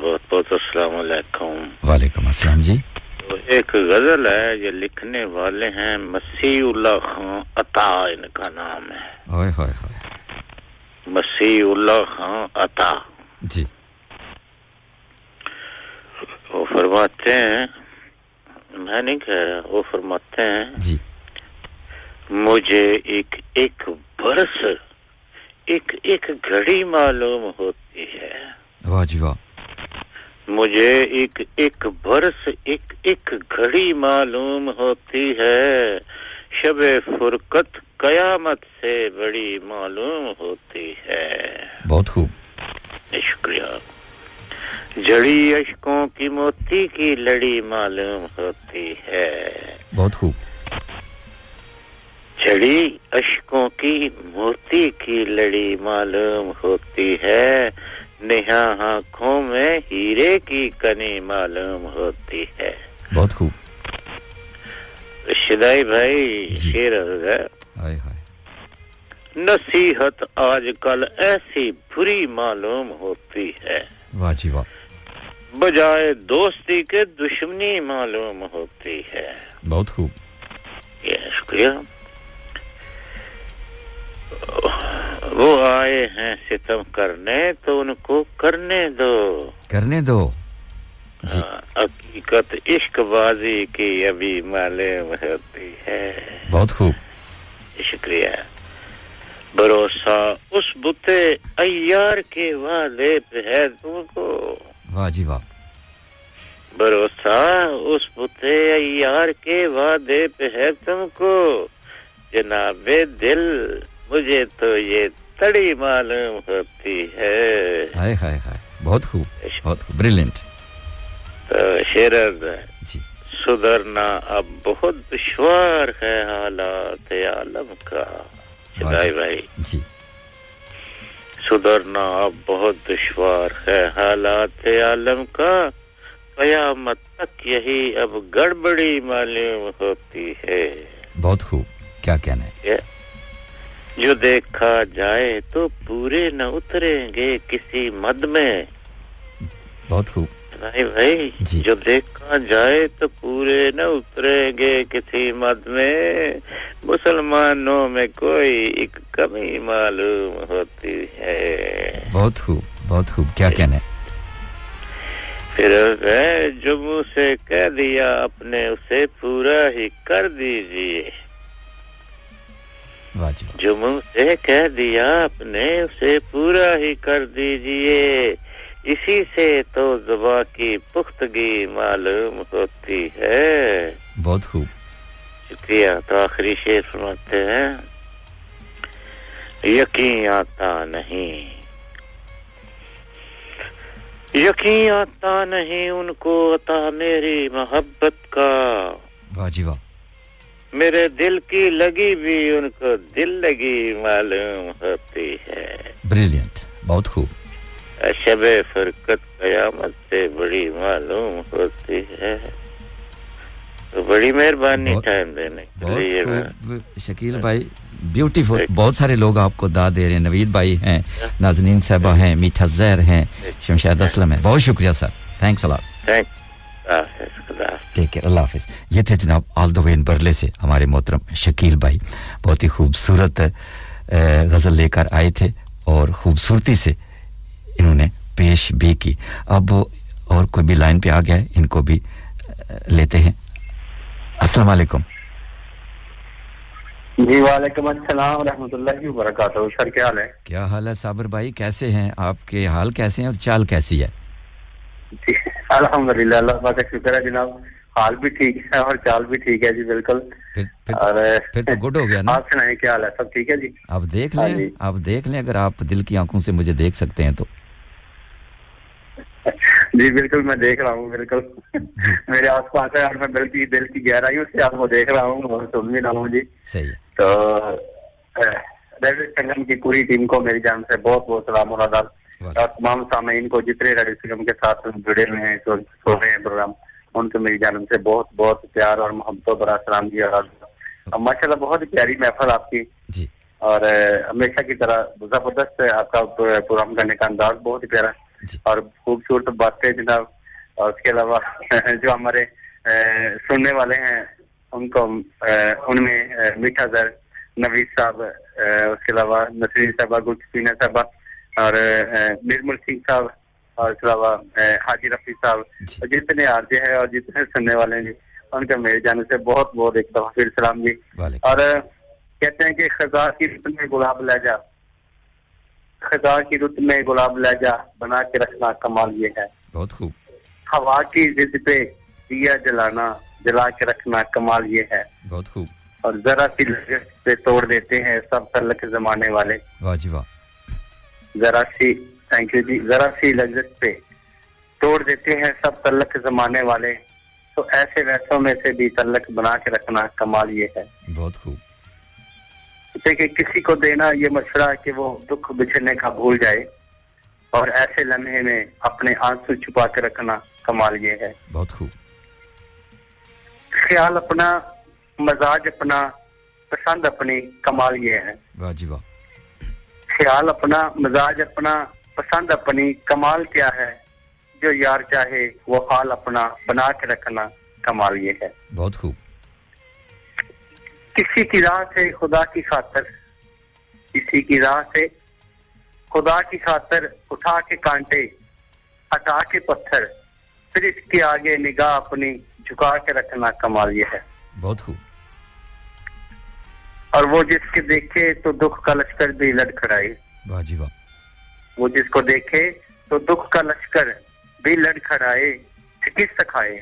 بہت بہت السلام علیکم۔ وعلیکم السلام جی۔ ایک غزل ہے یہ لکھنے والے ہیں مسیح اللہ خان عطا ان کا نام ہے۔ مسیح اللہ خان عطا۔ جی۔ وہ فرماتے ہیں میں نہیں کہہ رہا وہ فرماتے ہیں جی۔ مجھے ایک ایک برس ایک ایک گھڑی معلوم ہوتی ہے۔ واہ جی واہ۔ مجھے ایک ایک برس ایک ایک گھڑی معلوم ہوتی ہے۔ شب فرقت قیامت سے بڑی معلوم ہوتی ہے۔ بہت خوب۔ شکریہ۔ جڑی اشکوں کی موتی کی لڑی معلوم ہوتی ہے۔ بہت خوب۔ جڑی اشکوں کی موتی کی لڑی معلوم ہوتی ہے۔ نہا آنکھوں میں ہیرے کی کنی معلوم ہوتی ہے۔ بہت خوب۔ شدائی بھائی جی۔ شیر نصیحت آج کل ایسی بری معلوم ہوتی ہے۔ واہ جی واہ۔ بجائے دوستی کے دشمنی معلوم ہوتی ہے۔ بہت خوب۔ یہ شکریہ۔ وہ آئے ہیں ستم کرنے تو ان کو کرنے دو۔ کرنے دو۔ جی۔ ہاں، حقیقت عشق بازی کی ابھی معلوم ہوتی ہے۔ بہت خوب۔ شکریہ۔ بھروسہ اس بتے ایار کے والے پہ ہے تم کو واہ جی واہ۔ بھروسہ اس پتے یار کے وعدے پہ ہے تم کو۔ جناب دل مجھے تو یہ تڑی معلوم ہوتی ہے۔ ہائے ہائے ہائے بہت خوب بہت خوب بریلینٹ تو شیرد جی۔ سدھرنا اب بہت دشوار ہے حالات عالم کا۔ جی۔ بھائی۔ جی۔ سدھرنا اب بہت دشوار ہے۔ حالات عالم کا قیامت تک یہی اب گڑبڑی معلوم ہوتی ہے۔ بہت خوب۔ کیا کہنا ہے؟ جو دیکھا جائے تو پورے نہ اتریں گے کسی مد میں۔ بہت خوب۔ نہیں بھائی جی. جو دیکھا جائے تو پورے نہ اترے گے کسی مد میں۔ مسلمانوں میں کوئی ایک کمی معلوم ہوتی ہے۔ بہت خوب بہت خوب۔ کیا جی۔ کہنا ہے؟ پھر جو منہ سے کہہ دیا اپنے اسے پورا ہی کر دیجیے جو منہ سے کہہ دیا اپنے اسے پورا ہی کر دیجیے اسی سے تو زباں کی پختگی معلوم ہوتی ہے۔ بہت خوب۔ شکریہ تو آخری شعر سناتے ہیں۔ یقین آتا نہیں۔ یقین آتا نہیں ان کو عطا میری محبت کا۔ واہ جی میرے دل کی لگی بھی ان کو دل لگی معلوم ہوتی ہے۔ بریلینٹ بہت خوب۔ اچھا شب فرقت قیامت سے بڑی معلوم ہوتی ہے۔ بڑی مہربانی ٹائم دینے کے شکیل بھائی بیوٹیفل بہت سارے لوگ آپ کو دا دے رہے ہیں۔ نوید بھائی ہیں نازنین صاحبہ ہیں میٹھا زہر ہیں شمشاد اسلم ہیں۔ بہت شکریہ سر۔ تھینکس اللہ ٹھیک ہے اللہ حافظ۔ یہ تھے جناب آل دو وین برلے سے ہمارے محترم شکیل بھائی۔ بہت ہی خوبصورت غزل لے کر آئے تھے اور خوبصورتی سے انہوں نے پیش بھی کی۔ اب اور کوئی بھی لائن پہ آ گیا ہے ان کو بھی لیتے ہیں۔ السلام علیکم۔ جی وعلیکم السلام ورحمۃ اللہ وبرکاتہ۔ سر کیا حال ہے؟ کیا حال ہے صابر بھائی؟ کیسے ہیں؟ آپ کے حال کیسے ہیں اور چال کیسی ہے؟ جی، الحمد للہ اللہ کا شکر ہے جناب۔ حال بھی ٹھیک ہے اور چال بھی ٹھیک ہے جی بالکل۔ پھر تو گڈ ہو گیا نا؟ آپ سنائیں کیا حال ہے؟ سب ٹھیک ہے جی؟ آپ دیکھ لیں ہاں جی۔ آپ دیکھ لیں اگر آپ دل کی آنکھوں سے مجھے دیکھ سکتے ہیں تو۔ (laughs) جی بالکل میں دیکھ رہا ہوں بالکل۔ (laughs) میرے آس پاس ہے اور میں دل کی دل کی گہرائیوں سے آپ کو دیکھ رہا ہوں اور سن بھی رہا ہوں جی۔ صحیح تو ریڈیو سنگم کی پوری ٹیم کو میری جان سے بہت بہت سلام و آداب۔ اور تمام سامعین کو جتنے ریڈیو سنگم کے ساتھ جڑے ہوئے ہیں سو رہے ہیں پروگرام ان کو میری جانب سے بہت بہت پیار اور محبت برا سلام جی اور ماشاء اللہ بہت پیاری محفل آپ کی۔ جی۔ اور ہمیشہ کی طرح زبردست آپ کا پروگرام کرنے کا انداز بہت ہی پیارا۔ ہے اور خوبصورت باتیں جناب اور اس کے علاوہ (laughs) جو ہمارے سننے والے ہیں ان کو ان میں میٹھا زر نوید صاحب اس کے علاوہ نسرین صاحبہ گلسینہ صاحبہ اور نرمل سنگھ صاحب اور اس کے علاوہ حاجی رفیع صاحب جی۔ جتنے آرجے ہیں اور جتنے سننے والے ہیں ان کا میرے جانے سے بہت بہت ایک دفعہ پھر سلام جی۔ اور کہتے ہیں کہ خزاں کی گلاب لے جا خدا کی رت میں گلاب لہجا بنا کے رکھنا کمال یہ ہے۔ بہت خوب۔ ہوا کی ضد پہ دیا جلانا جلا کے رکھنا کمال یہ ہے۔ بہت خوب۔ اور ذرا سی لذت پہ توڑ دیتے ہیں سب تلک زمانے والے۔ واجبا. جی ذرا سی تھینک یو جی۔ ذرا سی لذت پہ توڑ دیتے ہیں سب تلک زمانے والے۔ تو ایسے ویسوں میں سے بھی تلق بنا کے رکھنا کمال یہ ہے۔ بہت خوب۔ دیکھیں کسی کو دینا یہ مشورہ کہ وہ دکھ بچھڑنے کا بھول جائے اور ایسے لمحے میں اپنے آنسو چھپا کے رکھنا کمال یہ ہے۔ بہت خوب۔ خیال اپنا مزاج اپنا پسند اپنی کمال یہ ہے۔ جی واہ خیال اپنا مزاج اپنا پسند اپنی کمال کیا ہے؟ جو یار چاہے وہ حال اپنا بنا کے رکھنا کمال یہ ہے۔ بہت خوب۔ کسی کی راہ سے خدا کی خاطر کسی کی راہ سے خدا کی خاطر اٹھا کے کانٹے ہٹا کے پتھر پھر اس کے آگے نگاہ اپنی جھکا کے رکھنا کمال یہ ہے۔ بہت خوب۔ اور وہ جس کے دیکھے تو دکھ کا لشکر بھی لڑکھڑائے واہ جی واہ۔ وہ جس کو دیکھے تو دکھ کا لشکر بھی لڑکھڑائے شکست کھائے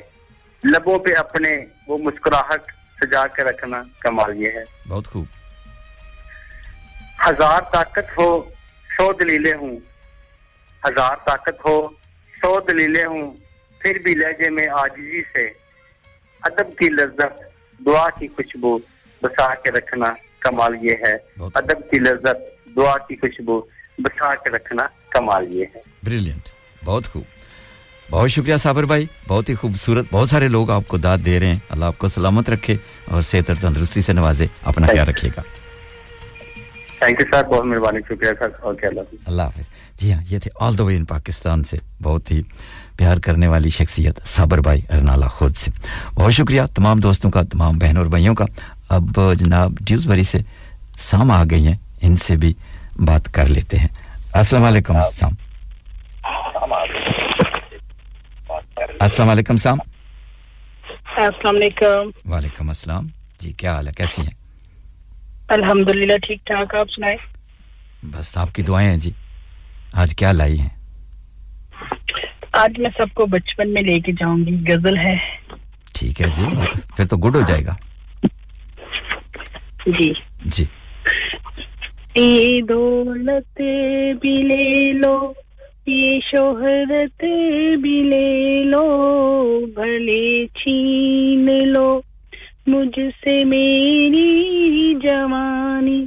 لبوں پہ اپنے وہ مسکراہٹ سجا کے رکھنا کمال یہ ہے۔ بہت خوب۔ ہزار طاقت ہو سو دلیلیں ہوں۔ ہزار طاقت ہو سو دلیلیں ہوں۔ پھر بھی لہجے میں آجزی سے۔ ادب کی لذت دعا کی خوشبو۔ بسا کے رکھنا کمال یہ ہے۔ ادب کی لذت دعا کی خوشبو۔ بسا کے رکھنا کمال یہ ہے۔ بریلینٹ بہت خوب۔ بہت شکریہ صابر بھائی بہت ہی خوبصورت بہت سارے لوگ آپ کو داد دے رہے ہیں۔ اللہ آپ کو سلامت رکھے اور صحت اور تندرستی سے نوازے اپنا خیال رکھیے گا۔ اللہ حافظ۔ جی ہاں یہ تھے آل دا وے ان پاکستان سے بہت ہی پیار کرنے والی شخصیت صابر بھائی ارنالا خود سے۔ بہت شکریہ تمام دوستوں کا تمام بہنوں اور بھائیوں کا۔ اب جناب ڈیوز بری سے سام آ گئی ہیں ان سے بھی بات کر لیتے ہیں۔ السلام علیکم سام۔ السلام علیکم سام السلام علیکم۔ وعلیکم السلام۔ جی کیا حال ہے؟ کیسی ہیں؟ الحمد للہ ٹھیک ٹھاک آپ سنائیں۔ بس آپ کی دعائیں ہیں جی۔ آج کیا لائی ہیں؟ آج میں سب کو بچپن میں لے کے جاؤں گی غزل ہے۔ ٹھیک ہے جی۔ پھر تو گڈ ہو جائے گا۔ جی۔ جی۔ دولت بھی لے لو۔ یہ شہرت بھی لے لو، بھلے چھین لو۔ مجھ سے میری جوانی،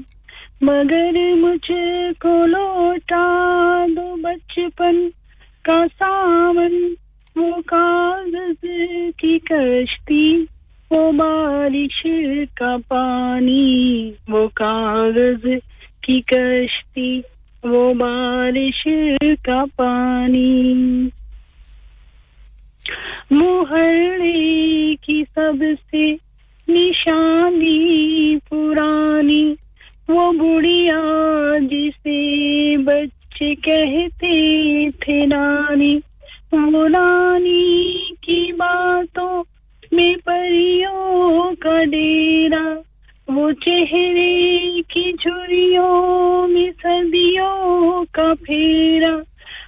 مگر مجھ کو لوٹا دو بچپن کا سامن وہ کاغذ کی کشتی، وہ بارش کا پانی۔ وہ کاغذ کی کشتی۔ وہ بارش کا پانی محلے کی سب سے نشانی پرانی وہ بڑھیا جسے بچے کہتے تھے نانی وہ نانی کی باتوں میں پریوں کا ڈیرا وہ چہرے کی جھریوں میں صدیوں کا پھیرا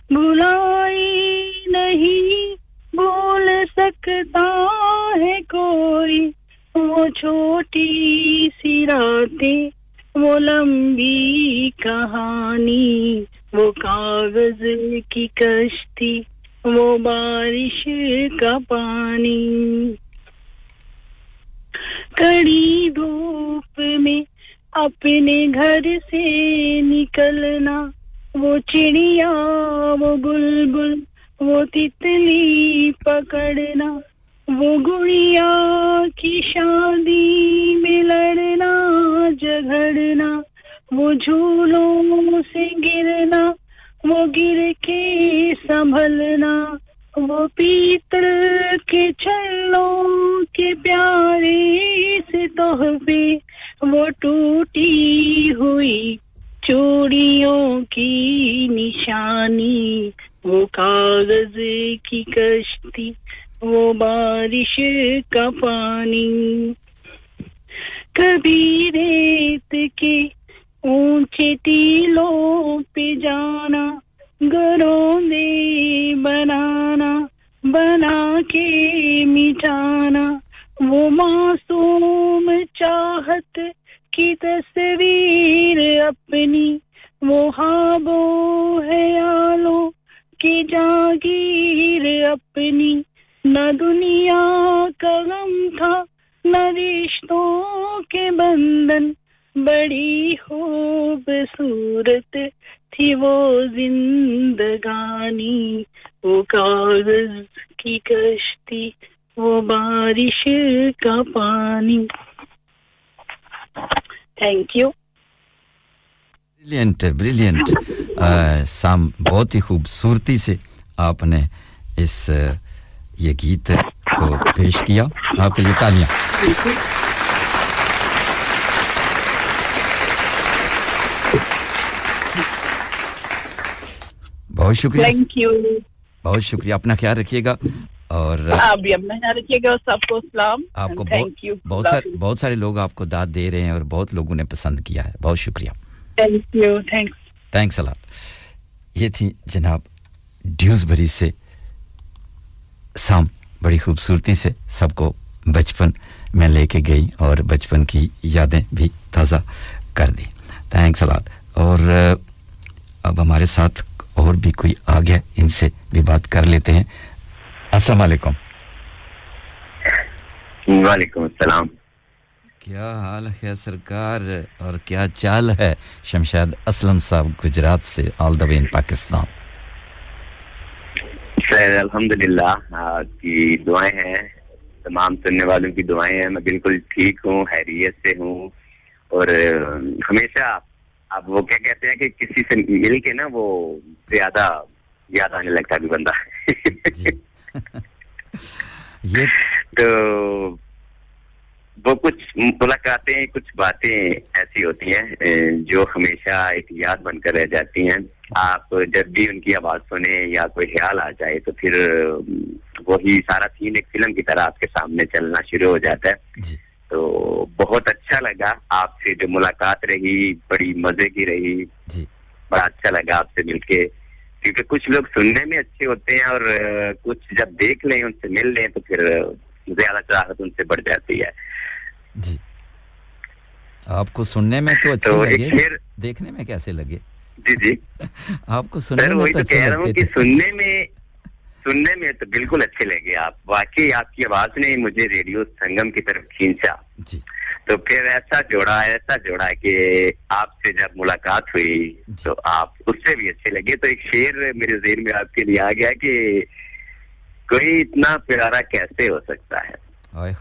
بلائی نہیں بول سکتا ہے کوئی وہ چھوٹی سی راتیں وہ لمبی کہانی وہ کاغذ کی کشتی وہ بارش کا پانی کڑی دھوپ میں اپنے گھر سے نکلنا۔ وہ چڑیا، وہ بلبل، وہ تتلی پکڑنا۔ وہ گڑیا کی شادی میں لڑنا، جھگڑنا۔ وہ جھولوں سے گرنا، وہ گر کے سنبھلنا۔ وہ پیتل کے چھلوں کے پیارے سے تحفے، وہ ٹوٹی ہوئی چوڑیوں کی نشانی، وہ کاغذ کی کشتی، وہ بارش کا پانی۔ کبھی ریت کے اونچے تیلوں پہ جانا گھروں نے بنانا بنا کے مٹانا وہ معصوم چاہت کی تصویر اپنی وہ ہابو حیالوں کی جاگیر اپنی نہ دنیا کا غم تھا نہ رشتوں کے بندن بڑی خوبصورت تھی وہ زندگانی وہ کاغذ کی کشتی وہ بارش کا پانی۔ تھینک یو بریلینٹ بریلینٹ سام، بہت ہی خوبصورتی سے آپ نے اس یہ گیت کو پیش کیا۔ آپ کے لیے تالیاں بہت شکریہ۔ تھینک یو بہت شکریہ۔ اپنا خیال رکھیے گا اور آپ بھی اپنا خیال رکھیے گا۔ سب کو اسلام آپ کو بہت سارے بہت سارے لوگ آپ کو داد دے رہے ہیں اور بہت لوگوں نے پسند کیا ہے۔ بہت شکریہ۔ تھینکس تھینکس اللہ یہ تھی جناب ڈیوز بری سے۔ سام بڑی خوبصورتی سے سب کو بچپن میں لے کے گئی اور بچپن کی یادیں بھی تازہ کر دی۔ تھینکس الاٹ اور اب ہمارے ساتھ اور بھی کوئی آ ان سے بھی بات کر لیتے ہیں۔ السلام علیکم۔ وعلیکم السلام۔ کیا حال ہے سرکار؟ اور کیا چال ہے شمشاد اسلم صاحب گجرات سے آل دا وے ان پاکستان؟ سر الحمد للہ آپ کی دعائیں ہیں۔ تمام سننے والوں کی دعائیں ہیں۔ میں بالکل ٹھیک ہوں خیریت سے ہوں۔ اور ہمیشہ آپ اب وہ کیا کہتے ہیں کہ کسی سے مل کے نا وہ زیادہ یاد آنے لگتا ہے بندہ۔ جی۔ (laughs) تو وہ کچھ ملاقاتیں کچھ باتیں ایسی ہوتی ہیں جو ہمیشہ ایک یاد بن کر رہ جاتی ہیں۔ آپ جب بھی ان کی آواز سنیں یا کوئی خیال آ جائے تو پھر وہی سارا سین ایک فلم کی طرح آپ کے سامنے چلنا شروع ہو جاتا ہے۔ جی۔ تو بہت اچھا لگا آپ سے جو ملاقات رہی بڑی مزے کی رہی۔ جی۔ بڑا اچھا لگا آپ سے مل کے۔ کیونکہ کچھ لوگ سننے میں اچھے ہوتے ہیں اور کچھ جب دیکھ لیں ان سے مل لیں تو پھر زیادہ چاہت ان سے بڑھ جاتی ہے۔ جی۔ آپ کو سننے میں تو اچھے لگے دیکھنے میں کیسے لگے؟ جی جی۔ (laughs) آپ کو سننے میں تو اچھے لگتے سننے میں سننے میں تو بالکل اچھے لگے آپ۔ واقعی آپ کی آواز نے مجھے ریڈیو سنگم کی طرف کھینچا۔ جی۔ تو پھر ایسا جوڑا ایسا جوڑا کہ آپ سے جب ملاقات ہوئی جی۔ تو آپ اس سے بھی اچھے لگے۔ تو ایک شعر میرے ذہن میں آپ کے لیے آ گیا کہ کوئی اتنا پیارا کیسے ہو سکتا ہے؟ آئے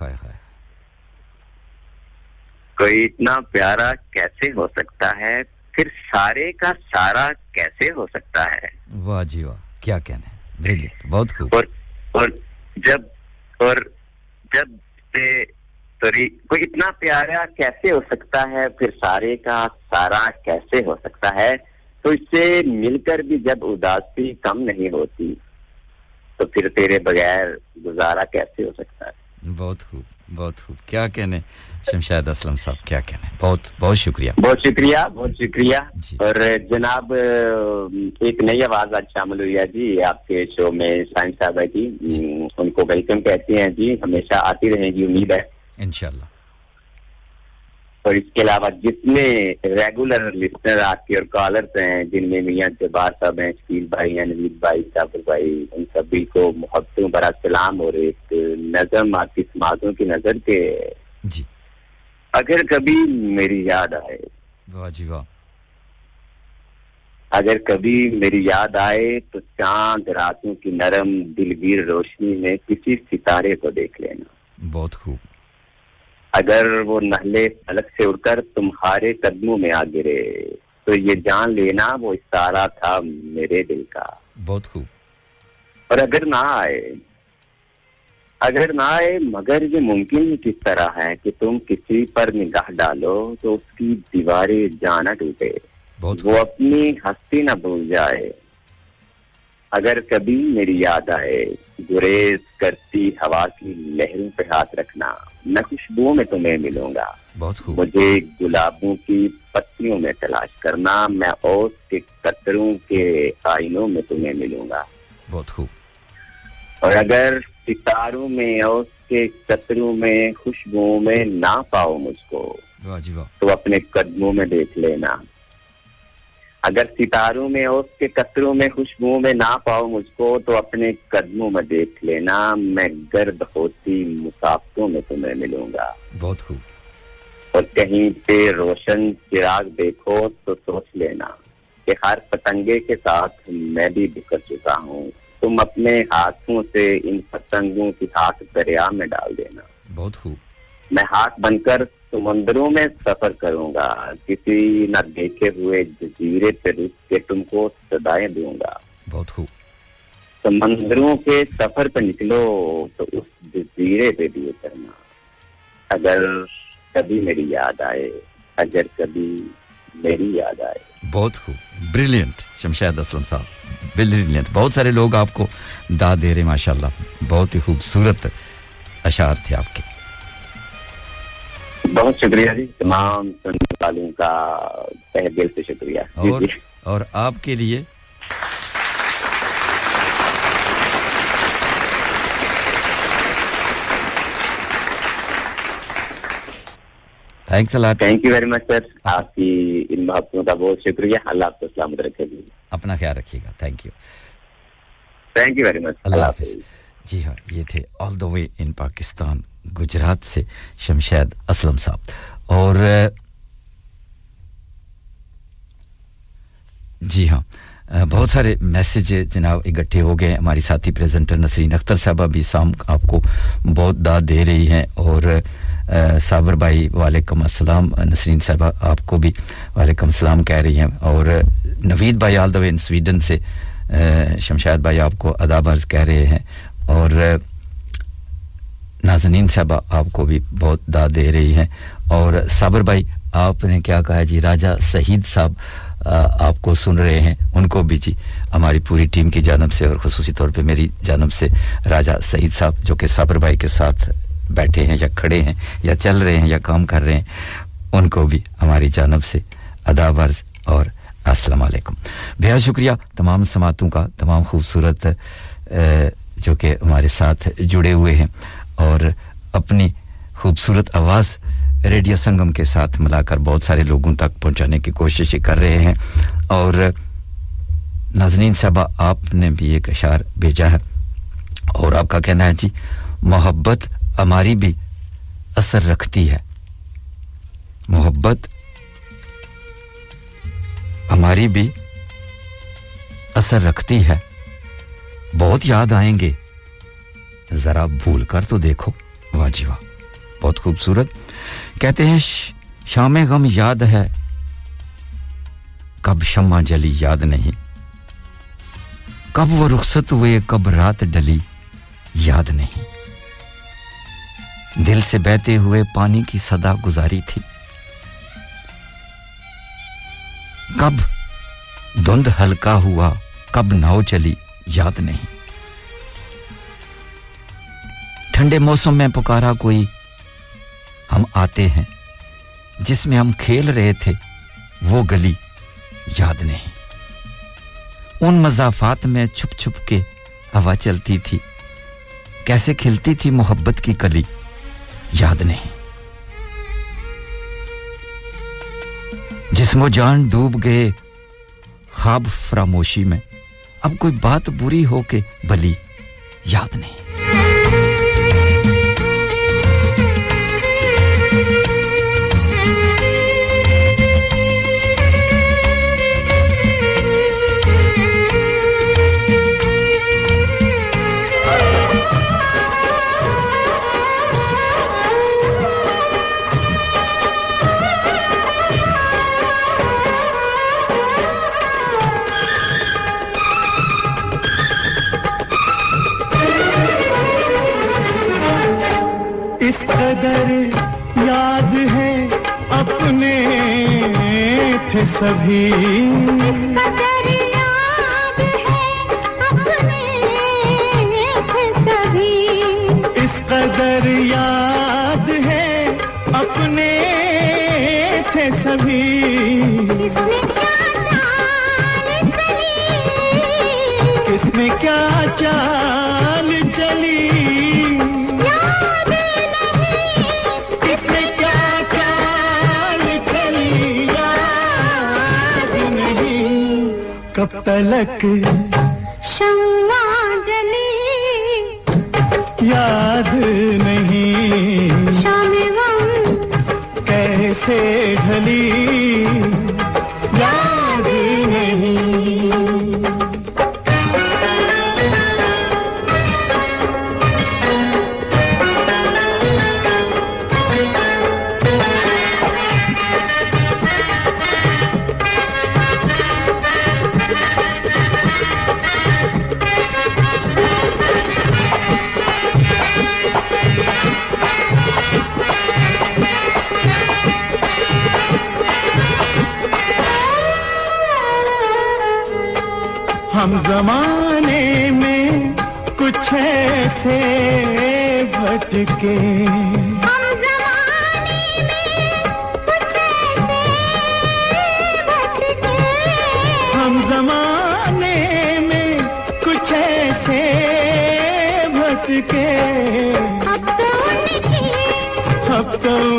کوئی اتنا پیارا کیسے ہو سکتا ہے؟ پھر سارے کا سارا کیسے ہو سکتا ہے؟ واہ جی واہ کیا کہنے بہت خوب اور اور جب اور جب سے کوئی اتنا پیارا کیسے ہو سکتا ہے؟ پھر سارے کا سارا کیسے ہو سکتا ہے؟ تو اس سے مل کر بھی جب اداسی کم نہیں ہوتی، تو پھر تیرے بغیر گزارا کیسے ہو سکتا ہے؟ بہت خوب بہت خوب۔ کیا کہنے شمشاد اسلم صاحب کیا کہنے؟ بہت بہت شکریہ۔ بہت شکریہ بہت شکریہ۔ جی۔ اور جناب ایک نئی آواز آج شامل ہوئی ہے۔ جی آپ کے شو میں سائنس صاحب ہے جی۔, جی. ان کو ویلکم کہتے ہیں۔ جی ہمیشہ آتی رہیں گی امید ہے۔ انشاءاللہ۔ اور اس کے علاوہ جتنے ریگولر لسنر آپ کے اور کالرز ہیں جن میں میاں جبار صاحب ہیں شکیل بھائی ہیں نوید بھائی صابر بھائی ان سبھی کو محبتوں برا سلام اور ایک نظم آپ کی سماجوں کی نظر کے جی۔ اگر کبھی میری یاد آئے۔ واہ جی واہ۔ اگر کبھی میری یاد آئے تو چاند راتوں کی نرم دلگیر روشنی میں کسی ستارے کو دیکھ لینا۔ بہت خوب۔ اگر وہ نہلے الگ سے اڑ کر تمہارے قدموں میں آ گرے تو یہ جان لینا وہ اشارہ تھا میرے دل کا۔ بہت خوب۔ اور اگر نہ آئے اگر نہ آئے مگر یہ ممکن ہی کس طرح ہے کہ تم کسی پر نگاہ ڈالو تو اس کی دیواریں جانا ٹوٹے۔ وہ اپنی ہستی نہ بھول جائے۔ اگر کبھی میری یاد آئے گریز کرتی ہوا کی لہروں پہ ہاتھ رکھنا۔ میں خوشبوؤں میں تمہیں ملوں گا۔ بہت خوب۔ مجھے گلابوں کی پتیوں میں تلاش کرنا میں اوس کے قطروں کے آئینوں میں تمہیں ملوں گا۔ بہت خوب۔ اور اگر ستاروں میں اوس کے قطروں میں خوشبوؤں میں نہ پاؤ مجھ کو جی تو اپنے قدموں میں دیکھ لینا۔ اگر ستاروں میں اور کے قطروں میں خوشبو میں نہ پاؤ مجھ کو تو اپنے قدموں میں دیکھ لینا میں گرد ہوتی مسافتوں میں تمہیں ملوں گا۔ بہت خوب۔ اور کہیں پہ روشن چراغ دیکھو تو سوچ لینا کہ ہر پتنگے کے ساتھ میں بھی بکھر چکا ہوں۔ تم اپنے ہاتھوں سے ان پتنگوں کی ہاتھ دریا میں ڈال دینا۔ بہت خوب۔ میں ہاتھ بن کر سمندروں میں سفر کروں گا۔ کسی نہ دیکھے ہوئے جزیرے پہ رک کے تم کو سدائیں دوں گا۔ بہت خوب۔ سمندروں کے سفر پہ نکلو تو اس جزیرے پہ بھی اترنا۔ اگر کبھی میری یاد آئے اگر کبھی میری یاد آئے۔ بہت خوب۔ بریلینٹ شمشید اسلم صاحب۔ بریلینٹ بہت سارے لوگ آپ کو دا دے رہے ماشاء اللہ بہت ہی خوبصورت اشعار تھے آپ کے۔ بہت شکریہ جی۔ تمام والوں کا تہ دل سے شکریہ۔ جی، اور, جی. اور آپ کے لیے thanks Allah thank you very much sir آپ کی ان محبتوں کا بہت شکریہ۔ اللہ آپ کو سلامت رکھے گی اپنا خیال رکھیے گا۔ Thank you thank you very much اللہ حافظ۔ جی ہاں یہ تھے آل دا وے ان پاکستان گجرات سے شمشید اسلم صاحب۔ اور جی ہاں بہت سارے میسیج جناب اکٹھے ہو گئے ہماری ساتھی پریزنٹر نسرین اختر صاحبہ بھی سام آپ کو بہت داد دے رہی ہیں۔ اور صابر بھائی، وعلیکم السلام۔ نسرین صاحبہ آپ کو بھی وعلیکم السلام کہہ رہی ہیں۔ اور نوید بھائی آل دا ان سویڈن سے شمشاد بھائی آپ کو اداب عرض کہہ رہے ہیں۔ اور نازنین صاحبہ آپ کو بھی بہت داد دے رہی ہیں۔ اور صابر بھائی، آپ نے کیا کہا جی راجہ سعید صاحب آپ کو سن رہے ہیں۔ ان کو بھی جی ہماری پوری ٹیم کی جانب سے اور خصوصی طور پہ میری جانب سے راجہ سعید صاحب، جو کہ صابر بھائی کے ساتھ بیٹھے ہیں یا کھڑے ہیں یا چل رہے ہیں یا کام کر رہے ہیں، ان کو بھی ہماری جانب سے ادا برز اور السلام علیکم۔ بہت شکریہ تمام سماعتوں کا، تمام خوبصورت جو کہ ہمارے ساتھ جڑے ہوئے ہیں۔ اور اپنی خوبصورت آواز ریڈیو سنگم کے ساتھ ملا کر بہت سارے لوگوں تک پہنچانے کی کوششیں کر رہے ہیں۔ اور ناظرین صاحبہ، آپ نے بھی ایک اشار بھیجا ہے اور آپ کا کہنا ہے جی محبت ہماری بھی اثر رکھتی ہے۔ محبت ہماری بھی اثر رکھتی ہے۔ بہت یاد آئیں گے۔ ذرا بھول کر تو دیکھو۔ واہ جی واہ، بہت خوبصورت۔ کہتے ہیں شام غم یاد ہے۔ کب شمع جلی یاد نہیں۔ کب وہ رخصت ہوئے، کب رات ڈلی یاد نہیں۔ دل سے بہتے ہوئے پانی کی صدا گزاری تھی۔ کب دھند ہلکا ہوا، کب ناؤ چلی یاد نہیں۔ ٹھنڈے موسم میں پکارا کوئی، ہم آتے ہیں۔ جس میں ہم کھیل رہے تھے، وہ گلی یاد نہیں۔ ان مضافات میں چھپ چھپ کے ہوا چلتی تھی۔ کیسے کھلتی تھی محبت کی کلی، یاد نہیں۔ جسم و جان ڈوب گئے خواب فراموشی میں۔ اب کوئی بات بری ہو کے بلی، یاد نہیں۔ سبھی پلک شما جلی۔ یاد نہیں۔ شام غم۔ کیسے ڈھلی۔ زمانے میں کچھ ایسے بھٹکے۔ ہم زمانے میں کچھ ایسے اب تو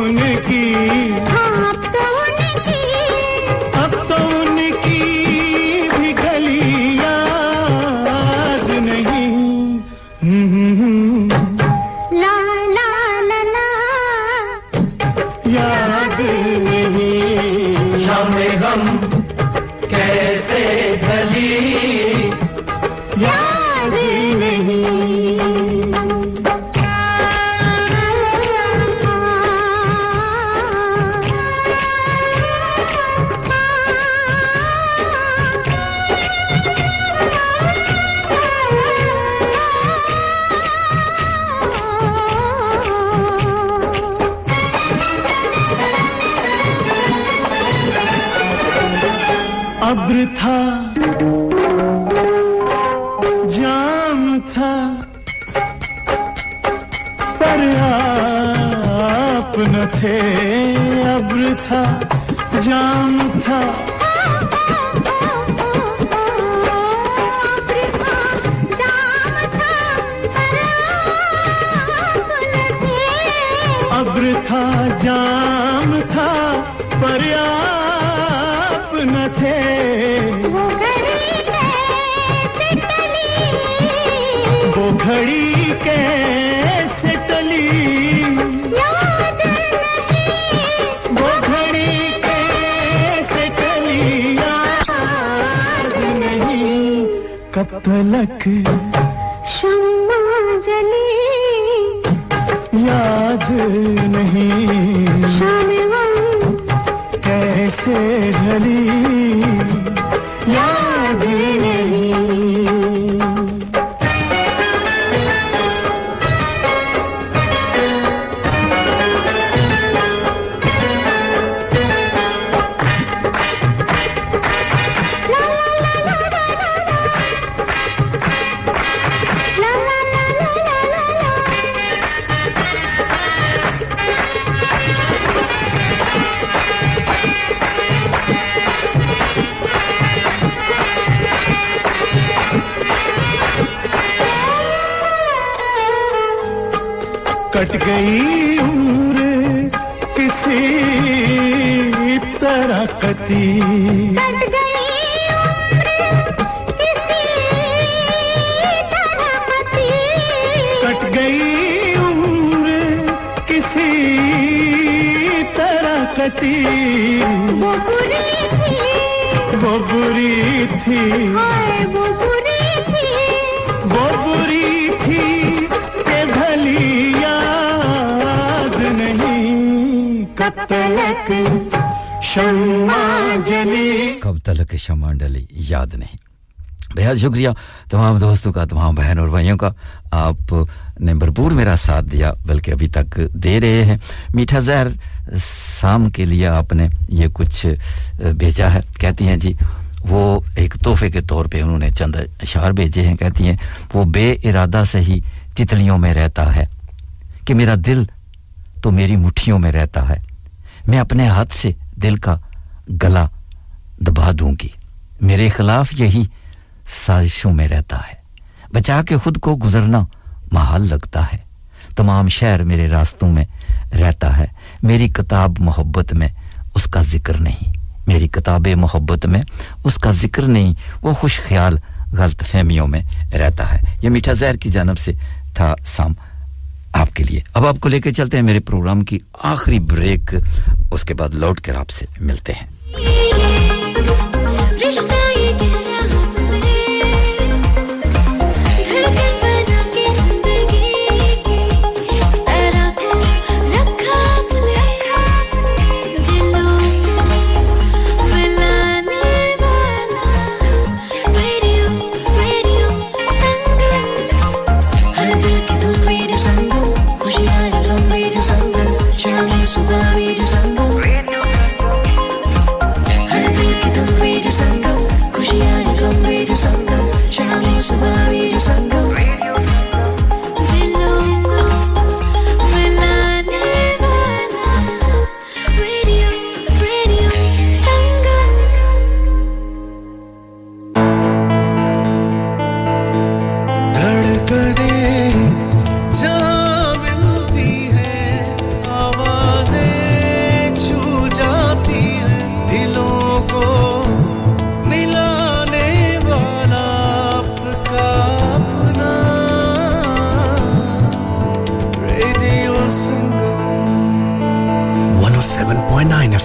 تھی۔ وہ بری تھی۔ کہ بھلی یاد نہیں۔ کب تلک شما جلی۔ کب تلک شما ڈلی یاد نہیں۔ بہت شکریہ تمام دوستوں کا تمام بہن اور بھائیوں کا۔ آپ نے بھرپور میرا ساتھ دیا بلکہ ابھی تک دے رہے ہیں۔ میٹھا زہر سام کے لیے آپ نے یہ کچھ بھیجا ہے۔ کہتی ہیں جی وہ ایک تحفے کے طور پہ انہوں نے چند اشعار بھیجے ہیں، کہتی ہیں، وہ بے ارادہ سے ہی تتلیوں میں رہتا ہے کہ میرا دل تو میری مٹھیوں میں رہتا ہے، میں اپنے ہاتھ سے دل کا گلا دبا دوں گی۔ میرے خلاف یہی سازشوں میں رہتا ہے۔ بچا کے خود کو گزرنا محال لگتا ہے۔ تمام شہر میرے راستوں میں رہتا ہے۔ میری کتاب محبت میں اس کا ذکر نہیں۔ میری کتاب محبت میں، اس کا ذکر نہیں، وہ خوش خیال غلط فہمیوں میں رہتا ہے۔ یہ میٹھا زہر کی جانب سے تھا سام آپ کے لیے۔ اب آپ کو لے کے چلتے ہیں میرے پروگرام کی آخری بریک، اس کے بعد لوٹ کر آپ سے ملتے ہیں۔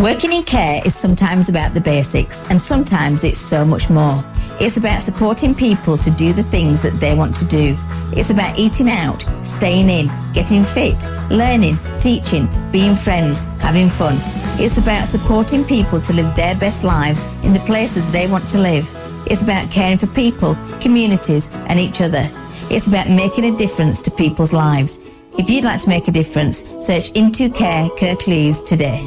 Working in care is sometimes about the basics and sometimes it's so much more. It's about supporting people to do the things that they want to do. It's about eating out, staying in, getting fit, learning, teaching, being friends, having fun. It's about supporting people to live their best lives in the places they want to live. It's about caring for people, communities, and each other. It's about making a difference to people's lives. If you'd like to make a difference, search Into Care Kirklees today.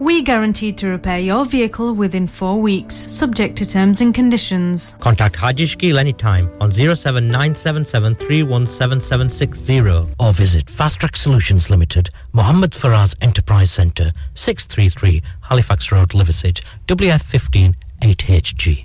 We guarantee to repair your vehicle within four weeks, subject to terms and conditions. Contact Haji Shkil anytime on 07977317760 or visit Fast Track Solutions Limited, Muhammad Faraz Enterprise Centre, 633 Halifax Road, Liversedge, WF15 8HG.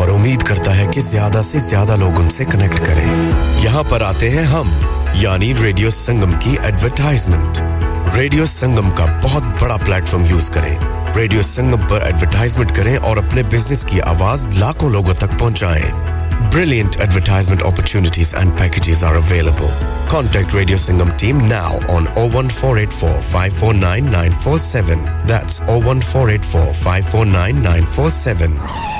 اور امید کرتا ہے کہ زیادہ سے زیادہ لوگ ان سے کنیکٹ کریں یہاں پر آتے ہیں ہم یعنی ریڈیو سنگم کی ایڈورٹائزمنٹ ریڈیو سنگم کا بہت بڑا پلیٹ فارم یوز کریں ریڈیو سنگم پر ایڈورٹائزمنٹ کریں اور اپنے بزنس کی آواز لاکھوں لوگوں تک پہنچائیں Brilliant advertisement opportunities and packages are available. Contact Radio Singham team now on 01484 549 947. That's 01484 549 947.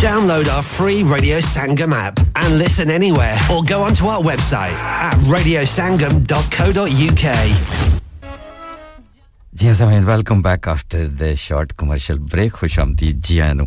Download our free Radio Sangam app and listen anywhere or go onto our website at radiosangam.co.uk. ਜੀ ਸਾਮੀਨ welcome back after the short commercial break ਖੁਸ਼ਾਮਦੀਦ ਜੀ ਆਇਆਂ ਨੂੰ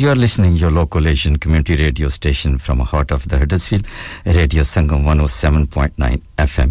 you are listening your local Asian community radio station from heart of the Huddersfield radio Sangam 107.9 FM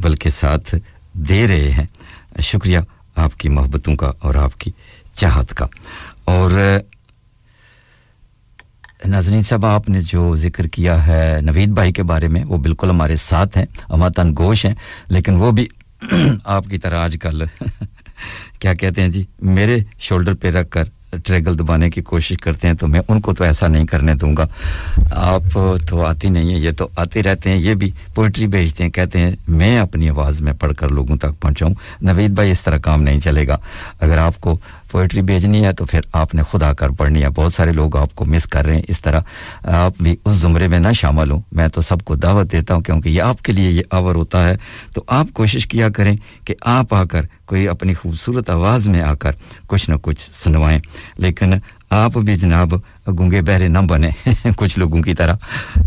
بلکہ ساتھ دے رہے ہیں۔ شکریہ آپ کی محبتوں کا اور آپ کی چاہت کا۔ اور، ناظرین صاحب، آپ نے جو ذکر کیا ہے نوید بھائی کے بارے میں، وہ بالکل ہمارے ساتھ ہیں ہماتن گوش ہیں، لیکن وہ بھی (clears throat) آپ کی طرح آج کل۔ (laughs) کیا کہتے ہیں جی؟ میرے شولڈر پہ رکھ کر ٹریگل دبانے کی کوشش کرتے ہیں تو میں ان کو تو ایسا نہیں کرنے دوں گا۔ آپ تو آتی نہیں ہے یہ تو آتے رہتے ہیں، یہ بھی پوئٹری بھیجتے ہیں، کہتے ہیں میں اپنی آواز میں پڑھ کر لوگوں تک پہنچاؤں۔ نوید بھائی اس طرح کام نہیں چلے گا۔ اگر آپ کو پوئٹری بھیجنی ہے تو پھر آپ نے خدا کر پڑھنی ہے۔ بہت سارے لوگ آپ کو مس کر رہے ہیں۔ اس طرح آپ بھی اس زمرے میں نہ شامل ہوں۔ میں تو سب کو دعوت دیتا ہوں کیونکہ یہ آپ کے لیے یہ آور ہوتا ہے۔ تو آپ کوشش کیا کریں کہ آپ آ کر کوئی اپنی خوبصورت آواز میں آ کر کچھ نہ کچھ سنوائیں۔ لیکن آپ بھی جناب گنگے بہرے نہ بنیں۔ (laughs) کچھ لوگوں کی طرح۔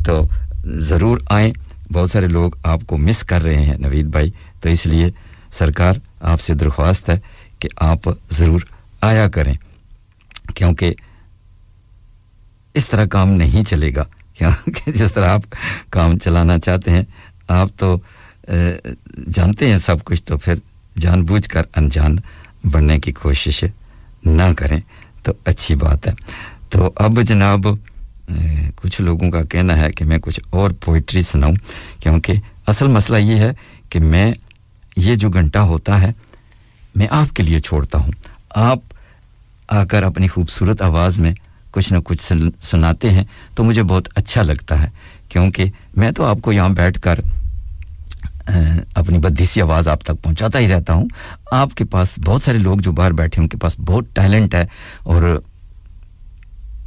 تو ضرور آئیں۔ بہت سارے لوگ آپ کو مس کر رہے ہیں نوید بھائی۔ تو اس لیے سرکار آپ سے درخواست ہے کہ آپ ضرور آیا کریں، کیونکہ اس طرح کام نہیں چلے گا۔ کیونکہ جس طرح آپ کام چلانا چاہتے ہیں، آپ تو جانتے ہیں سب کچھ، تو پھر جان بوجھ کر انجان بڑھنے کی کوشش نہ کریں تو اچھی بات ہے۔ تو اب جناب کچھ لوگوں کا کہنا ہے کہ میں کچھ اور پوئٹری سناؤں، کیونکہ اصل مسئلہ یہ ہے کہ میں، یہ جو گھنٹہ ہوتا ہے، میں آپ کے لیے چھوڑتا ہوں۔ آپ آ کر اپنی خوبصورت آواز میں کچھ نہ کچھ سناتے ہیں تو مجھے بہت اچھا لگتا ہے، کیونکہ میں تو آپ کو یہاں بیٹھ کر اپنی بدھی سی آواز آپ تک پہنچاتا ہی رہتا ہوں۔ آپ کے پاس بہت سارے لوگ جو باہر بیٹھے ہیں، ان کے پاس بہت ٹیلنٹ ہے اور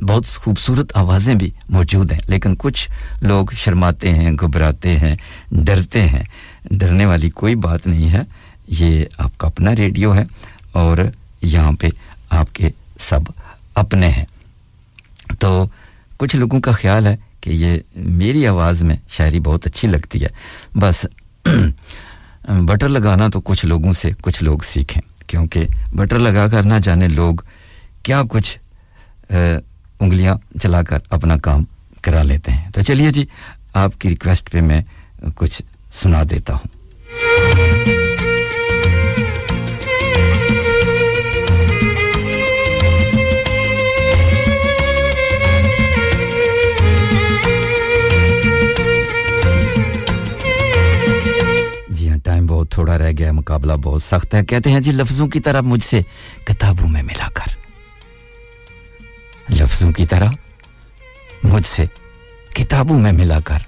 بہت خوبصورت آوازیں بھی موجود ہیں۔ لیکن کچھ لوگ شرماتے ہیں، گھبراتے ہیں، ڈرتے ہیں۔ ڈرنے والی کوئی بات نہیں ہے، یہ آپ کا اپنا ریڈیو ہے اور یہاں پہ آپ کے سب اپنے ہیں۔ تو کچھ لوگوں کا خیال ہے کہ یہ میری آواز میں شاعری بہت اچھی لگتی ہے۔ بس (clears throat) بٹر لگانا تو کچھ لوگوں سے کچھ لوگ سیکھیں، کیونکہ بٹر لگا کر نہ جانے لوگ کیا کچھ انگلیاں چلا کر اپنا کام کرا لیتے ہیں۔ تو چلیے جی آپ کی ریکویسٹ پہ میں کچھ سنا دیتا ہوں۔ تھوڑا رہ گیا مقابلہ بہت سخت ہے۔ کہتے ہیں جی لفظوں کی طرح مجھ سے کتابوں میں ملا کر۔ لفظوں کی طرح مجھ سے کتابوں میں ملا کر۔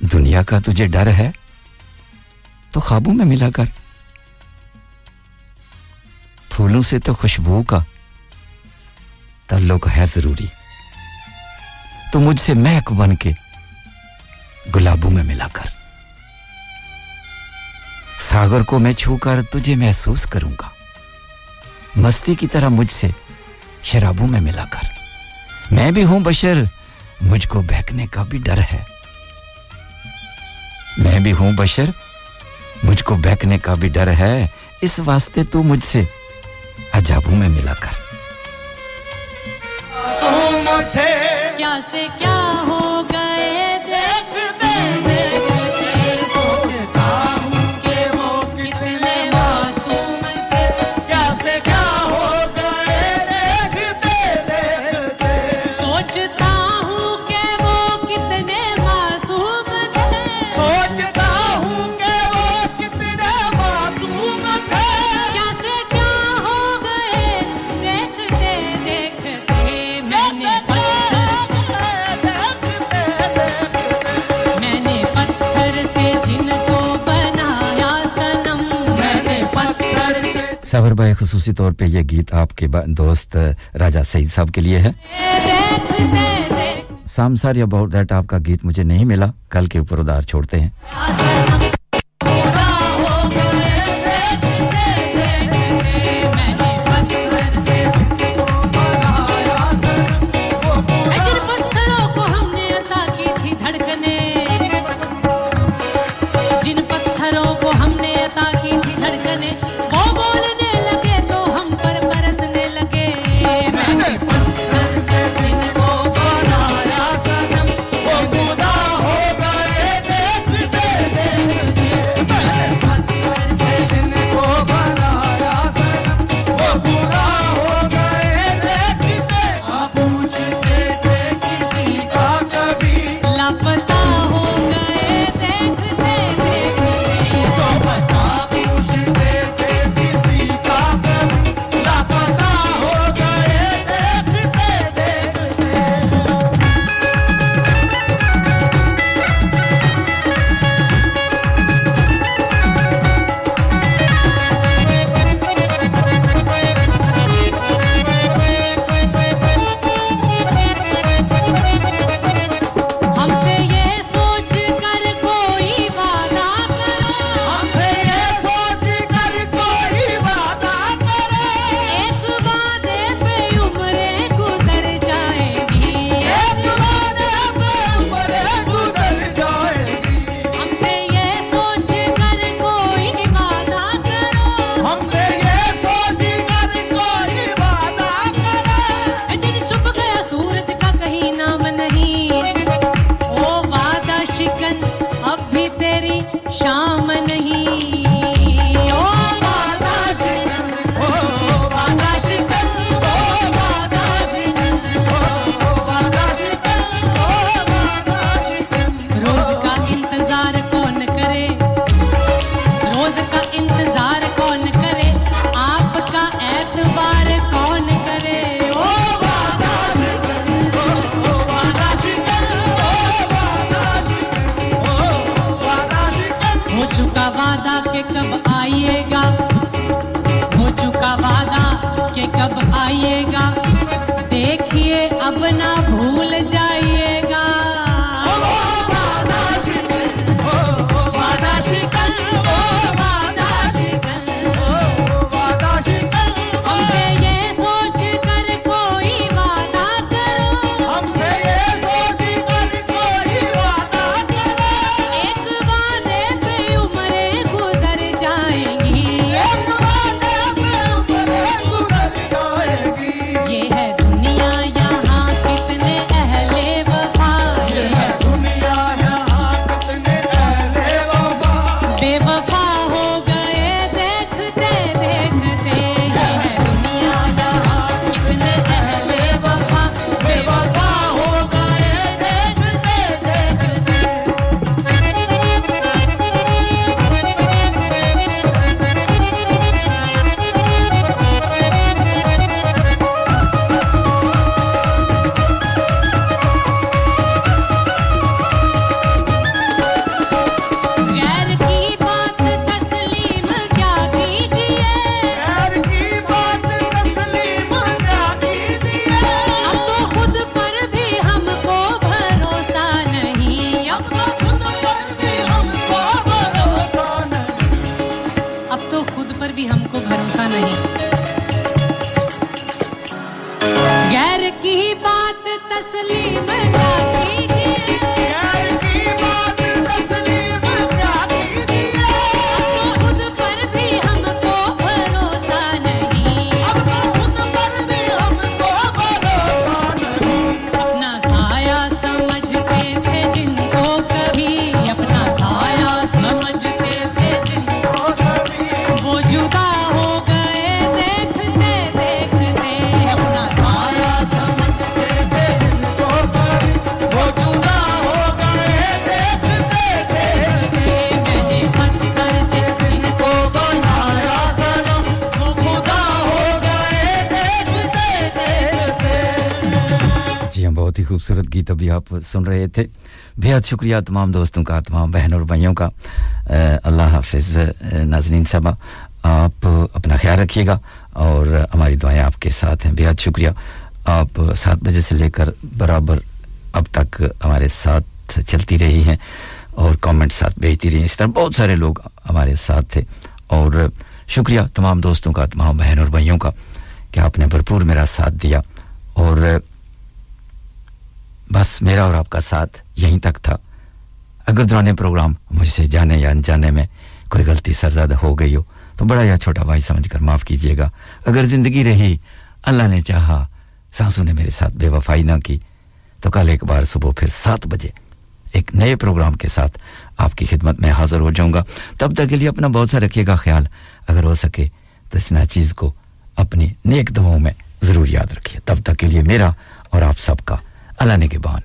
دنیا کا تجھے ڈر ہے، تو خوابوں میں ملا کر۔ پھولوں سے تو خوشبو کا تعلق ہے ضروری۔ تو مجھ سے مہک بن کے گلابوں میں ملا کر۔ ساگر کو میں چھو کر تجھے محسوس کروں گا۔ مستی کی طرح مجھ سے شرابوں میں ملا کر۔ میں بھی ہوں بشر مجھ کو بہکنے کا بھی ڈر ہے۔ میں بھی ہوں بشر مجھ کو بہکنے کا بھی ڈر ہے۔ اس واسطے تو مجھ سے عجابوں میں ملا کر۔ کیا سے کیا صابر بھائی، خصوصی طور پہ یہ گیت آپ کے دوست راجہ سعید صاحب کے لیے ہے۔ سام یا اباؤٹ دیٹ آپ کا گیت مجھے نہیں ملا، کل کے اوپر ادار چھوڑتے ہیں۔ سن رہے تھے۔ بہت شکریہ تمام دوستوں کا، تمام بہن اور بھائیوں کا۔ اللہ حافظ ناظرین صاحب آپ اپنا خیال رکھیے گا اور ہماری دعائیں آپ کے ساتھ ہیں۔ بہت شکریہ۔ آپ سات بجے سے لے کر برابر اب تک ہمارے ساتھ چلتی رہی ہیں اور کامنٹ ساتھ بھیجتی رہی ہیں۔ اس طرح بہت سارے لوگ ہمارے ساتھ تھے۔ اور شکریہ تمام دوستوں کا، تمام بہن اور بھائیوں کا کہ آپ نے بھرپور میرا ساتھ دیا۔ اور بس میرا اور آپ کا ساتھ یہیں تک تھا۔ اگر دوران پروگرام مجھ سے جانے یا انجانے میں کوئی غلطی سرزادہ ہو گئی ہو، تو بڑا یا چھوٹا بھائی سمجھ کر معاف کیجیے گا۔ اگر زندگی رہی، اللہ نے چاہا، سانسوں نے میرے ساتھ بے وفائی نہ کی۔ تو کل ایک بار صبح پھر سات بجے ایک نئے پروگرام کے ساتھ آپ کی خدمت میں حاضر ہو جاؤں گا۔ تب تک کے لیے اپنا بہت سا رکھیے گا خیال۔ اگر ہو سکے تو اس ناچیز کو اپنی نیک دعاؤں میں ضرور یاد رکھیے۔ تب تک کے لیے میرا پھیلانے کے بعد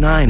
nine.